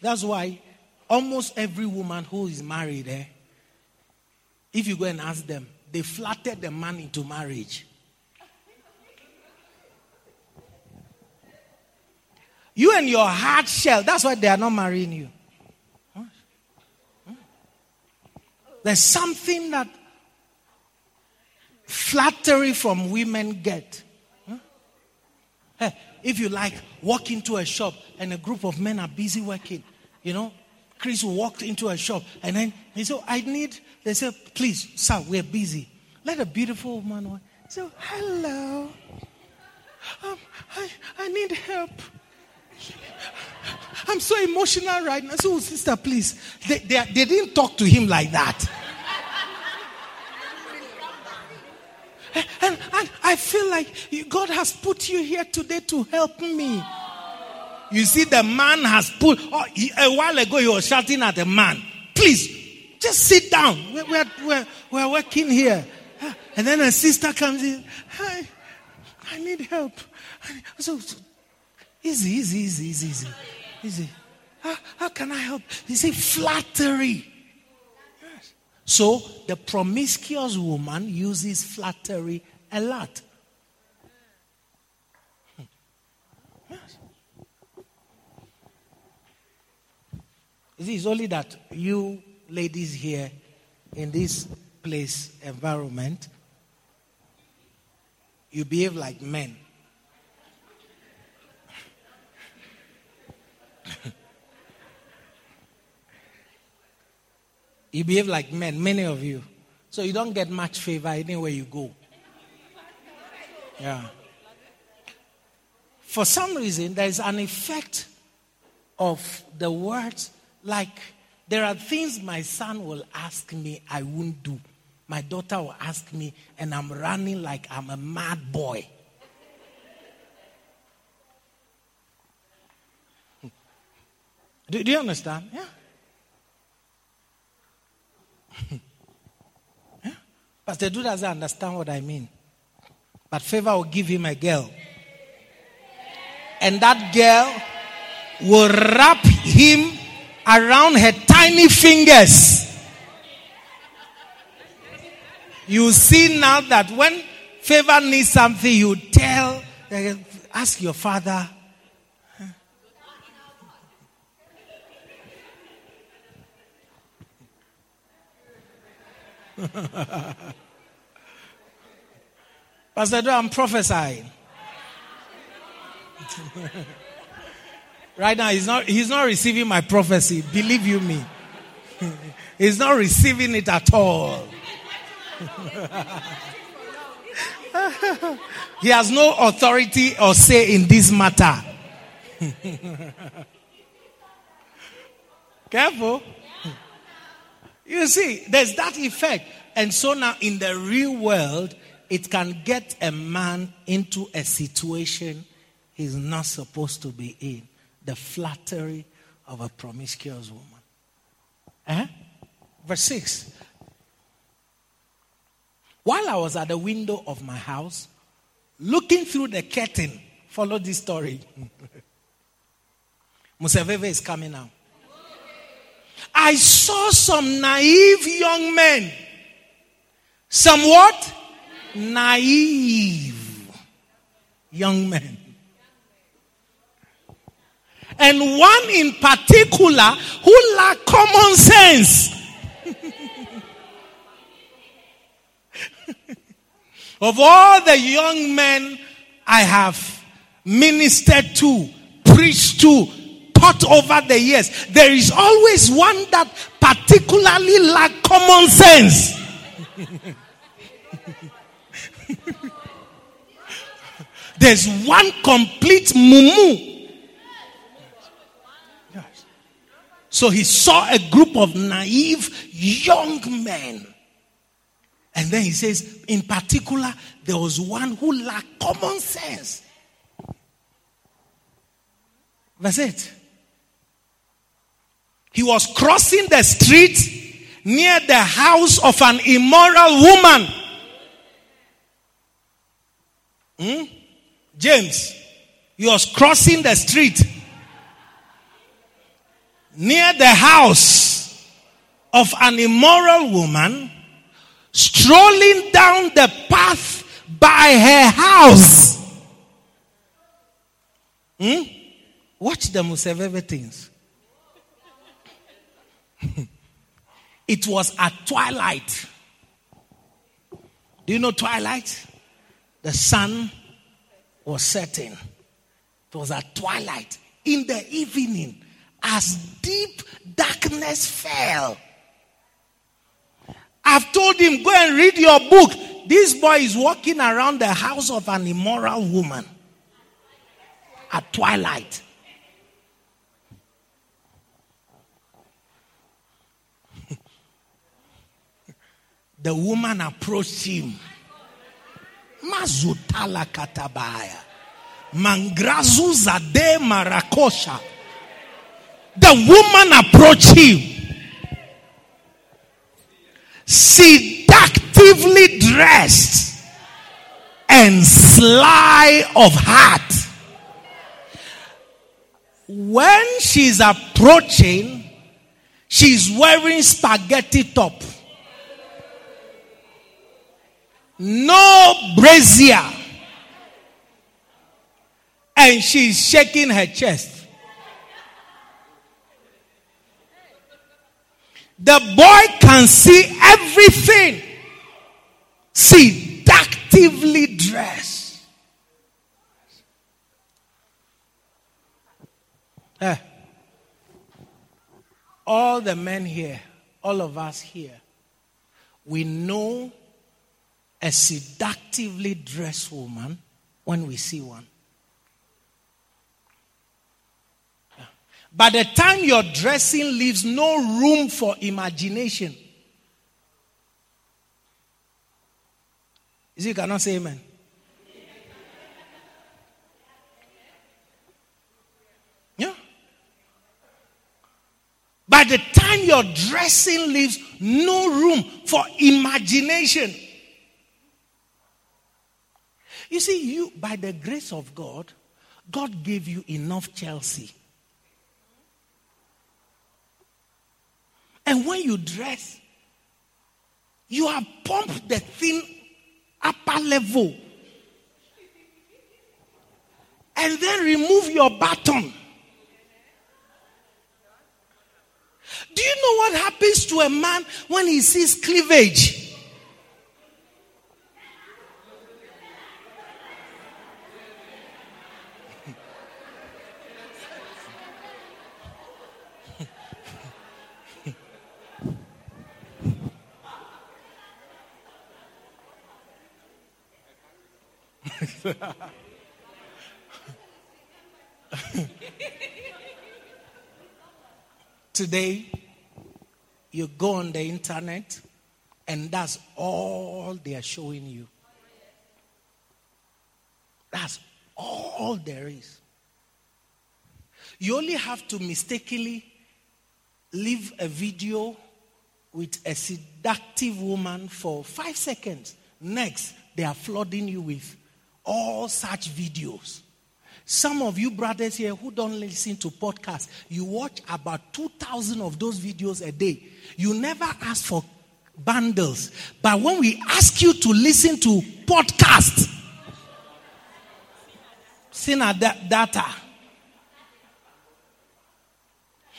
That's why almost every woman who is married, eh, if you go and ask them, they flattered the man into marriage. You and your hard shell, that's why they are not marrying you. There's something that flattery from women get. Hey, if you like, walk into a shop and a group of men are busy working, you know, Chris walked into a shop and then he said, I need, they said, please, sir, we're busy. Let a beautiful woman walk. So, hello. Um, I, I need help. I'm so emotional right now. So, sister, please. They, they, they didn't talk to him like that. And, and I feel like God has put you here today to help me. You see, the man has put, oh, he, a while ago he was shouting at the man, please, just sit down. We're, we're, we're, we're working here. And then a sister comes in, hi, I need help. So, so easy, easy, easy, easy, easy. easy. How, how can I help? You see, flattery. So the promiscuous woman uses flattery a lot. Yes. It is only that you ladies here in this place environment, you behave like men. You behave like men, many of you. So you don't get much favor anywhere you go. Yeah. For some reason, there is an effect of the words like there are things my son will ask me I won't do. My daughter will ask me, and I'm running like I'm a mad boy. Do, do you understand? Yeah. yeah? Pastor Du doesn't understand what I mean. But favor will give him a girl. And that girl will wrap him around her tiny fingers. You see now that when favor needs something, you tell, ask your father, Pastor I'm prophesying. right now, he's not, he's not receiving my prophecy. Believe you me. he's not receiving it at all. he has no authority or say in this matter. Careful. You see, there's that effect. And so now in the real world, it can get a man into a situation he's not supposed to be in. The flattery of a promiscuous woman. Eh? Verse 6. While I was at the window of my house, looking through the curtain, follow this story. Museveve is coming out. I saw some naive young men. Some what? Naive young men. And one in particular who lacked common sense. of all the young men I have ministered to, preached to, taught over the years, there is always one that particularly lack common sense. There's one complete mumu. So he saw a group of naive young men. And then he says, in particular, there was one who lacked common sense. That's it. He was crossing the street near the house of an immoral woman. Hmm? James, he was crossing the street near the house of an immoral woman. strolling down the path by her house. Hmm? Watch the Museveve things. it was at twilight. Do you know twilight? The sun was setting. It was at twilight. In the evening, as deep darkness fell. I've told him, go and read your book. This boy is walking around the house of an immoral woman at twilight. the woman approached him. Mazutala katabaya. Mangrazu zade marakosha. The woman approached him. Seductively dressed and sly of heart. When she's approaching, she's wearing spaghetti top. No brazier. And she's shaking her chest. The boy can see everything. Seductively dressed. Eh. All the men here, all of us here, we know a seductively dressed woman when we see one. By the time your dressing leaves no room for imagination. You cannot say amen? Yeah. By the time your dressing leaves no room for imagination. You see, you, by the grace of God, God gave you enough Chelsea. And when you dress, you have pumped the thing upper level. And then remove your button. Do you know what happens to a man when he sees cleavage? Today, you go on the internet, and that's all they are showing you. That's all there is. You only have to mistakenly leave a video with a seductive woman for five seconds. Next, they are flooding you with all such videos. Some of you brothers here who don't listen to podcasts, you watch about 2,000 of those videos a day. You never ask for bundles. But when we ask you to listen to podcasts, sinner data.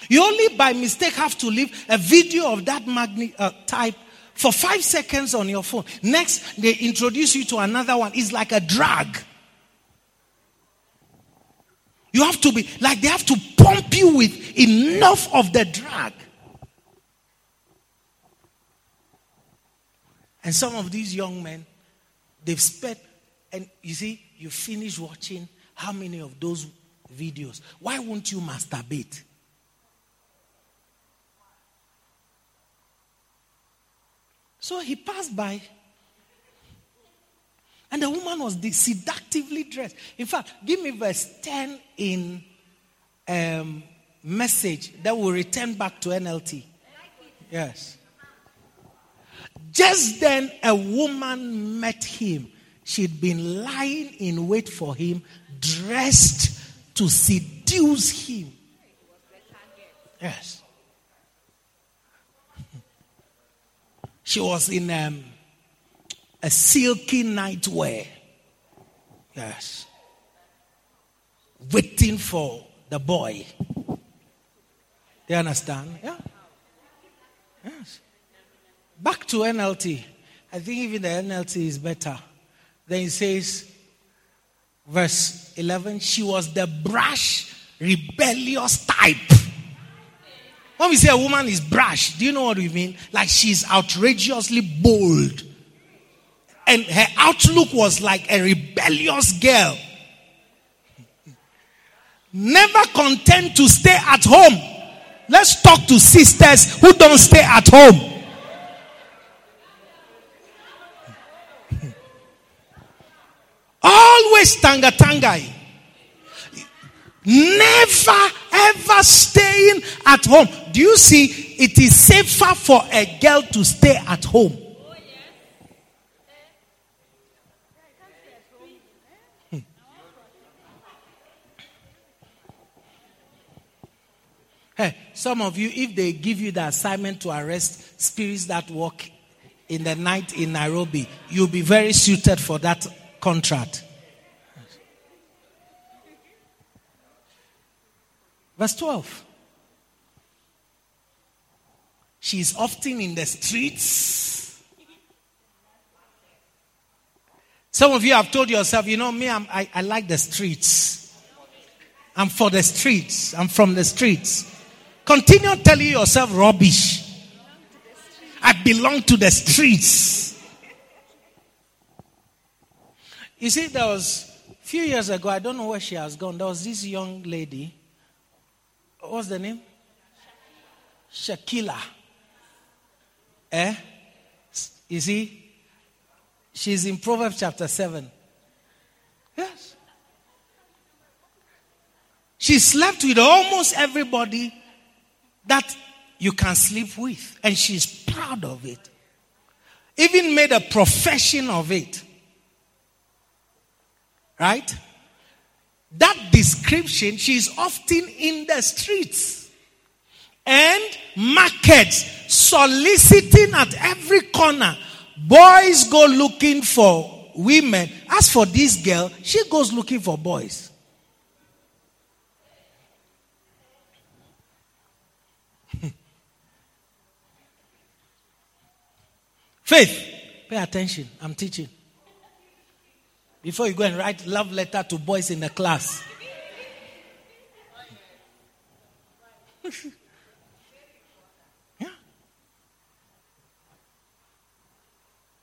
You only by mistake have to leave a video of that magni- uh, type for five seconds on your phone. Next, they introduce you to another one. It's like a drug. You have to be like they have to pump you with enough of the drug. And some of these young men, they've spent, and you see, you finish watching how many of those videos? Why won't you masturbate? So he passed by. And the woman was seductively dressed. In fact, give me verse 10 in um, message that will return back to NLT. Yes. Just then, a woman met him. She'd been lying in wait for him, dressed to seduce him. Yes. She was in um, a silky nightwear. Yes. Waiting for the boy. You understand? Yeah. Yes. Back to NLT. I think even the NLT is better. Then it says, verse 11, she was the brash, rebellious type. When we say a woman is brash, do you know what we mean? Like she's outrageously bold. And her outlook was like a rebellious girl. Never content to stay at home. Let's talk to sisters who don't stay at home. Always tanga tangai. Never ever staying at home. Do you see? It is safer for a girl to stay at home. Hmm. Hey, some of you, if they give you the assignment to arrest spirits that walk in the night in Nairobi, you'll be very suited for that contract. Verse 12. She's often in the streets. Some of you have told yourself, you know, me, I, I like the streets. I'm for the streets. I'm from the streets. Continue telling yourself rubbish. I belong to the streets. You see, there was a few years ago, I don't know where she has gone. There was this young lady what's the name? Shakila. Eh? You see? She's in Proverbs chapter 7. Yes. She slept with almost everybody that you can sleep with. And she's proud of it. Even made a profession of it. Right? That description, she's often in the streets and markets, soliciting at every corner. Boys go looking for women. As for this girl, she goes looking for boys. Faith, pay attention. I'm teaching. Before you go and write love letter to boys in the class. yeah.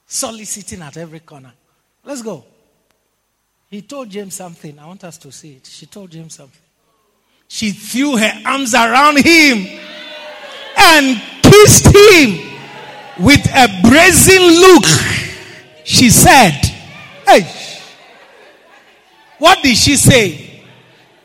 Soliciting at every corner. Let's go. He told James something. I want us to see it. She told James something. She threw her arms around him and kissed him with a brazen look. She said, Hey, what did she say?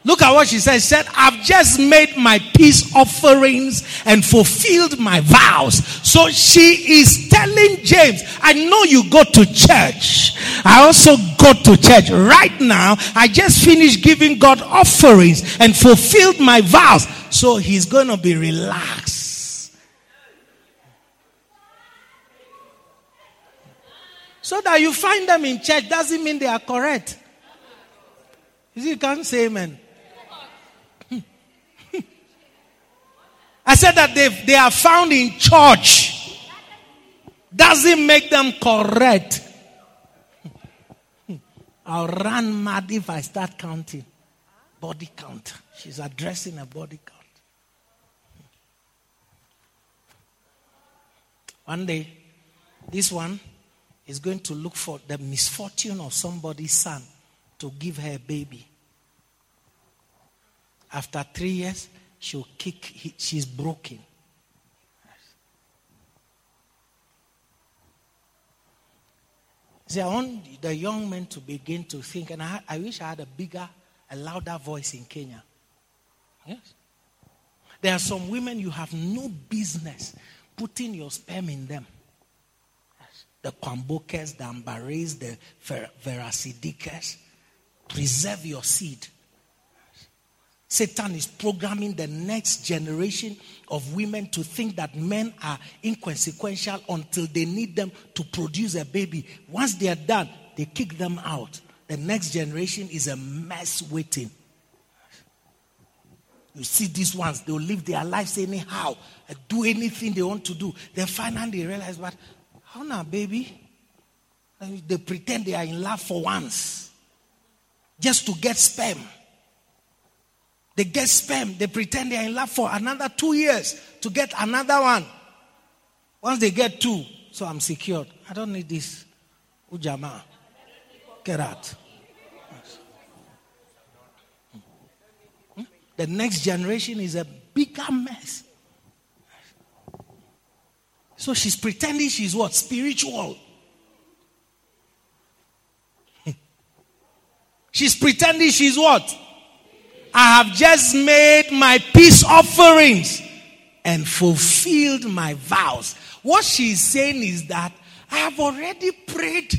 Look at what she said. She said, I've just made my peace offerings and fulfilled my vows. So she is telling James, I know you go to church. I also go to church. Right now, I just finished giving God offerings and fulfilled my vows. So he's going to be relaxed. So that you find them in church doesn't mean they are correct. You can't say amen. I said that they, they are found in church. Doesn't make them correct. I'll run mad if I start counting. Body count. She's addressing a body count. One day, this one is going to look for the misfortune of somebody's son to give her a baby. After three years, she'll kick, she's broken. See, I want the young men to begin to think, and I, I wish I had a bigger, a louder voice in Kenya. Yes. There are some women you have no business putting your sperm in them. Yes. The Kwambokers, the Ambares, the Ver-. Preserve your seed. Satan is programming the next generation of women to think that men are inconsequential until they need them to produce a baby. Once they are done, they kick them out. The next generation is a mess waiting. You see these ones, they'll live their lives anyhow, do anything they want to do. Then finally they realize, but how now, baby? They pretend they are in love for once just to get sperm. They get sperm. They pretend they are in love for another two years to get another one. Once they get two, so I'm secured. I don't need this. Ujama. Get out. Hmm? The next generation is a bigger mess. So she's pretending she's what? Spiritual. she's pretending she's what? I have just made my peace offerings and fulfilled my vows. What she's saying is that I have already prayed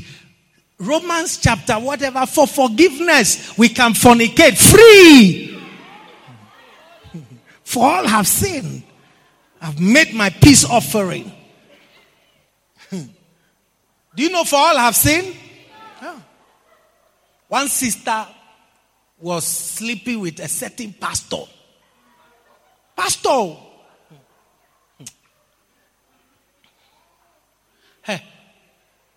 Romans chapter whatever for forgiveness. We can fornicate free. For all have sinned. I've made my peace offering. Do you know for all have sinned? One sister was sleeping with a certain pastor. Pastor. Hey,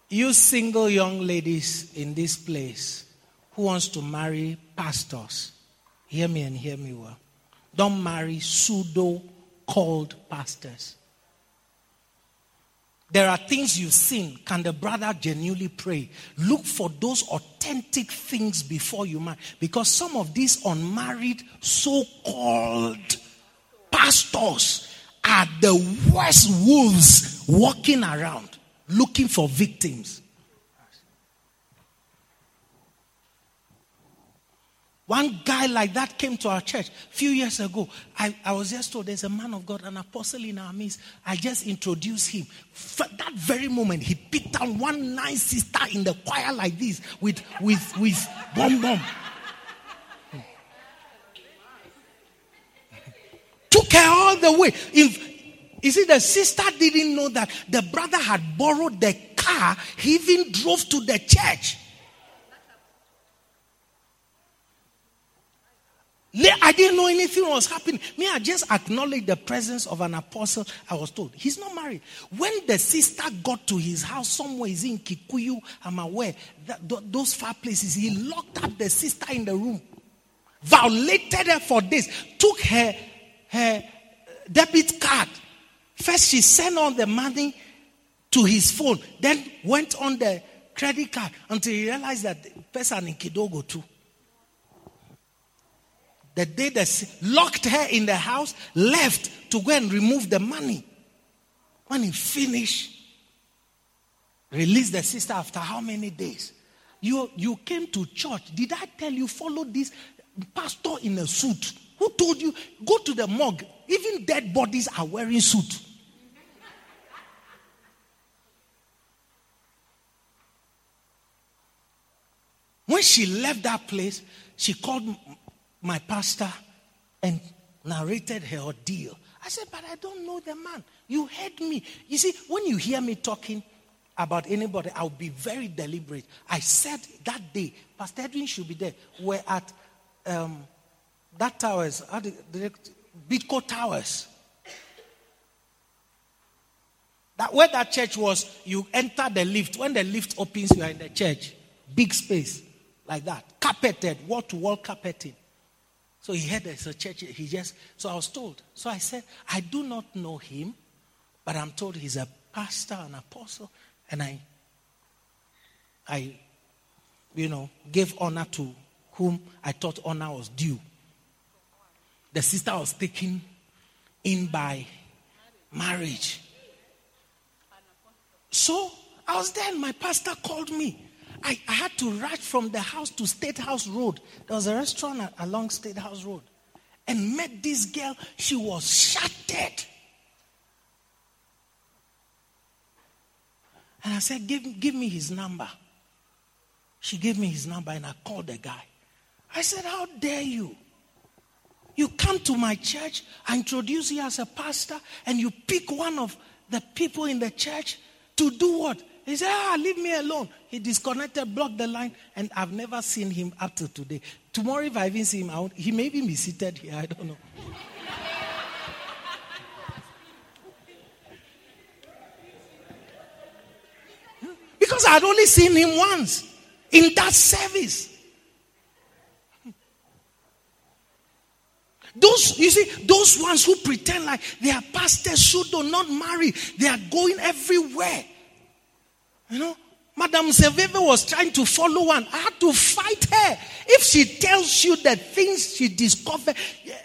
you single young ladies in this place who wants to marry pastors, hear me and hear me well. Don't marry pseudo called pastors. There are things you've seen. Can the brother genuinely pray? Look for those authentic things before you marry. Because some of these unmarried, so called pastors are the worst wolves walking around looking for victims. One guy like that came to our church a few years ago. I, I was just told there's a man of God, an apostle in our midst. I just introduced him. For that very moment, he picked down one nice sister in the choir like this with with with bomb bomb. Took her all the way. If, you see, the sister didn't know that the brother had borrowed the car. He even drove to the church. I didn't know anything was happening. Me, I just acknowledged the presence of an apostle. I was told he's not married. When the sister got to his house, somewhere is in Kikuyu, I'm aware that those far places, he locked up the sister in the room, violated her for this, took her her debit card. First, she sent all the money to his phone, then went on the credit card until he realized that the person in Kidogo too. The day they locked her in the house, left to go and remove the money. When he finished, released the sister after how many days? You, you came to church. Did I tell you, follow this pastor in a suit? Who told you, go to the morgue? Even dead bodies are wearing suit. When she left that place, she called my pastor and narrated her ordeal. I said, But I don't know the man. You heard me. You see, when you hear me talking about anybody, I'll be very deliberate. I said that day, Pastor Edwin should be there. We're at um, that towers, the Bidco Towers. That where that church was, you enter the lift. When the lift opens, you are in the church. Big space, like that. Carpeted, wall to wall carpeting. So he heard there's a church. He just, so I was told. So I said, I do not know him, but I'm told he's a pastor, an apostle. And I, I, you know, gave honor to whom I thought honor was due. The sister was taken in by marriage. So I was there, and my pastor called me. I, I had to rush from the house to State House Road. There was a restaurant along State House Road. And met this girl. She was shattered. And I said, give, give me his number. She gave me his number and I called the guy. I said, How dare you? You come to my church, I introduce you as a pastor, and you pick one of the people in the church to do what? He said, Ah, leave me alone. He disconnected, blocked the line, and I've never seen him up to today. Tomorrow, if I even see him out, he may even be seated here. I don't know. because I had only seen him once in that service. Those, you see, those ones who pretend like they are pastors should not marry. They are going everywhere. You know, Madam Seveve was trying to follow one. I had to fight her. If she tells you the things she discovered,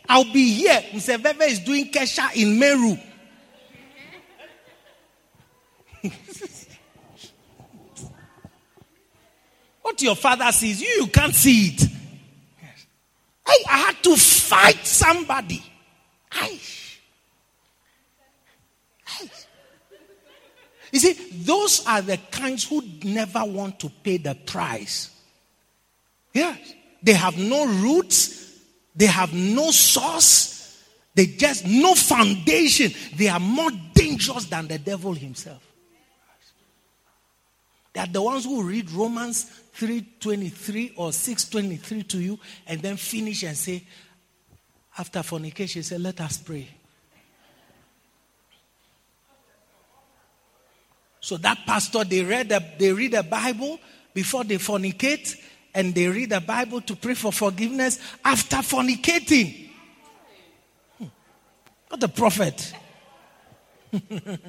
I'll be here. Seveve is doing Kesha in Meru. what your father sees, you, you can't see it. I, I had to fight somebody. I. You see, those are the kinds who never want to pay the price. Yes. They have no roots, they have no source, they just no foundation. They are more dangerous than the devil himself. They are the ones who read Romans 3:23 or 6:23 to you and then finish and say, after fornication, say, let us pray. So that pastor, they read the, they read the Bible before they fornicate, and they read the Bible to pray for forgiveness after fornicating. Hmm. Not the prophet. hey,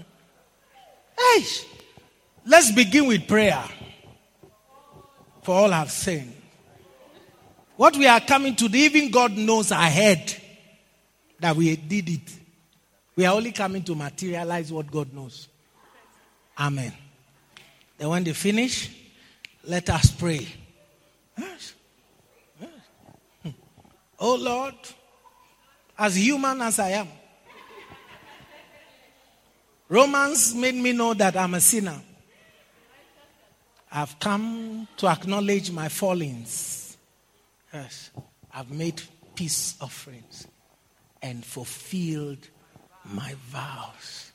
let's begin with prayer. For all have sinned. What we are coming to, even God knows ahead that we did it. We are only coming to materialize what God knows. Amen. Then when they finish, let us pray. Yes. Yes. Hmm. Oh Lord, as human as I am, Romans made me know that I'm a sinner. I've come to acknowledge my fallings. Yes. I've made peace offerings and fulfilled my vows.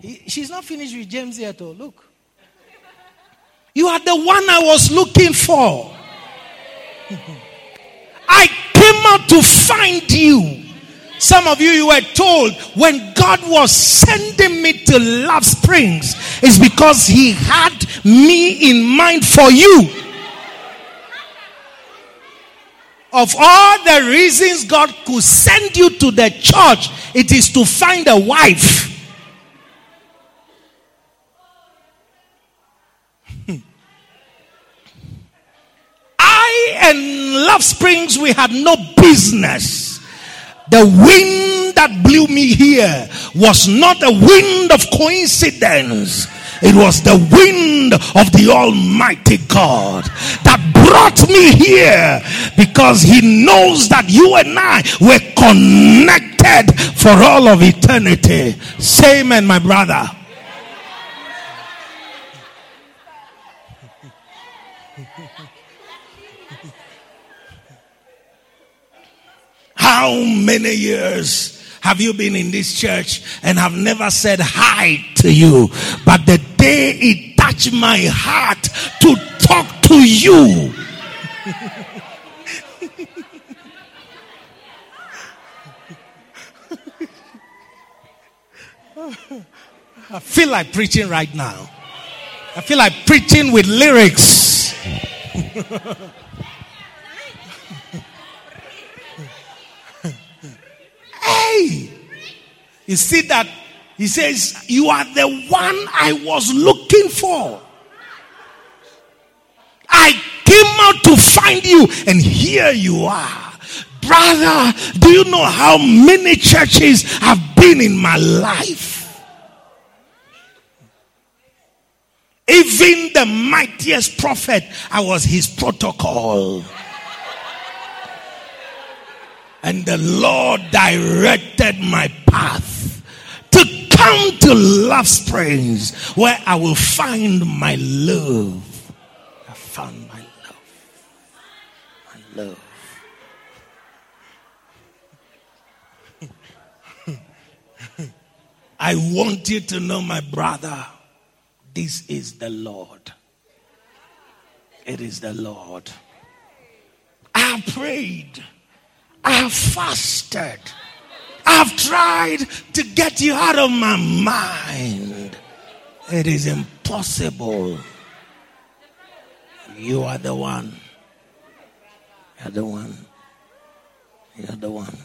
He, she's not finished with James yet, though. Look. You are the one I was looking for. I came out to find you. Some of you, you were told when God was sending me to Love Springs, is because He had me in mind for you. Of all the reasons God could send you to the church, it is to find a wife. I and Love Springs, we had no business. The wind that blew me here was not a wind of coincidence. It was the wind of the Almighty God that brought me here because He knows that you and I were connected for all of eternity. Say amen, my brother. How many years have you been in this church and have never said hi to you? But the day it touched my heart to talk to you. I feel like preaching right now. I feel like preaching with lyrics. hey! You see that? He says, You are the one I was looking for. I came out to find you, and here you are. Brother, do you know how many churches have been in my life? Even the mightiest prophet, I was his protocol. And the Lord directed my path to come to love springs where I will find my love. I found my love. My love. I want you to know, my brother, this is the Lord. It is the Lord. I prayed. I have fasted. I've tried to get you out of my mind. It is impossible. You are the one. You're the one. You're the one.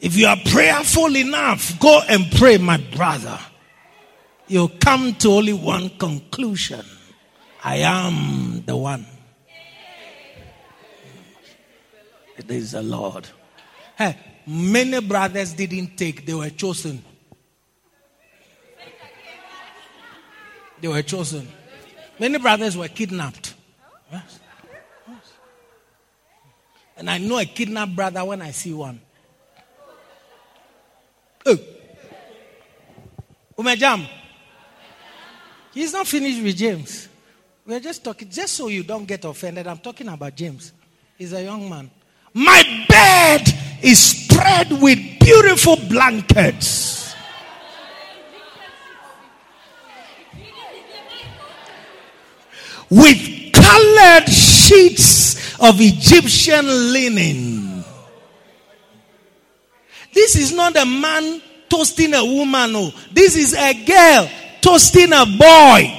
If you are prayerful enough, go and pray, my brother. You'll come to only one conclusion I am the one. It is a Lord. Hey, many brothers didn't take, they were chosen. They were chosen. Many brothers were kidnapped. Yes. Yes. And I know a kidnapped brother when I see one. Oh. Umejam. He's not finished with James. We're just talking, just so you don't get offended. I'm talking about James. He's a young man. My bed is spread with beautiful blankets. With colored sheets of Egyptian linen. This is not a man toasting a woman. No. This is a girl toasting a boy.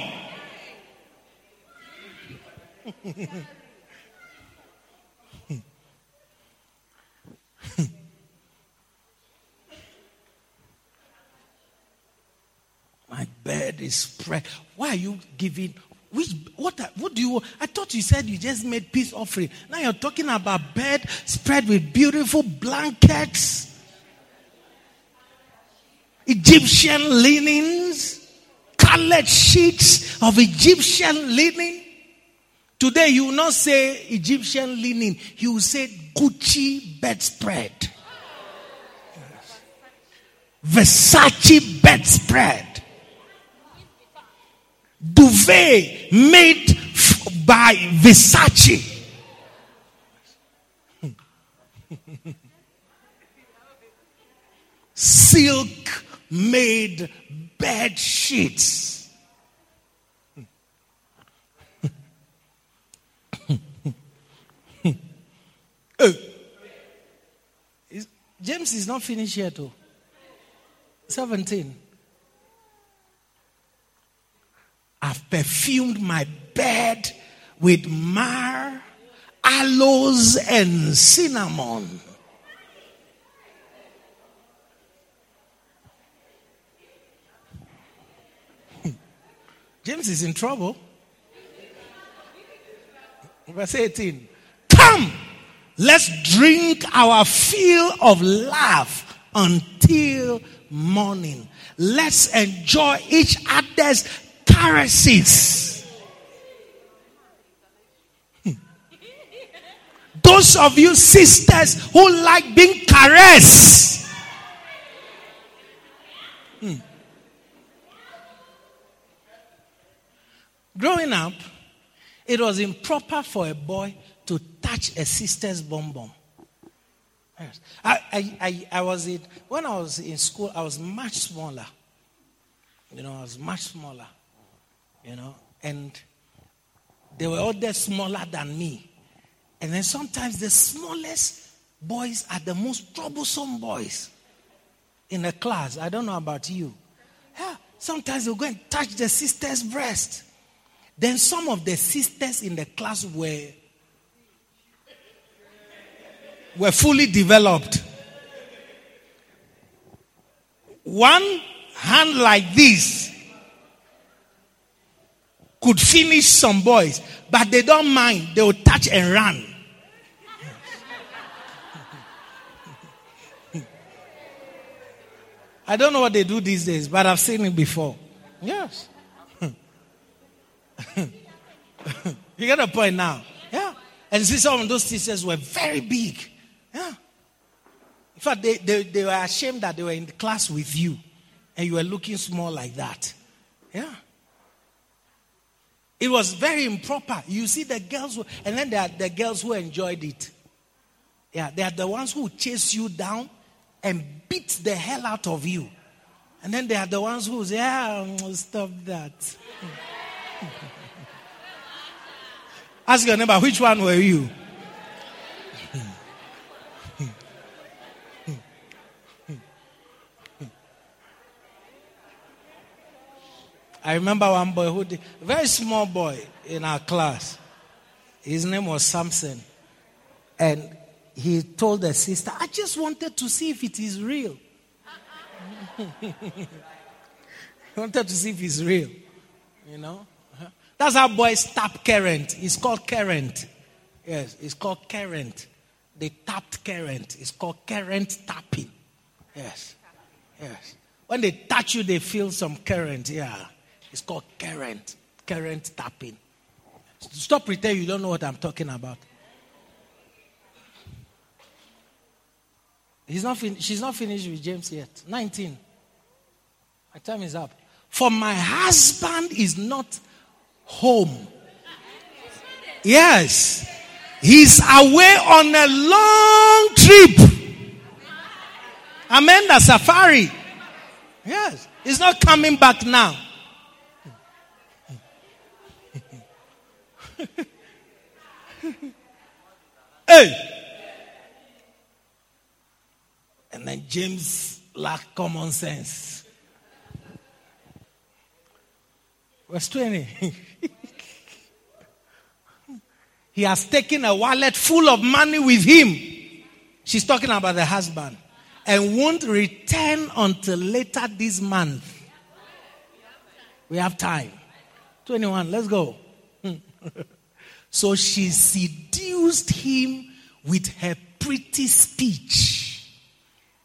My bed is spread. Why are you giving? Which what? What do you? I thought you said you just made peace offering. Now you're talking about bed spread with beautiful blankets, Egyptian linens, colored sheets of Egyptian linen. Today you will not say Egyptian linen. You will say Gucci bedspread. Versace bedspread duvet made by Versace. Silk made bed sheets. oh. James is not finished yet, too. 17. I've perfumed my bed with myrrh, aloes, and cinnamon. James is in trouble. Verse 18. Come, let's drink our fill of love until morning. Let's enjoy each other's caresses. Hmm. Those of you sisters who like being caressed. Hmm. Growing up, it was improper for a boy to touch a sister's bum bum. Yes. I, I, I, I was in, when I was in school, I was much smaller. You know, I was much smaller you know, and they were all there smaller than me. And then sometimes the smallest boys are the most troublesome boys in a class. I don't know about you. Yeah, sometimes they'll go and touch the sister's breast. Then some of the sisters in the class were were fully developed. One hand like this could finish some boys, but they don't mind. They will touch and run. I don't know what they do these days, but I've seen it before. Yes. you get a point now. Yeah. And see, some of those teachers were very big. Yeah. In fact, they, they, they were ashamed that they were in the class with you and you were looking small like that. Yeah. It was very improper. You see the girls, who, and then there are the girls who enjoyed it. Yeah, they are the ones who chase you down and beat the hell out of you. And then they are the ones who say, yeah, stop that. Ask your neighbor, which one were you? I remember one boy who did, very small boy in our class. His name was Samson. And he told the sister, I just wanted to see if it is real. he wanted to see if it's real. You know? That's how boys tap current. It's called current. Yes, it's called current. They tapped current. It's called current tapping. Yes. Yes. When they touch you, they feel some current. Yeah. It's called current. Current tapping. Stop pretending you don't know what I'm talking about. He's not fin- she's not finished with James yet. 19. My time is up. For my husband is not home. Yes. He's away on a long trip. Amen. The safari. Yes. He's not coming back now. Hey. And then James lacked common sense. Verse 20. he has taken a wallet full of money with him. She's talking about the husband. And won't return until later this month. We have time. 21, let's go. So she seduced him with her pretty speech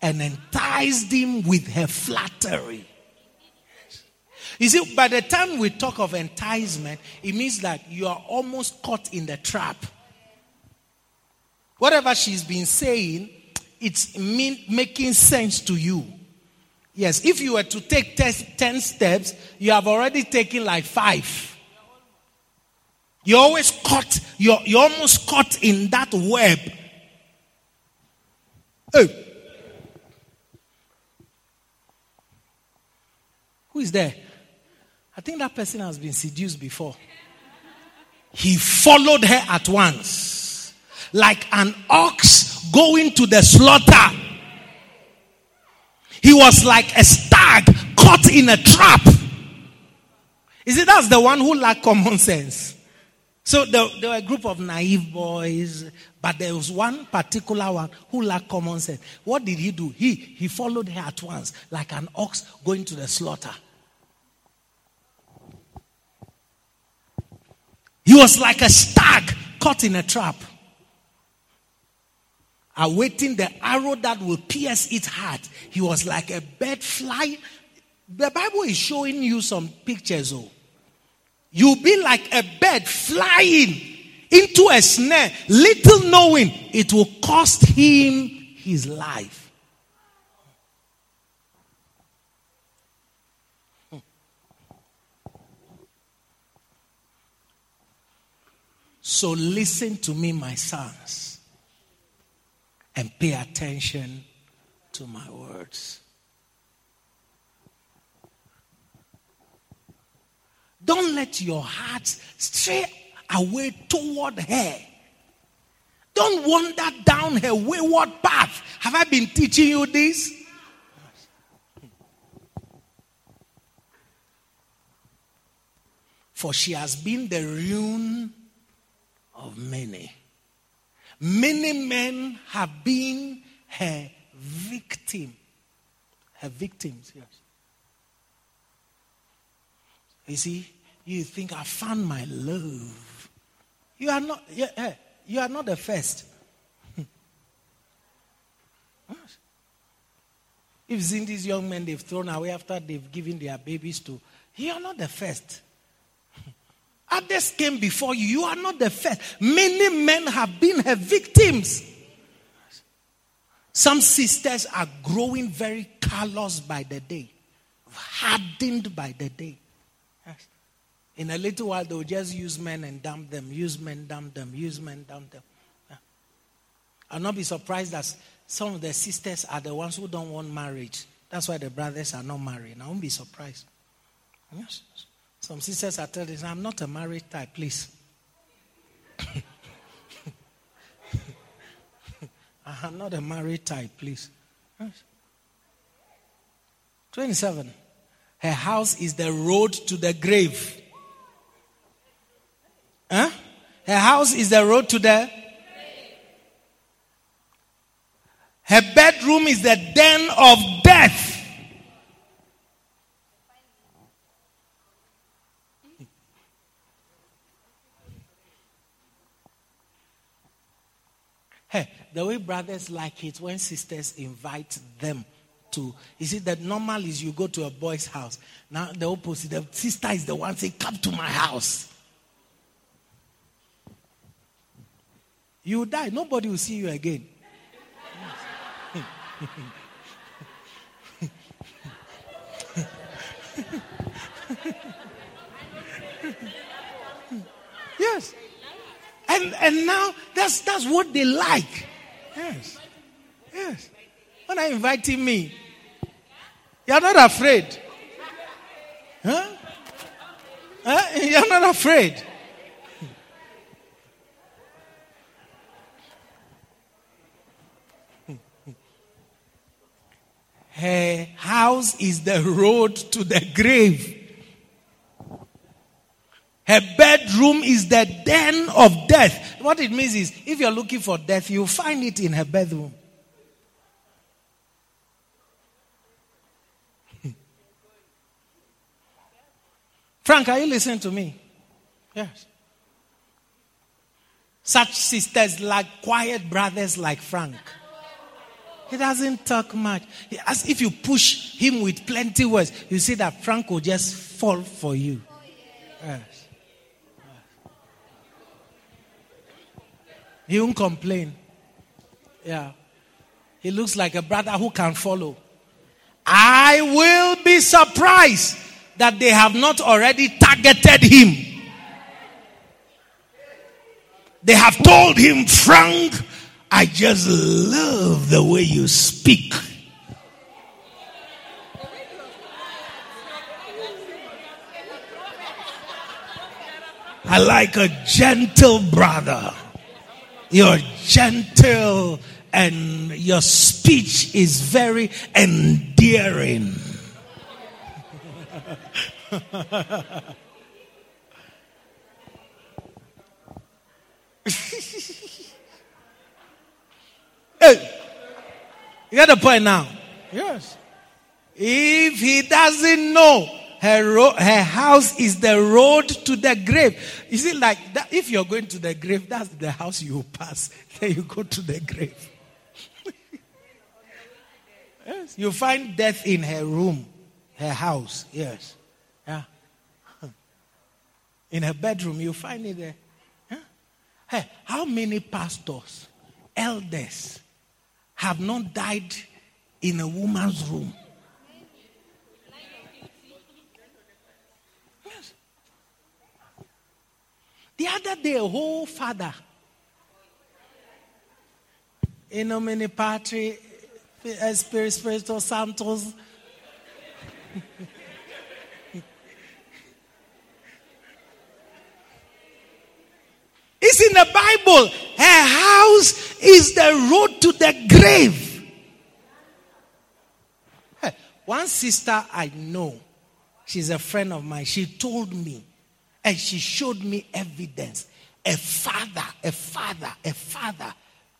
and enticed him with her flattery. You see, by the time we talk of enticement, it means that you are almost caught in the trap. Whatever she's been saying, it's mean, making sense to you. Yes, if you were to take 10 steps, you have already taken like five. You're always caught, you're, you're almost caught in that web. Hey. Who is there? I think that person has been seduced before. He followed her at once, like an ox going to the slaughter. He was like a stag caught in a trap. Is it that's the one who lacked common sense? So there, there, were a group of naive boys, but there was one particular one who lacked common sense. What did he do? He he followed her at once, like an ox going to the slaughter. He was like a stag caught in a trap, awaiting the arrow that will pierce its heart. He was like a bird flying. The Bible is showing you some pictures. Oh, you'll be like a bird flying into a snare, little knowing it will cost him his life. So listen to me, my sons, and pay attention to my words. Don't let your heart stray away toward her. Don't wander down her wayward path. Have I been teaching you this? For she has been the ruin of many. Many men have been her victim. Her victims, yes. You see, you think I found my love. You are not, yeah, you are not the first. If seen these young men they've thrown away after they've given their babies to, you are not the first. Others came before you. You are not the first. Many men have been her victims. Some sisters are growing very callous by the day, hardened by the day. In a little while, they'll just use men and dump them, use men, dump them, use men, dump them. Yeah. I'll not be surprised that some of the sisters are the ones who don't want marriage. That's why the brothers are not married. I won't be surprised. Yes. Some sisters are telling I'm not a married type, please. I'm not a married type, please. Yes. 27. Her house is the road to the grave. Huh? Her house is the road to the Her bedroom is the den of death. Hey, the way brothers like it when sisters invite them to. You see, the normal is you go to a boy's house. Now, the opposite, the sister is the one saying, Come to my house. You die, nobody will see you again. yes. And and now that's that's what they like. Yes. Yes. When I inviting me, you're not afraid. Huh? huh? You're not afraid. Her house is the road to the grave. Her bedroom is the den of death. What it means is, if you're looking for death, you'll find it in her bedroom. Frank, are you listening to me? Yes. Such sisters like quiet brothers like Frank. He doesn't talk much. As if you push him with plenty words, you see that Frank will just fall for you. Yes. He won't complain. Yeah. He looks like a brother who can follow. I will be surprised that they have not already targeted him. They have told him, Frank, I just love the way you speak. I like a gentle brother. You're gentle and your speech is very endearing. Hey, you get the point now? Yes. If he doesn't know her, ro- her house is the road to the grave. You see, like that, if you're going to the grave, that's the house you pass. Then you go to the grave. yes. You find death in her room, her house. Yes. Yeah. In her bedroom, you find it there. Hey, how many pastors, elders, have not died in a woman's room. Yes. The other day, a whole father, in nomine patri, spirit, spiritual santos. It's in the Bible. Her house is the road to the grave. One sister I know, she's a friend of mine, she told me and she showed me evidence. A father, a father, a father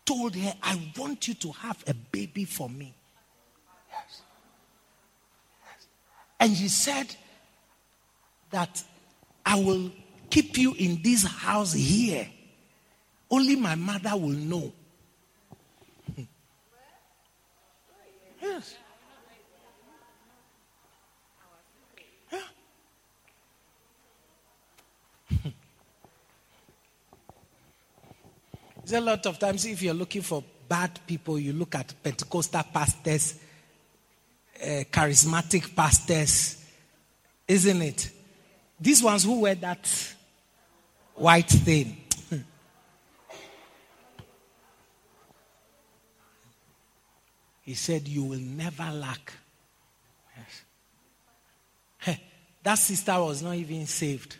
told her, I want you to have a baby for me. Yes. yes. And she said that I will keep you in this house here only my mother will know. yes. Yeah. There's a lot of times if you're looking for bad people, you look at Pentecostal pastors, uh, charismatic pastors, isn't it? These ones who wear that white thing. He said, You will never lack. Yes. Hey, that sister was not even saved,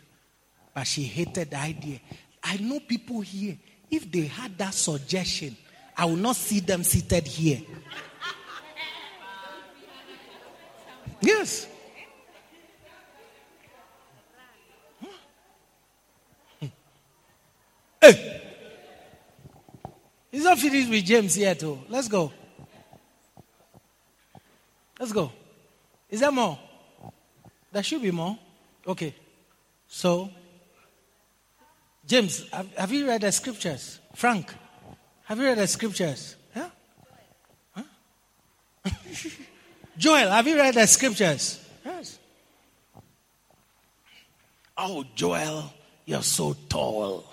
but she hated the idea. I know people here, if they had that suggestion, I will not see them seated here. Yes. Hey. He's not finished with James yet, too. Let's go. Let's go. Is there more? There should be more. Okay. So, James, have, have you read the scriptures? Frank, have you read the scriptures? Yeah? Huh? Joel, have you read the scriptures? Yes. Oh, Joel, you're so tall.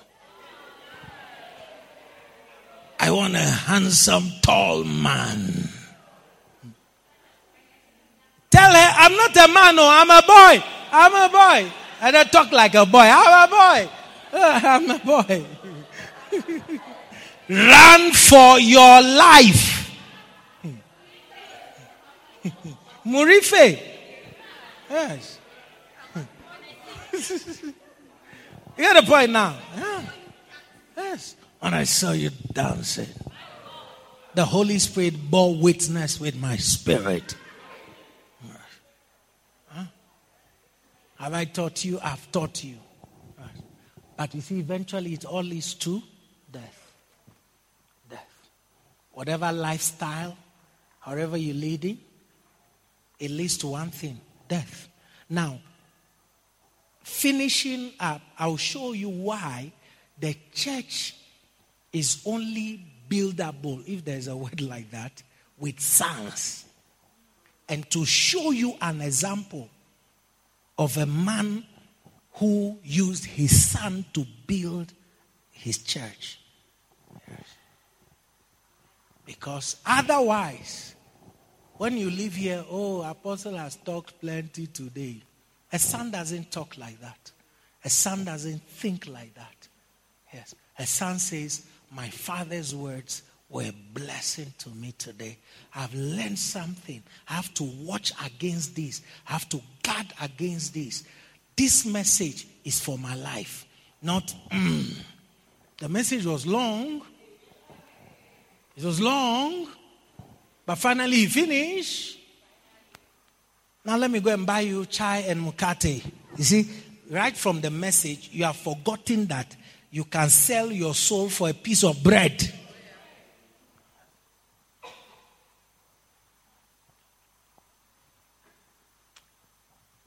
I want a handsome, tall man. Tell her, I'm not a man, no, I'm a boy. I'm a boy. I don't talk like a boy. I'm a boy. I'm a boy. Run for your life. Murife. Yes. you get a point now? Yeah. Yes. When I saw you dancing, the Holy Spirit bore witness with my spirit. Have I taught you? I've taught you. But you see, eventually it all leads to death. Death. Whatever lifestyle, however you're leading, it leads to one thing death. Now, finishing up, I'll show you why the church is only buildable, if there's a word like that, with sons. And to show you an example of a man who used his son to build his church. Because otherwise, when you live here, oh, Apostle has talked plenty today. A son doesn't talk like that. A son doesn't think like that. Yes. A son says, my father's words were a blessing to me today. I've learned something. I have to watch against this. I have to guard against this. This message is for my life, not mm. the message was long. It was long, but finally he finished. Now let me go and buy you chai and mukate. You see, right from the message, you have forgotten that you can sell your soul for a piece of bread.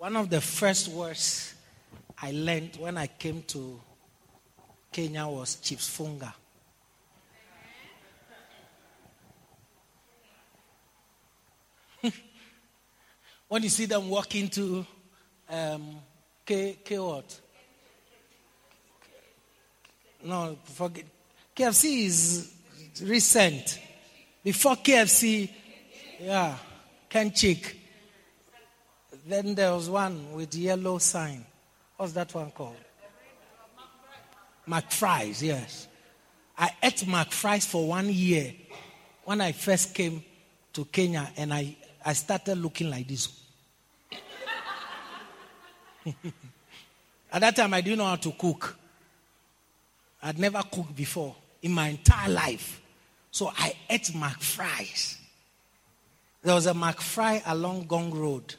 One of the first words I learned when I came to Kenya was chips funga. when you see them walk into um, K, K what? No, forget. KFC is recent. Before KFC, yeah, Kenchic. Then there was one with yellow sign. What's that one called? McFries, yes. I ate McFries for one year when I first came to Kenya and I, I started looking like this. At that time, I didn't know how to cook. I'd never cooked before in my entire life. So I ate McFries. There was a McFry along Ngong Road.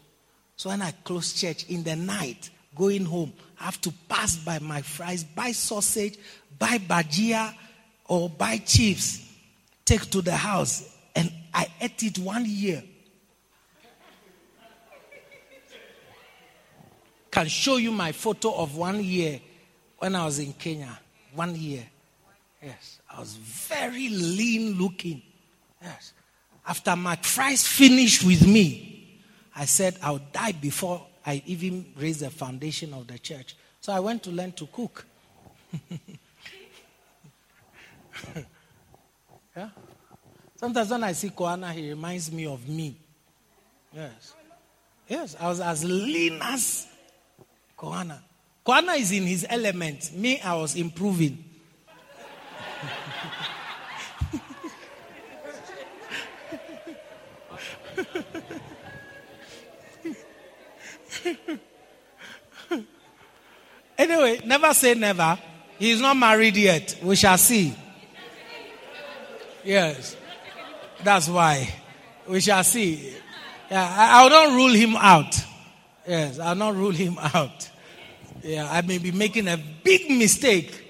So when I close church in the night, going home, I have to pass by my fries, buy sausage, buy bajia, or buy chips, take to the house. And I ate it one year. Can show you my photo of one year when I was in Kenya. One year. Yes. I was very lean looking. Yes. After my fries finished with me, I said I'll die before I even raise the foundation of the church. So I went to learn to cook. yeah? Sometimes when I see Koana, he reminds me of me. Yes. Yes, I was as lean as Koana. Koana is in his element. Me, I was improving. Anyway, never say never. He's not married yet. We shall see. Yes. That's why. We shall see. Yeah, I, I not rule him out. Yes, I'll not rule him out. Yeah, I may be making a big mistake.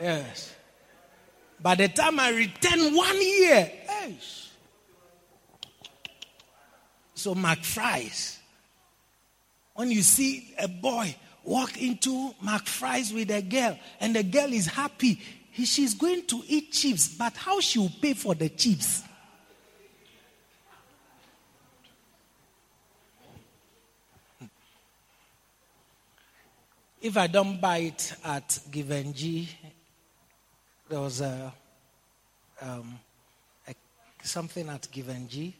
Yes. By the time I return one year, yes. So McFry's. When you see a boy walk into McFry's with a girl and the girl is happy, he, she's going to eat chips, but how she will pay for the chips? If I don't buy it at Givenchy, there was a, um, a something at Givenchy,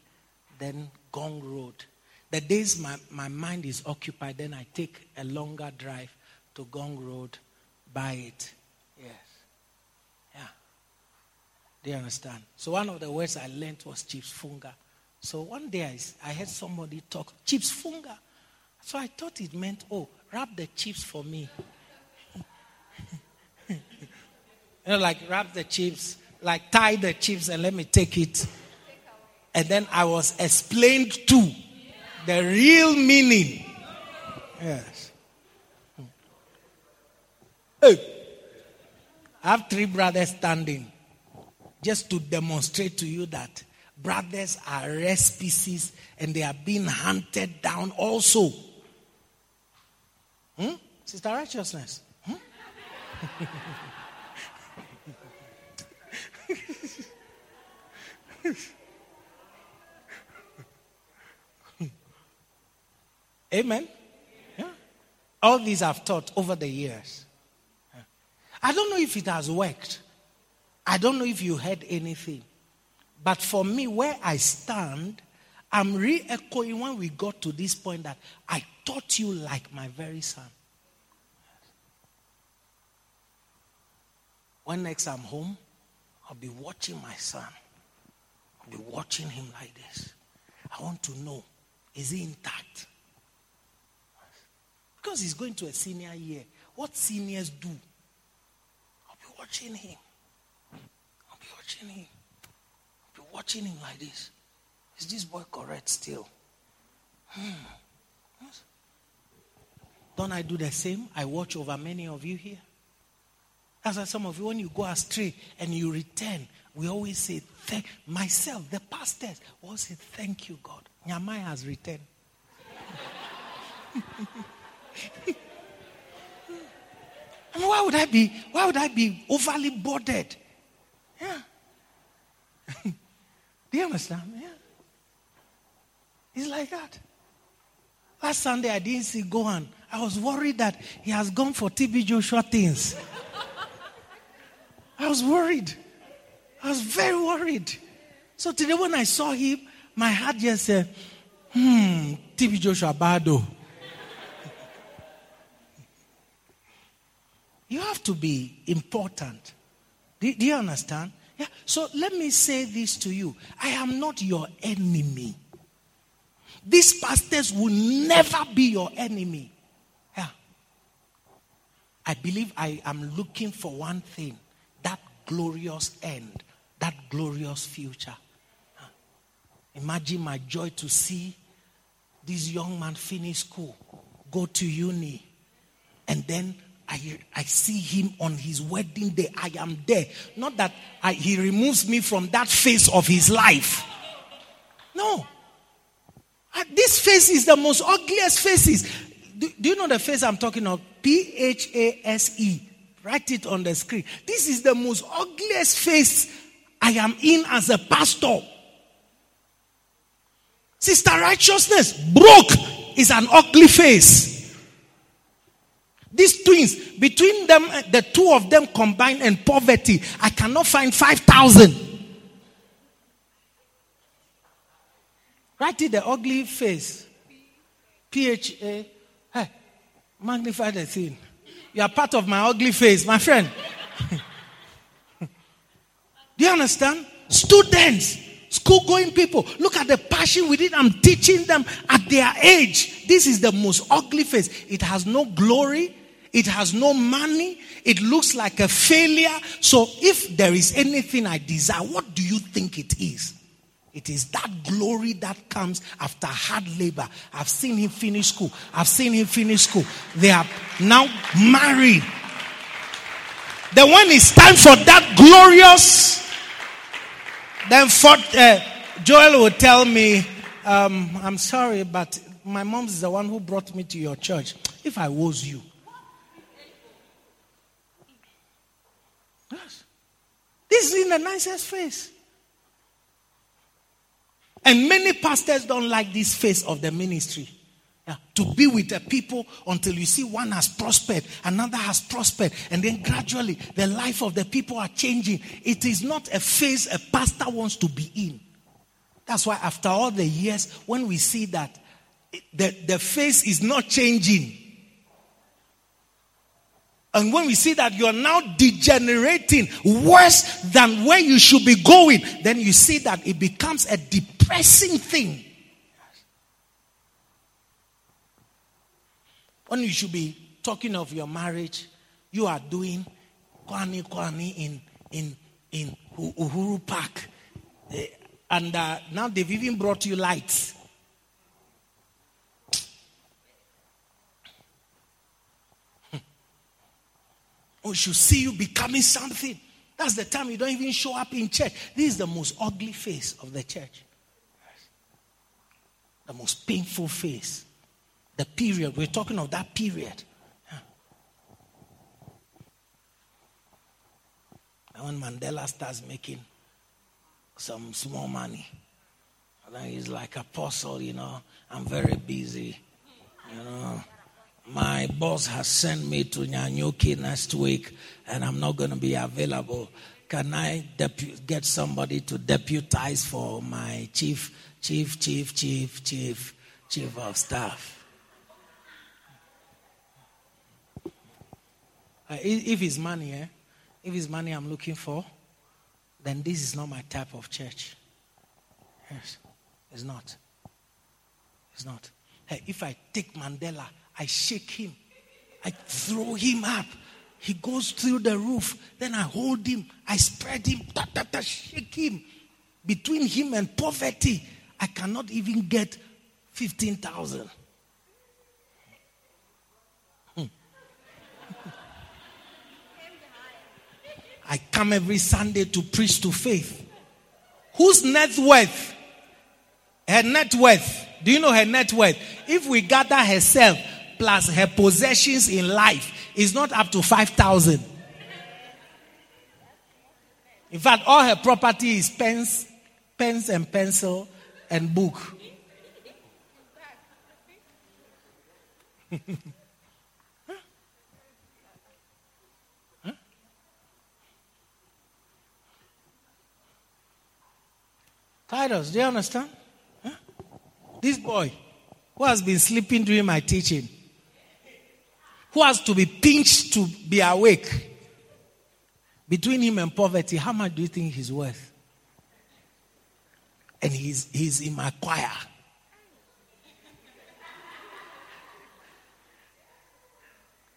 then Ngong Road. The days my, my mind is occupied, then I take a longer drive to Ngong Road, buy it. Yes. Yeah. Do you understand? So one of the words I learned was chips funga. So one day I, I heard somebody talk chips funga. So I thought it meant, oh, wrap the chips for me. you know, like wrap the chips, like tie the chips and let me take it. And then I was explained to the real meaning. Yes. Hey, I have three brothers standing just to demonstrate to you that brothers are rare species and they are being hunted down also. Hmm? Sister Righteousness. Hmm? Amen. Yeah. All these I've taught over the years. I don't know if it has worked. I don't know if you heard anything. But for me, where I stand, I'm re echoing when we got to this point that I taught you like my very son. When next I'm home, I'll be watching my son. I'll be watching him like this. I want to know is he intact? Because he's going to a senior year. What seniors do? I'll be watching him. I'll be watching him. I'll be watching him like this. Is this boy correct still? Hmm. Don't I do the same? I watch over many of you here. As why some of you, when you go astray and you return, we always say, thank myself, the pastors, always say, thank you, God. Nyamai has returned. I mean, why would I be, why would I be overly bothered? Yeah. Do you understand? Yeah. It's like that. Last Sunday I didn't see Gohan. I was worried that he has gone for TB Joshua things. I was worried. I was very worried. So today when I saw him, my heart just said, hmm, TB Joshua Bado. You have to be important. Do, do, you understand? Yeah. So let me say this to you I am not your enemy. These pastors will never be your enemy. Yeah. I believe I am looking for one thing that glorious end, that glorious future. Imagine my joy to see this young man finish school, go to uni, and then I, I see him on his wedding day. I am there. Not that I, he removes me from that phase of his life. No. I, this face is the most ugliest faces. Do, do you know the face I'm talking of? P H A S E. Write it on the screen. This is the most ugliest face I am in as a pastor. Sister Righteousness, broke, is an ugly face. These twins, between them, eh, the two of them combined in poverty, I cannot find 5,000. Write it the ugly face. P H A. Hey, magnify the thing. You are part of my ugly face, my friend. Do you understand? Students. School going people, look at the passion with it. I'm teaching them at their age. This is the most ugly face. It has no glory. It has no money. It looks like a failure. So if there is anything I desire, what do you think it is? It is that glory that comes after hard labor. I've seen him finish school. I've seen him finish school. They are now married. Then when it's time for that glorious, then for, uh, Joel will tell me, um, I'm sorry, but my mom is the one who brought me to your church. If I was you, yes. This is in the nicest face. And many pastors don't like this face of the ministry. Yeah, to be with the people until you see one has prospered, another has prospered, and then gradually the life of the people are changing. It is not a phase a pastor wants to be in. That's why, after all the years, when we see that the, the face is not changing, and when we see that you are now degenerating worse than where you should be going, then you see that it becomes a depressing thing. When you should be talking of your marriage, you are doing kwani kwani in in in Uhuru Park, uh, and uh, now they've even brought you lights. Oh, we should see you becoming something. That's the time you don't even show up in church. This is the most ugly face of the church. The most painful face. The period. We're talking of that period. And when Mandela starts making some small money, and then he's like apostle, you know, I'm very busy. You know. My boss has sent me to Nanyuki next week and I'm not going to be available. Can I depu- get somebody to deputize for my chief, chief, chief, chief, chief, chief of staff? Uh, if it's money, eh? if it's money I'm looking for, then this is not my type of church. Yes, it's not. It's not. Hey, if I take Mandela, I shake him, I throw him up. He goes through the roof. Then I hold him, I spread him, ta, ta, ta, shake him. Between him and poverty, I cannot even get 15,000. Hmm. I come every Sunday to preach to faith. Whose net worth? Her net worth. Do you know her net worth? If we gather herself plus her possessions in life, is not up to 5,000. In fact, all her property is pens, pens and pencil and book. Titus, do you understand? Huh? This boy who has been sleeping during my teaching, who has to be pinched to be awake, between him and poverty, how much do you think he's worth? And he's, he's in my choir.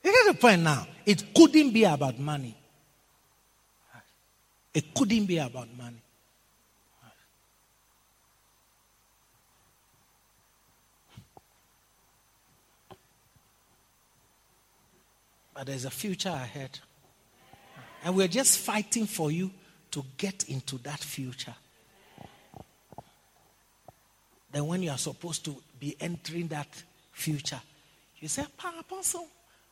You get the point now. It couldn't be about money. It couldn't be about money. But there's a future ahead. And we're just fighting for you to get into that future. Then, when you are supposed to be entering that future, you say, Apostle,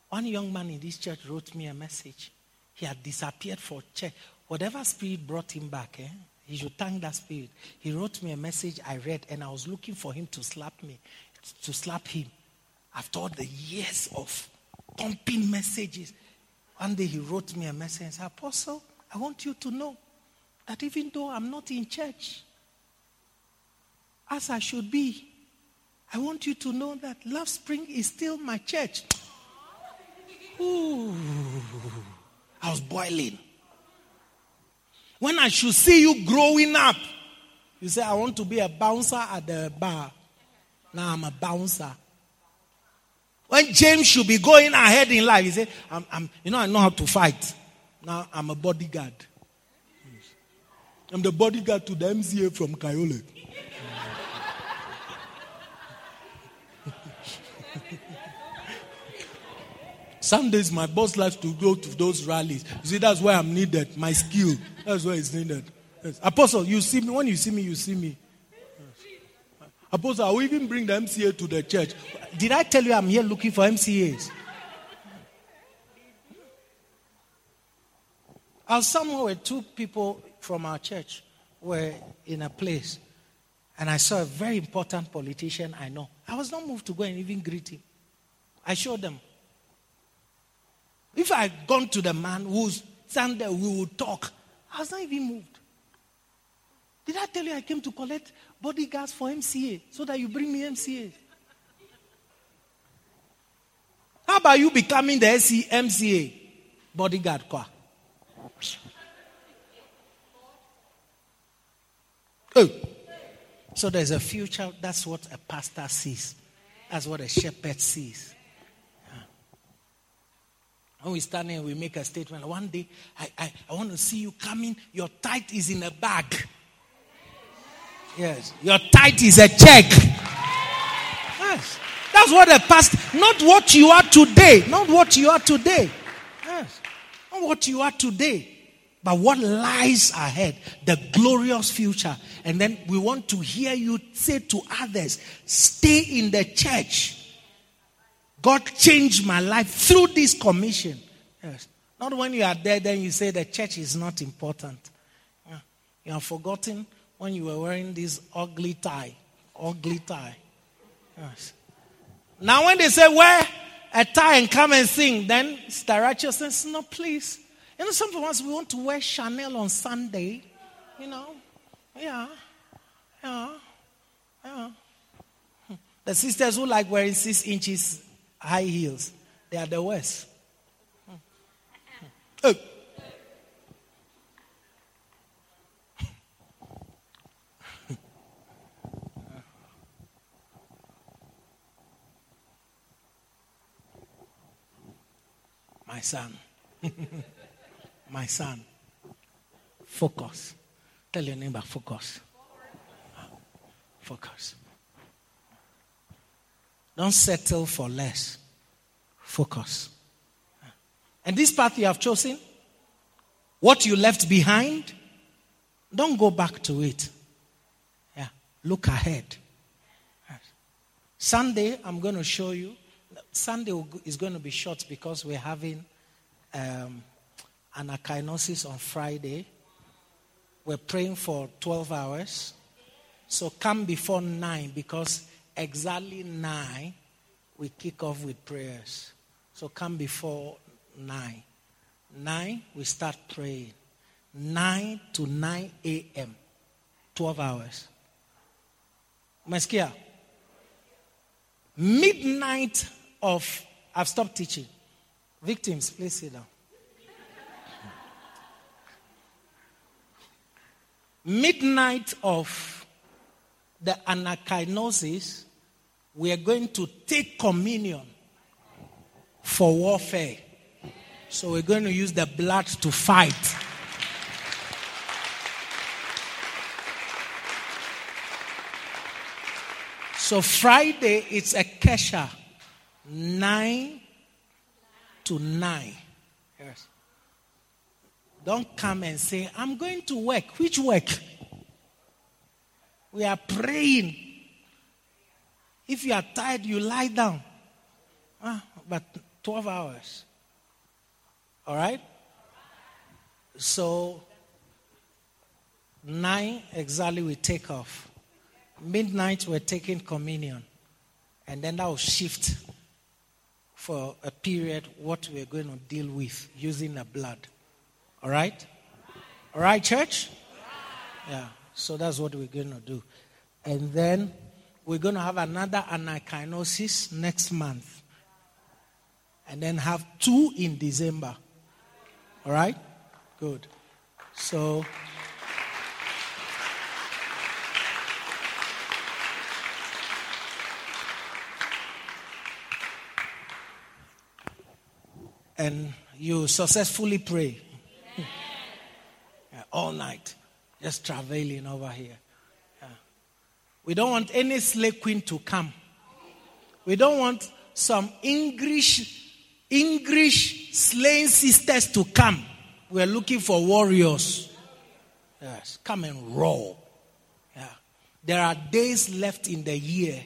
one young man in this church wrote me a message. He had disappeared for church. Whatever spirit brought him back, eh? He should thank that spirit. He wrote me a message I read, and I was looking for him to slap me, to slap him. After all the years of pumping messages. One day he wrote me a message and said, Apostle, I want you to know that even though I'm not in church as I should be, I want you to know that Love Spring is still my church. Ooh, I was boiling. When I should see you growing up, You say, I want to be a bouncer at the bar. Now I'm a bouncer. When James should be going ahead in life, he said, I'm, I'm, you know, I know how to fight. Now I'm a bodyguard. I'm the bodyguard to the MCA from Kayole. Some days my boss likes to go to those rallies. You see, that's where I'm needed. My skill. That's where it's needed. Yes. Apostle, you see me. When you see me, you see me. Apostle, I will even bring the MCA to the church. Did I tell you I'm here looking for MCAs? I was somewhere where two people from our church were in a place, and I saw a very important politician I know. I was not moved to go and even greet him. I showed them. If I had gone to the man who's stand there, we would talk. I was not even moved. Did I tell you I came to collect bodyguards for MCA so that you bring me MCA? How about you becoming the MCA bodyguard? Kwa? Oh. So there's a future. That's what a pastor sees. That's what a shepherd sees. When we stand here, we make a statement. One day, I, I, I want to see you coming. Your tithe is in a bag. Yes. Your tithe is a check. Yes. That's what a past, not what you are today. Not what you are today. Yes. Not what you are today. But what lies ahead, the glorious future. And then we want to hear you say to others, stay in the church. God changed my life through this commission. Yes. Not when you are there, then you say the church is not important. You have forgotten when you were wearing this ugly tie. Ugly tie. Yes. Now, when they say wear a tie and come and sing, then the righteousness, no, please. You know, some of us, we want to wear Chanel on Sunday. You know, yeah, yeah, yeah. The sisters who like wearing six inches high heels. They are the worst. Oh. My son. My son. Focus. Tell your neighbor, focus. Focus. Don't settle for less. Focus. And this path you have chosen, what you left behind, don't go back to it. Yeah, look ahead. Sunday, I'm going to show you. Sunday is going to be short because we're having um, an echinosis on Friday. We're praying for 12 hours. So come before 9 because exactly 9 we kick off with prayers. So come before 9. 9 we start praying. 9 to 9 a.m. 12 hours. Meskia. Midnight of I've stopped teaching. Victims, please sit down. Midnight of the anakinosis we are going to take communion for warfare. So we're going to use the blood to fight. So Friday it's a kesha, nine to nine. Yes. Don't come and say, I'm going to work. Which work? We are praying if you are tired, you lie down. Ah, but 12 hours. All right? So, 9 exactly we take off. Midnight we're taking communion. And then that will shift for a period what we're going to deal with using the blood. All right? All right, church? Yeah. So that's what we're going to do. And then we're going to have another anakinosis next month. And then have two in December. All right? Good. So. And you successfully pray yeah, all night, just traveling over here. Yeah. We don't want any slave queen to come. We don't want some English English slaying sisters to come. We're looking for warriors. Yes, come and roll. Yeah. There are days left in the year.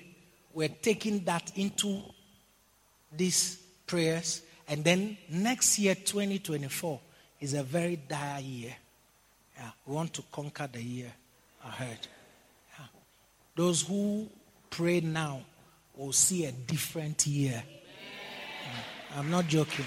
We're taking that into these prayers. And then next year, 2024, is a very dire year. Yeah, we want to conquer the year ahead. Yeah. Those who pray now will see a different year. Yeah. I'm not joking.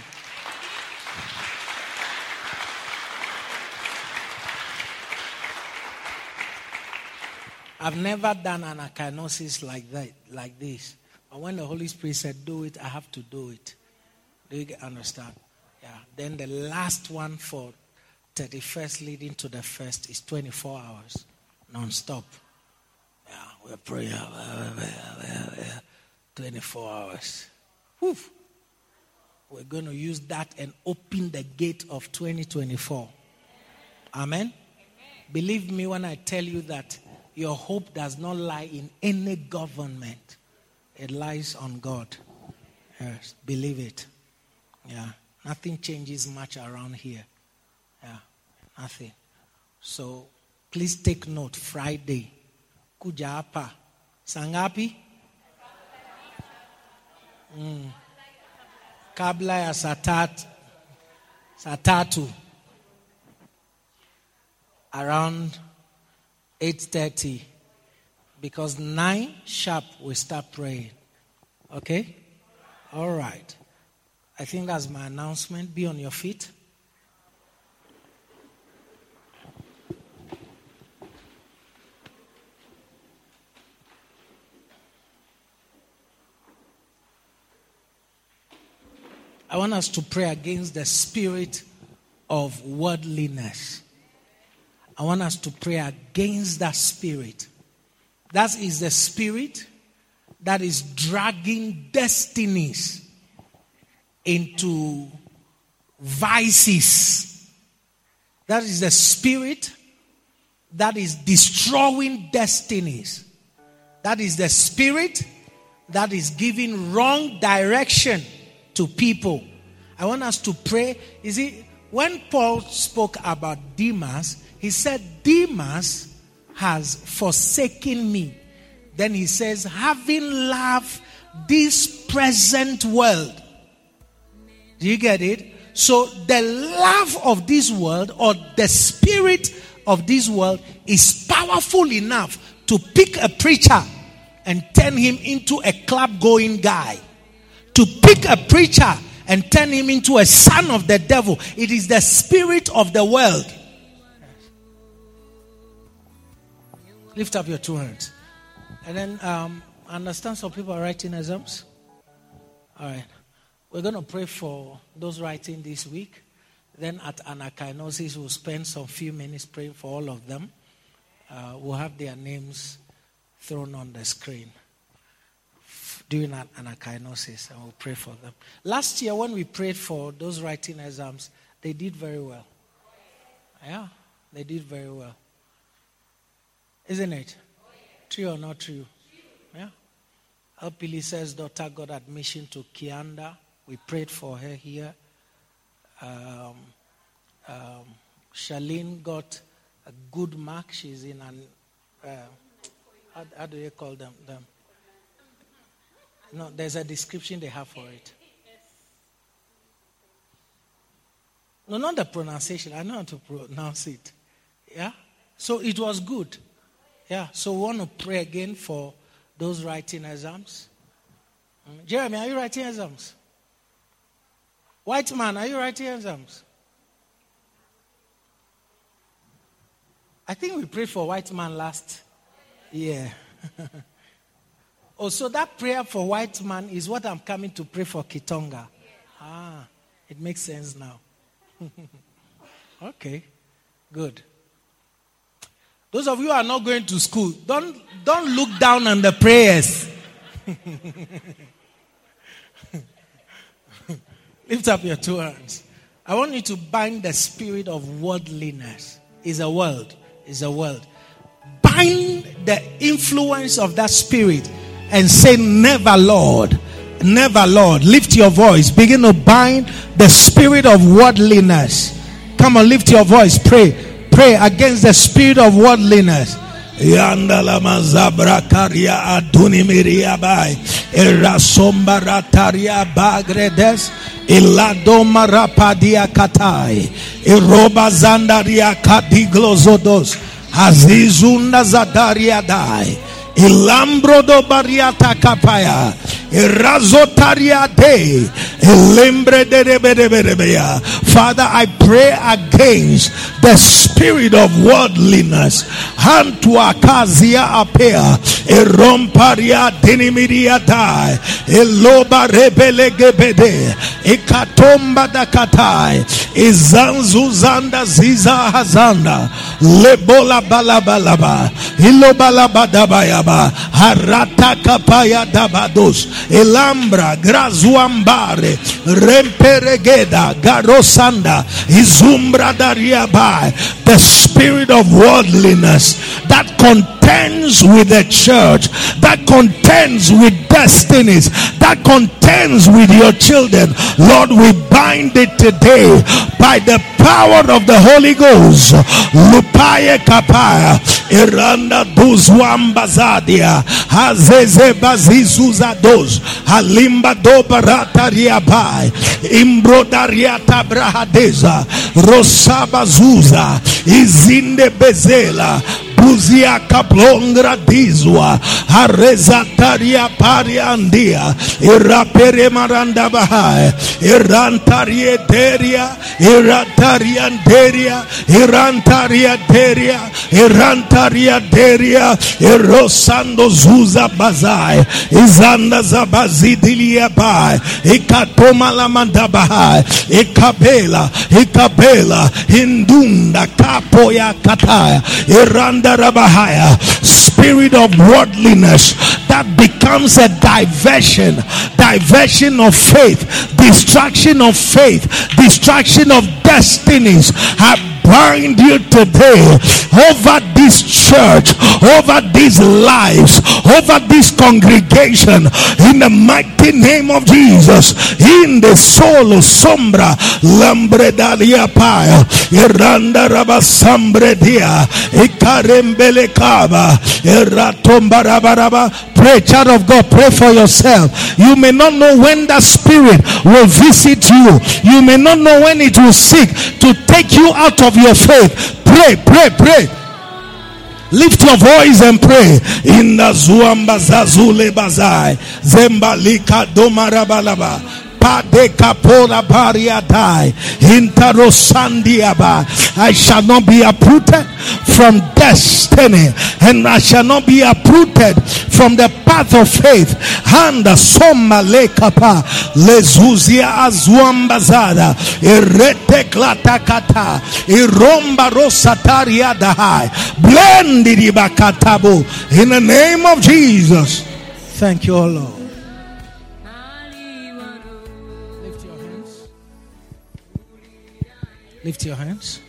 I've never done an echinosis like that, like this. But when the Holy Spirit said, do it, I have to do it. Do you understand? Yeah. Then the last one for 31st leading to the first is 24 hours, non-stop. Yeah, we're praying 24 hours. Whew. We're going to use that and open the gate of 2024. Amen? Amen? Believe me when I tell you that your hope does not lie in any government, it lies on God. Yes, believe it. Yeah, nothing changes much around here. Yeah, nothing. So please take note Friday, kuja sangapi? Mm. Kabla ya satat, satatu. Around 8.30 because 9 sharp we start praying. Okay? All right. I think that's my announcement. Be on your feet. I want us to pray against the spirit of worldliness. I want us to pray against that spirit. That is the spirit that is dragging destinies into vices. That is the spirit that is destroying destinies. That is the spirit that is giving wrong direction to people. I want us to pray. You see, when Paul spoke about Demas, he said, Demas has forsaken me. Then he says, having loved this present world. Do you get it? So the love of this world or the spirit of this world is powerful enough to pick a preacher and turn him into a club going guy. To pick a preacher and turn him into a son of the devil. It is the spirit of the world. Lift up your two hands. And then um, understand some people are writing exams. All right. We're going to pray for those writing this week. Then at Anakinosis, we'll spend some few minutes praying for all of them. Uh, we'll have their names thrown on the screen during an and we'll pray for them. Last year, when we prayed for those writing exams, they did very well. Yeah, they did very well. Isn't it? True or not true? Yeah. Alpili says daughter got admission to Kianda. We prayed for her here. Um, um, Charlene got a good mark. She's in an, uh, how, how, do you call them? them? No, there's a description they have for it. No, not the pronunciation. I know how to pronounce it. Yeah? So it was good. Yeah, so we want to pray again for those writing exams. Mm, Jeremy, are you writing exams? White man, are you writing exams? I think we prayed for white man last year. oh, so that prayer for white man is what I'm coming to pray for Kitonga. Ah, it makes sense now. okay, good. Those of you who are not going to school, don't, don't look down on the prayers. Lift up your two hands. I want you to bind the spirit of worldliness. Is a world. Is a world. Bind the influence of that spirit and say, Never, Lord. Never, Lord. Lift your voice. Begin to bind the spirit of worldliness. Come on, lift your voice. Pray. Pray against the spirit of worldliness. Bai. Bagredes. Ilado marapadia katai. Iroba zandaria kadiglozodos. Azizunda zadaria dai. Ilambro bariata kapaya. Irazotaria de. Father, I pray against the spirit of worldliness. Hantua kazia apea. Eromparia. Eloba. Ikatomba dakatai. Ziza hazanda. Lebola balabalaba. Harata kapaya dabados. Elambra grazuambare. Remperegeda garosanda. Izumbra dariabai. The spirit of worldliness that contends with the church, that contends with destinies, that contends with your children. Lord, we bind it today by the power of the Holy Ghost. Lupaye kapaya, iranda duzwambazadia, hazeze bazizuzados, halimba do barata riabai, imbrodariata brahadeza, rosaba zuza, izinde bezela, buzia kaplongra dizwa arezataria pariandia irapere maranda bahai irantarie deria irantarianderia irantaria deria irantaria deria irosando zuza bazai izanda zabazidilia bai ikatoma la mandabahai ikabela ikabela indunda kapo ya kataya iranda spirit of worldliness that becomes a diversion diversion of faith distraction of faith distraction of destinies. I bind you today over this church over these lives over this congregation in the mighty name of Jesus. In the solo sombra lambredalia paya iranda rabasambre dia ikarembele kaba iratomba pray child of God pray for yourself. You may not know when that spirit will visit you. You may not know when it will seek to take you out of your faith. Pray pray pray Lift your voice and pray. In the zuamba zazule bazai. Zembalika domarabalaba. I shall not be uprooted from destiny, and I shall not be uprooted from the path of faith. Handa soma lekapa lezuzia azuambazada irete klatakata iromba rosataria dahai blendiribakatabu in the name of Jesus. Thank you, Lord. Lift your hands.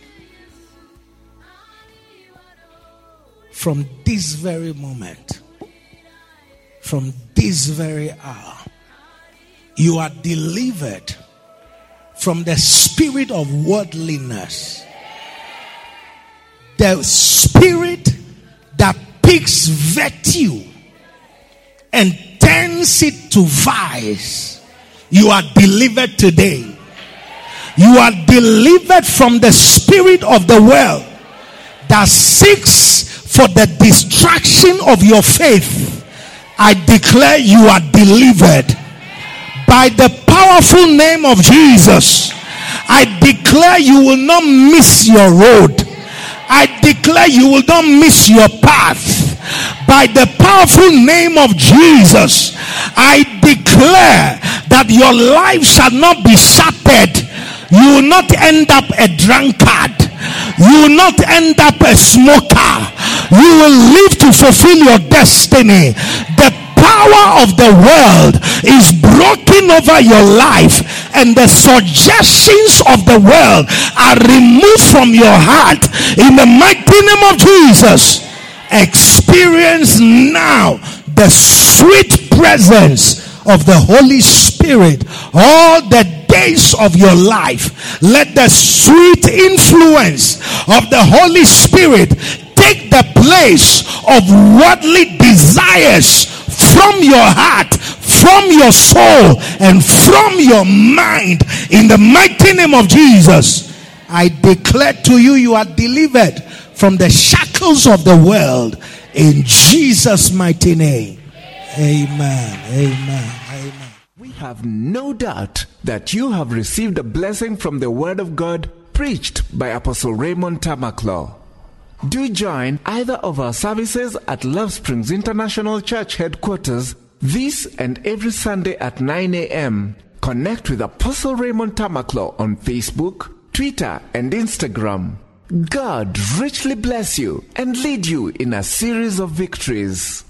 From this very moment, from this very hour, you are delivered from the spirit of worldliness, the spirit that picks virtue and turns it to vice. You are delivered today. You are delivered from the spirit of the world that seeks for the distraction of your faith. I declare you are delivered by the powerful name of Jesus. I declare you will not miss your road. I declare you will not miss your path. By the powerful name of Jesus, I declare that your life shall not be shattered. You will not end up a drunkard. You will not end up a smoker. You will live to fulfill your destiny. The power of the world is broken over your life and the suggestions of the world are removed from your heart in the mighty name of Jesus. Experience now the sweet presence of the Holy Spirit all the days of your life. Let the sweet influence of the Holy Spirit take the place of worldly desires from your heart, from your soul, and from your mind in the mighty name of Jesus. I declare to you, you are delivered from the shackles of the world in Jesus' mighty name. Amen. Amen. Have no doubt that you have received a blessing from the Word of God preached by Apostle Raymond Tamaklaw. Do join either of our services at Love Springs International Church headquarters this and every Sunday at 9 a.m. Connect with Apostle Raymond Tamaklaw on Facebook, Twitter, and Instagram. God richly bless you and lead you in a series of victories.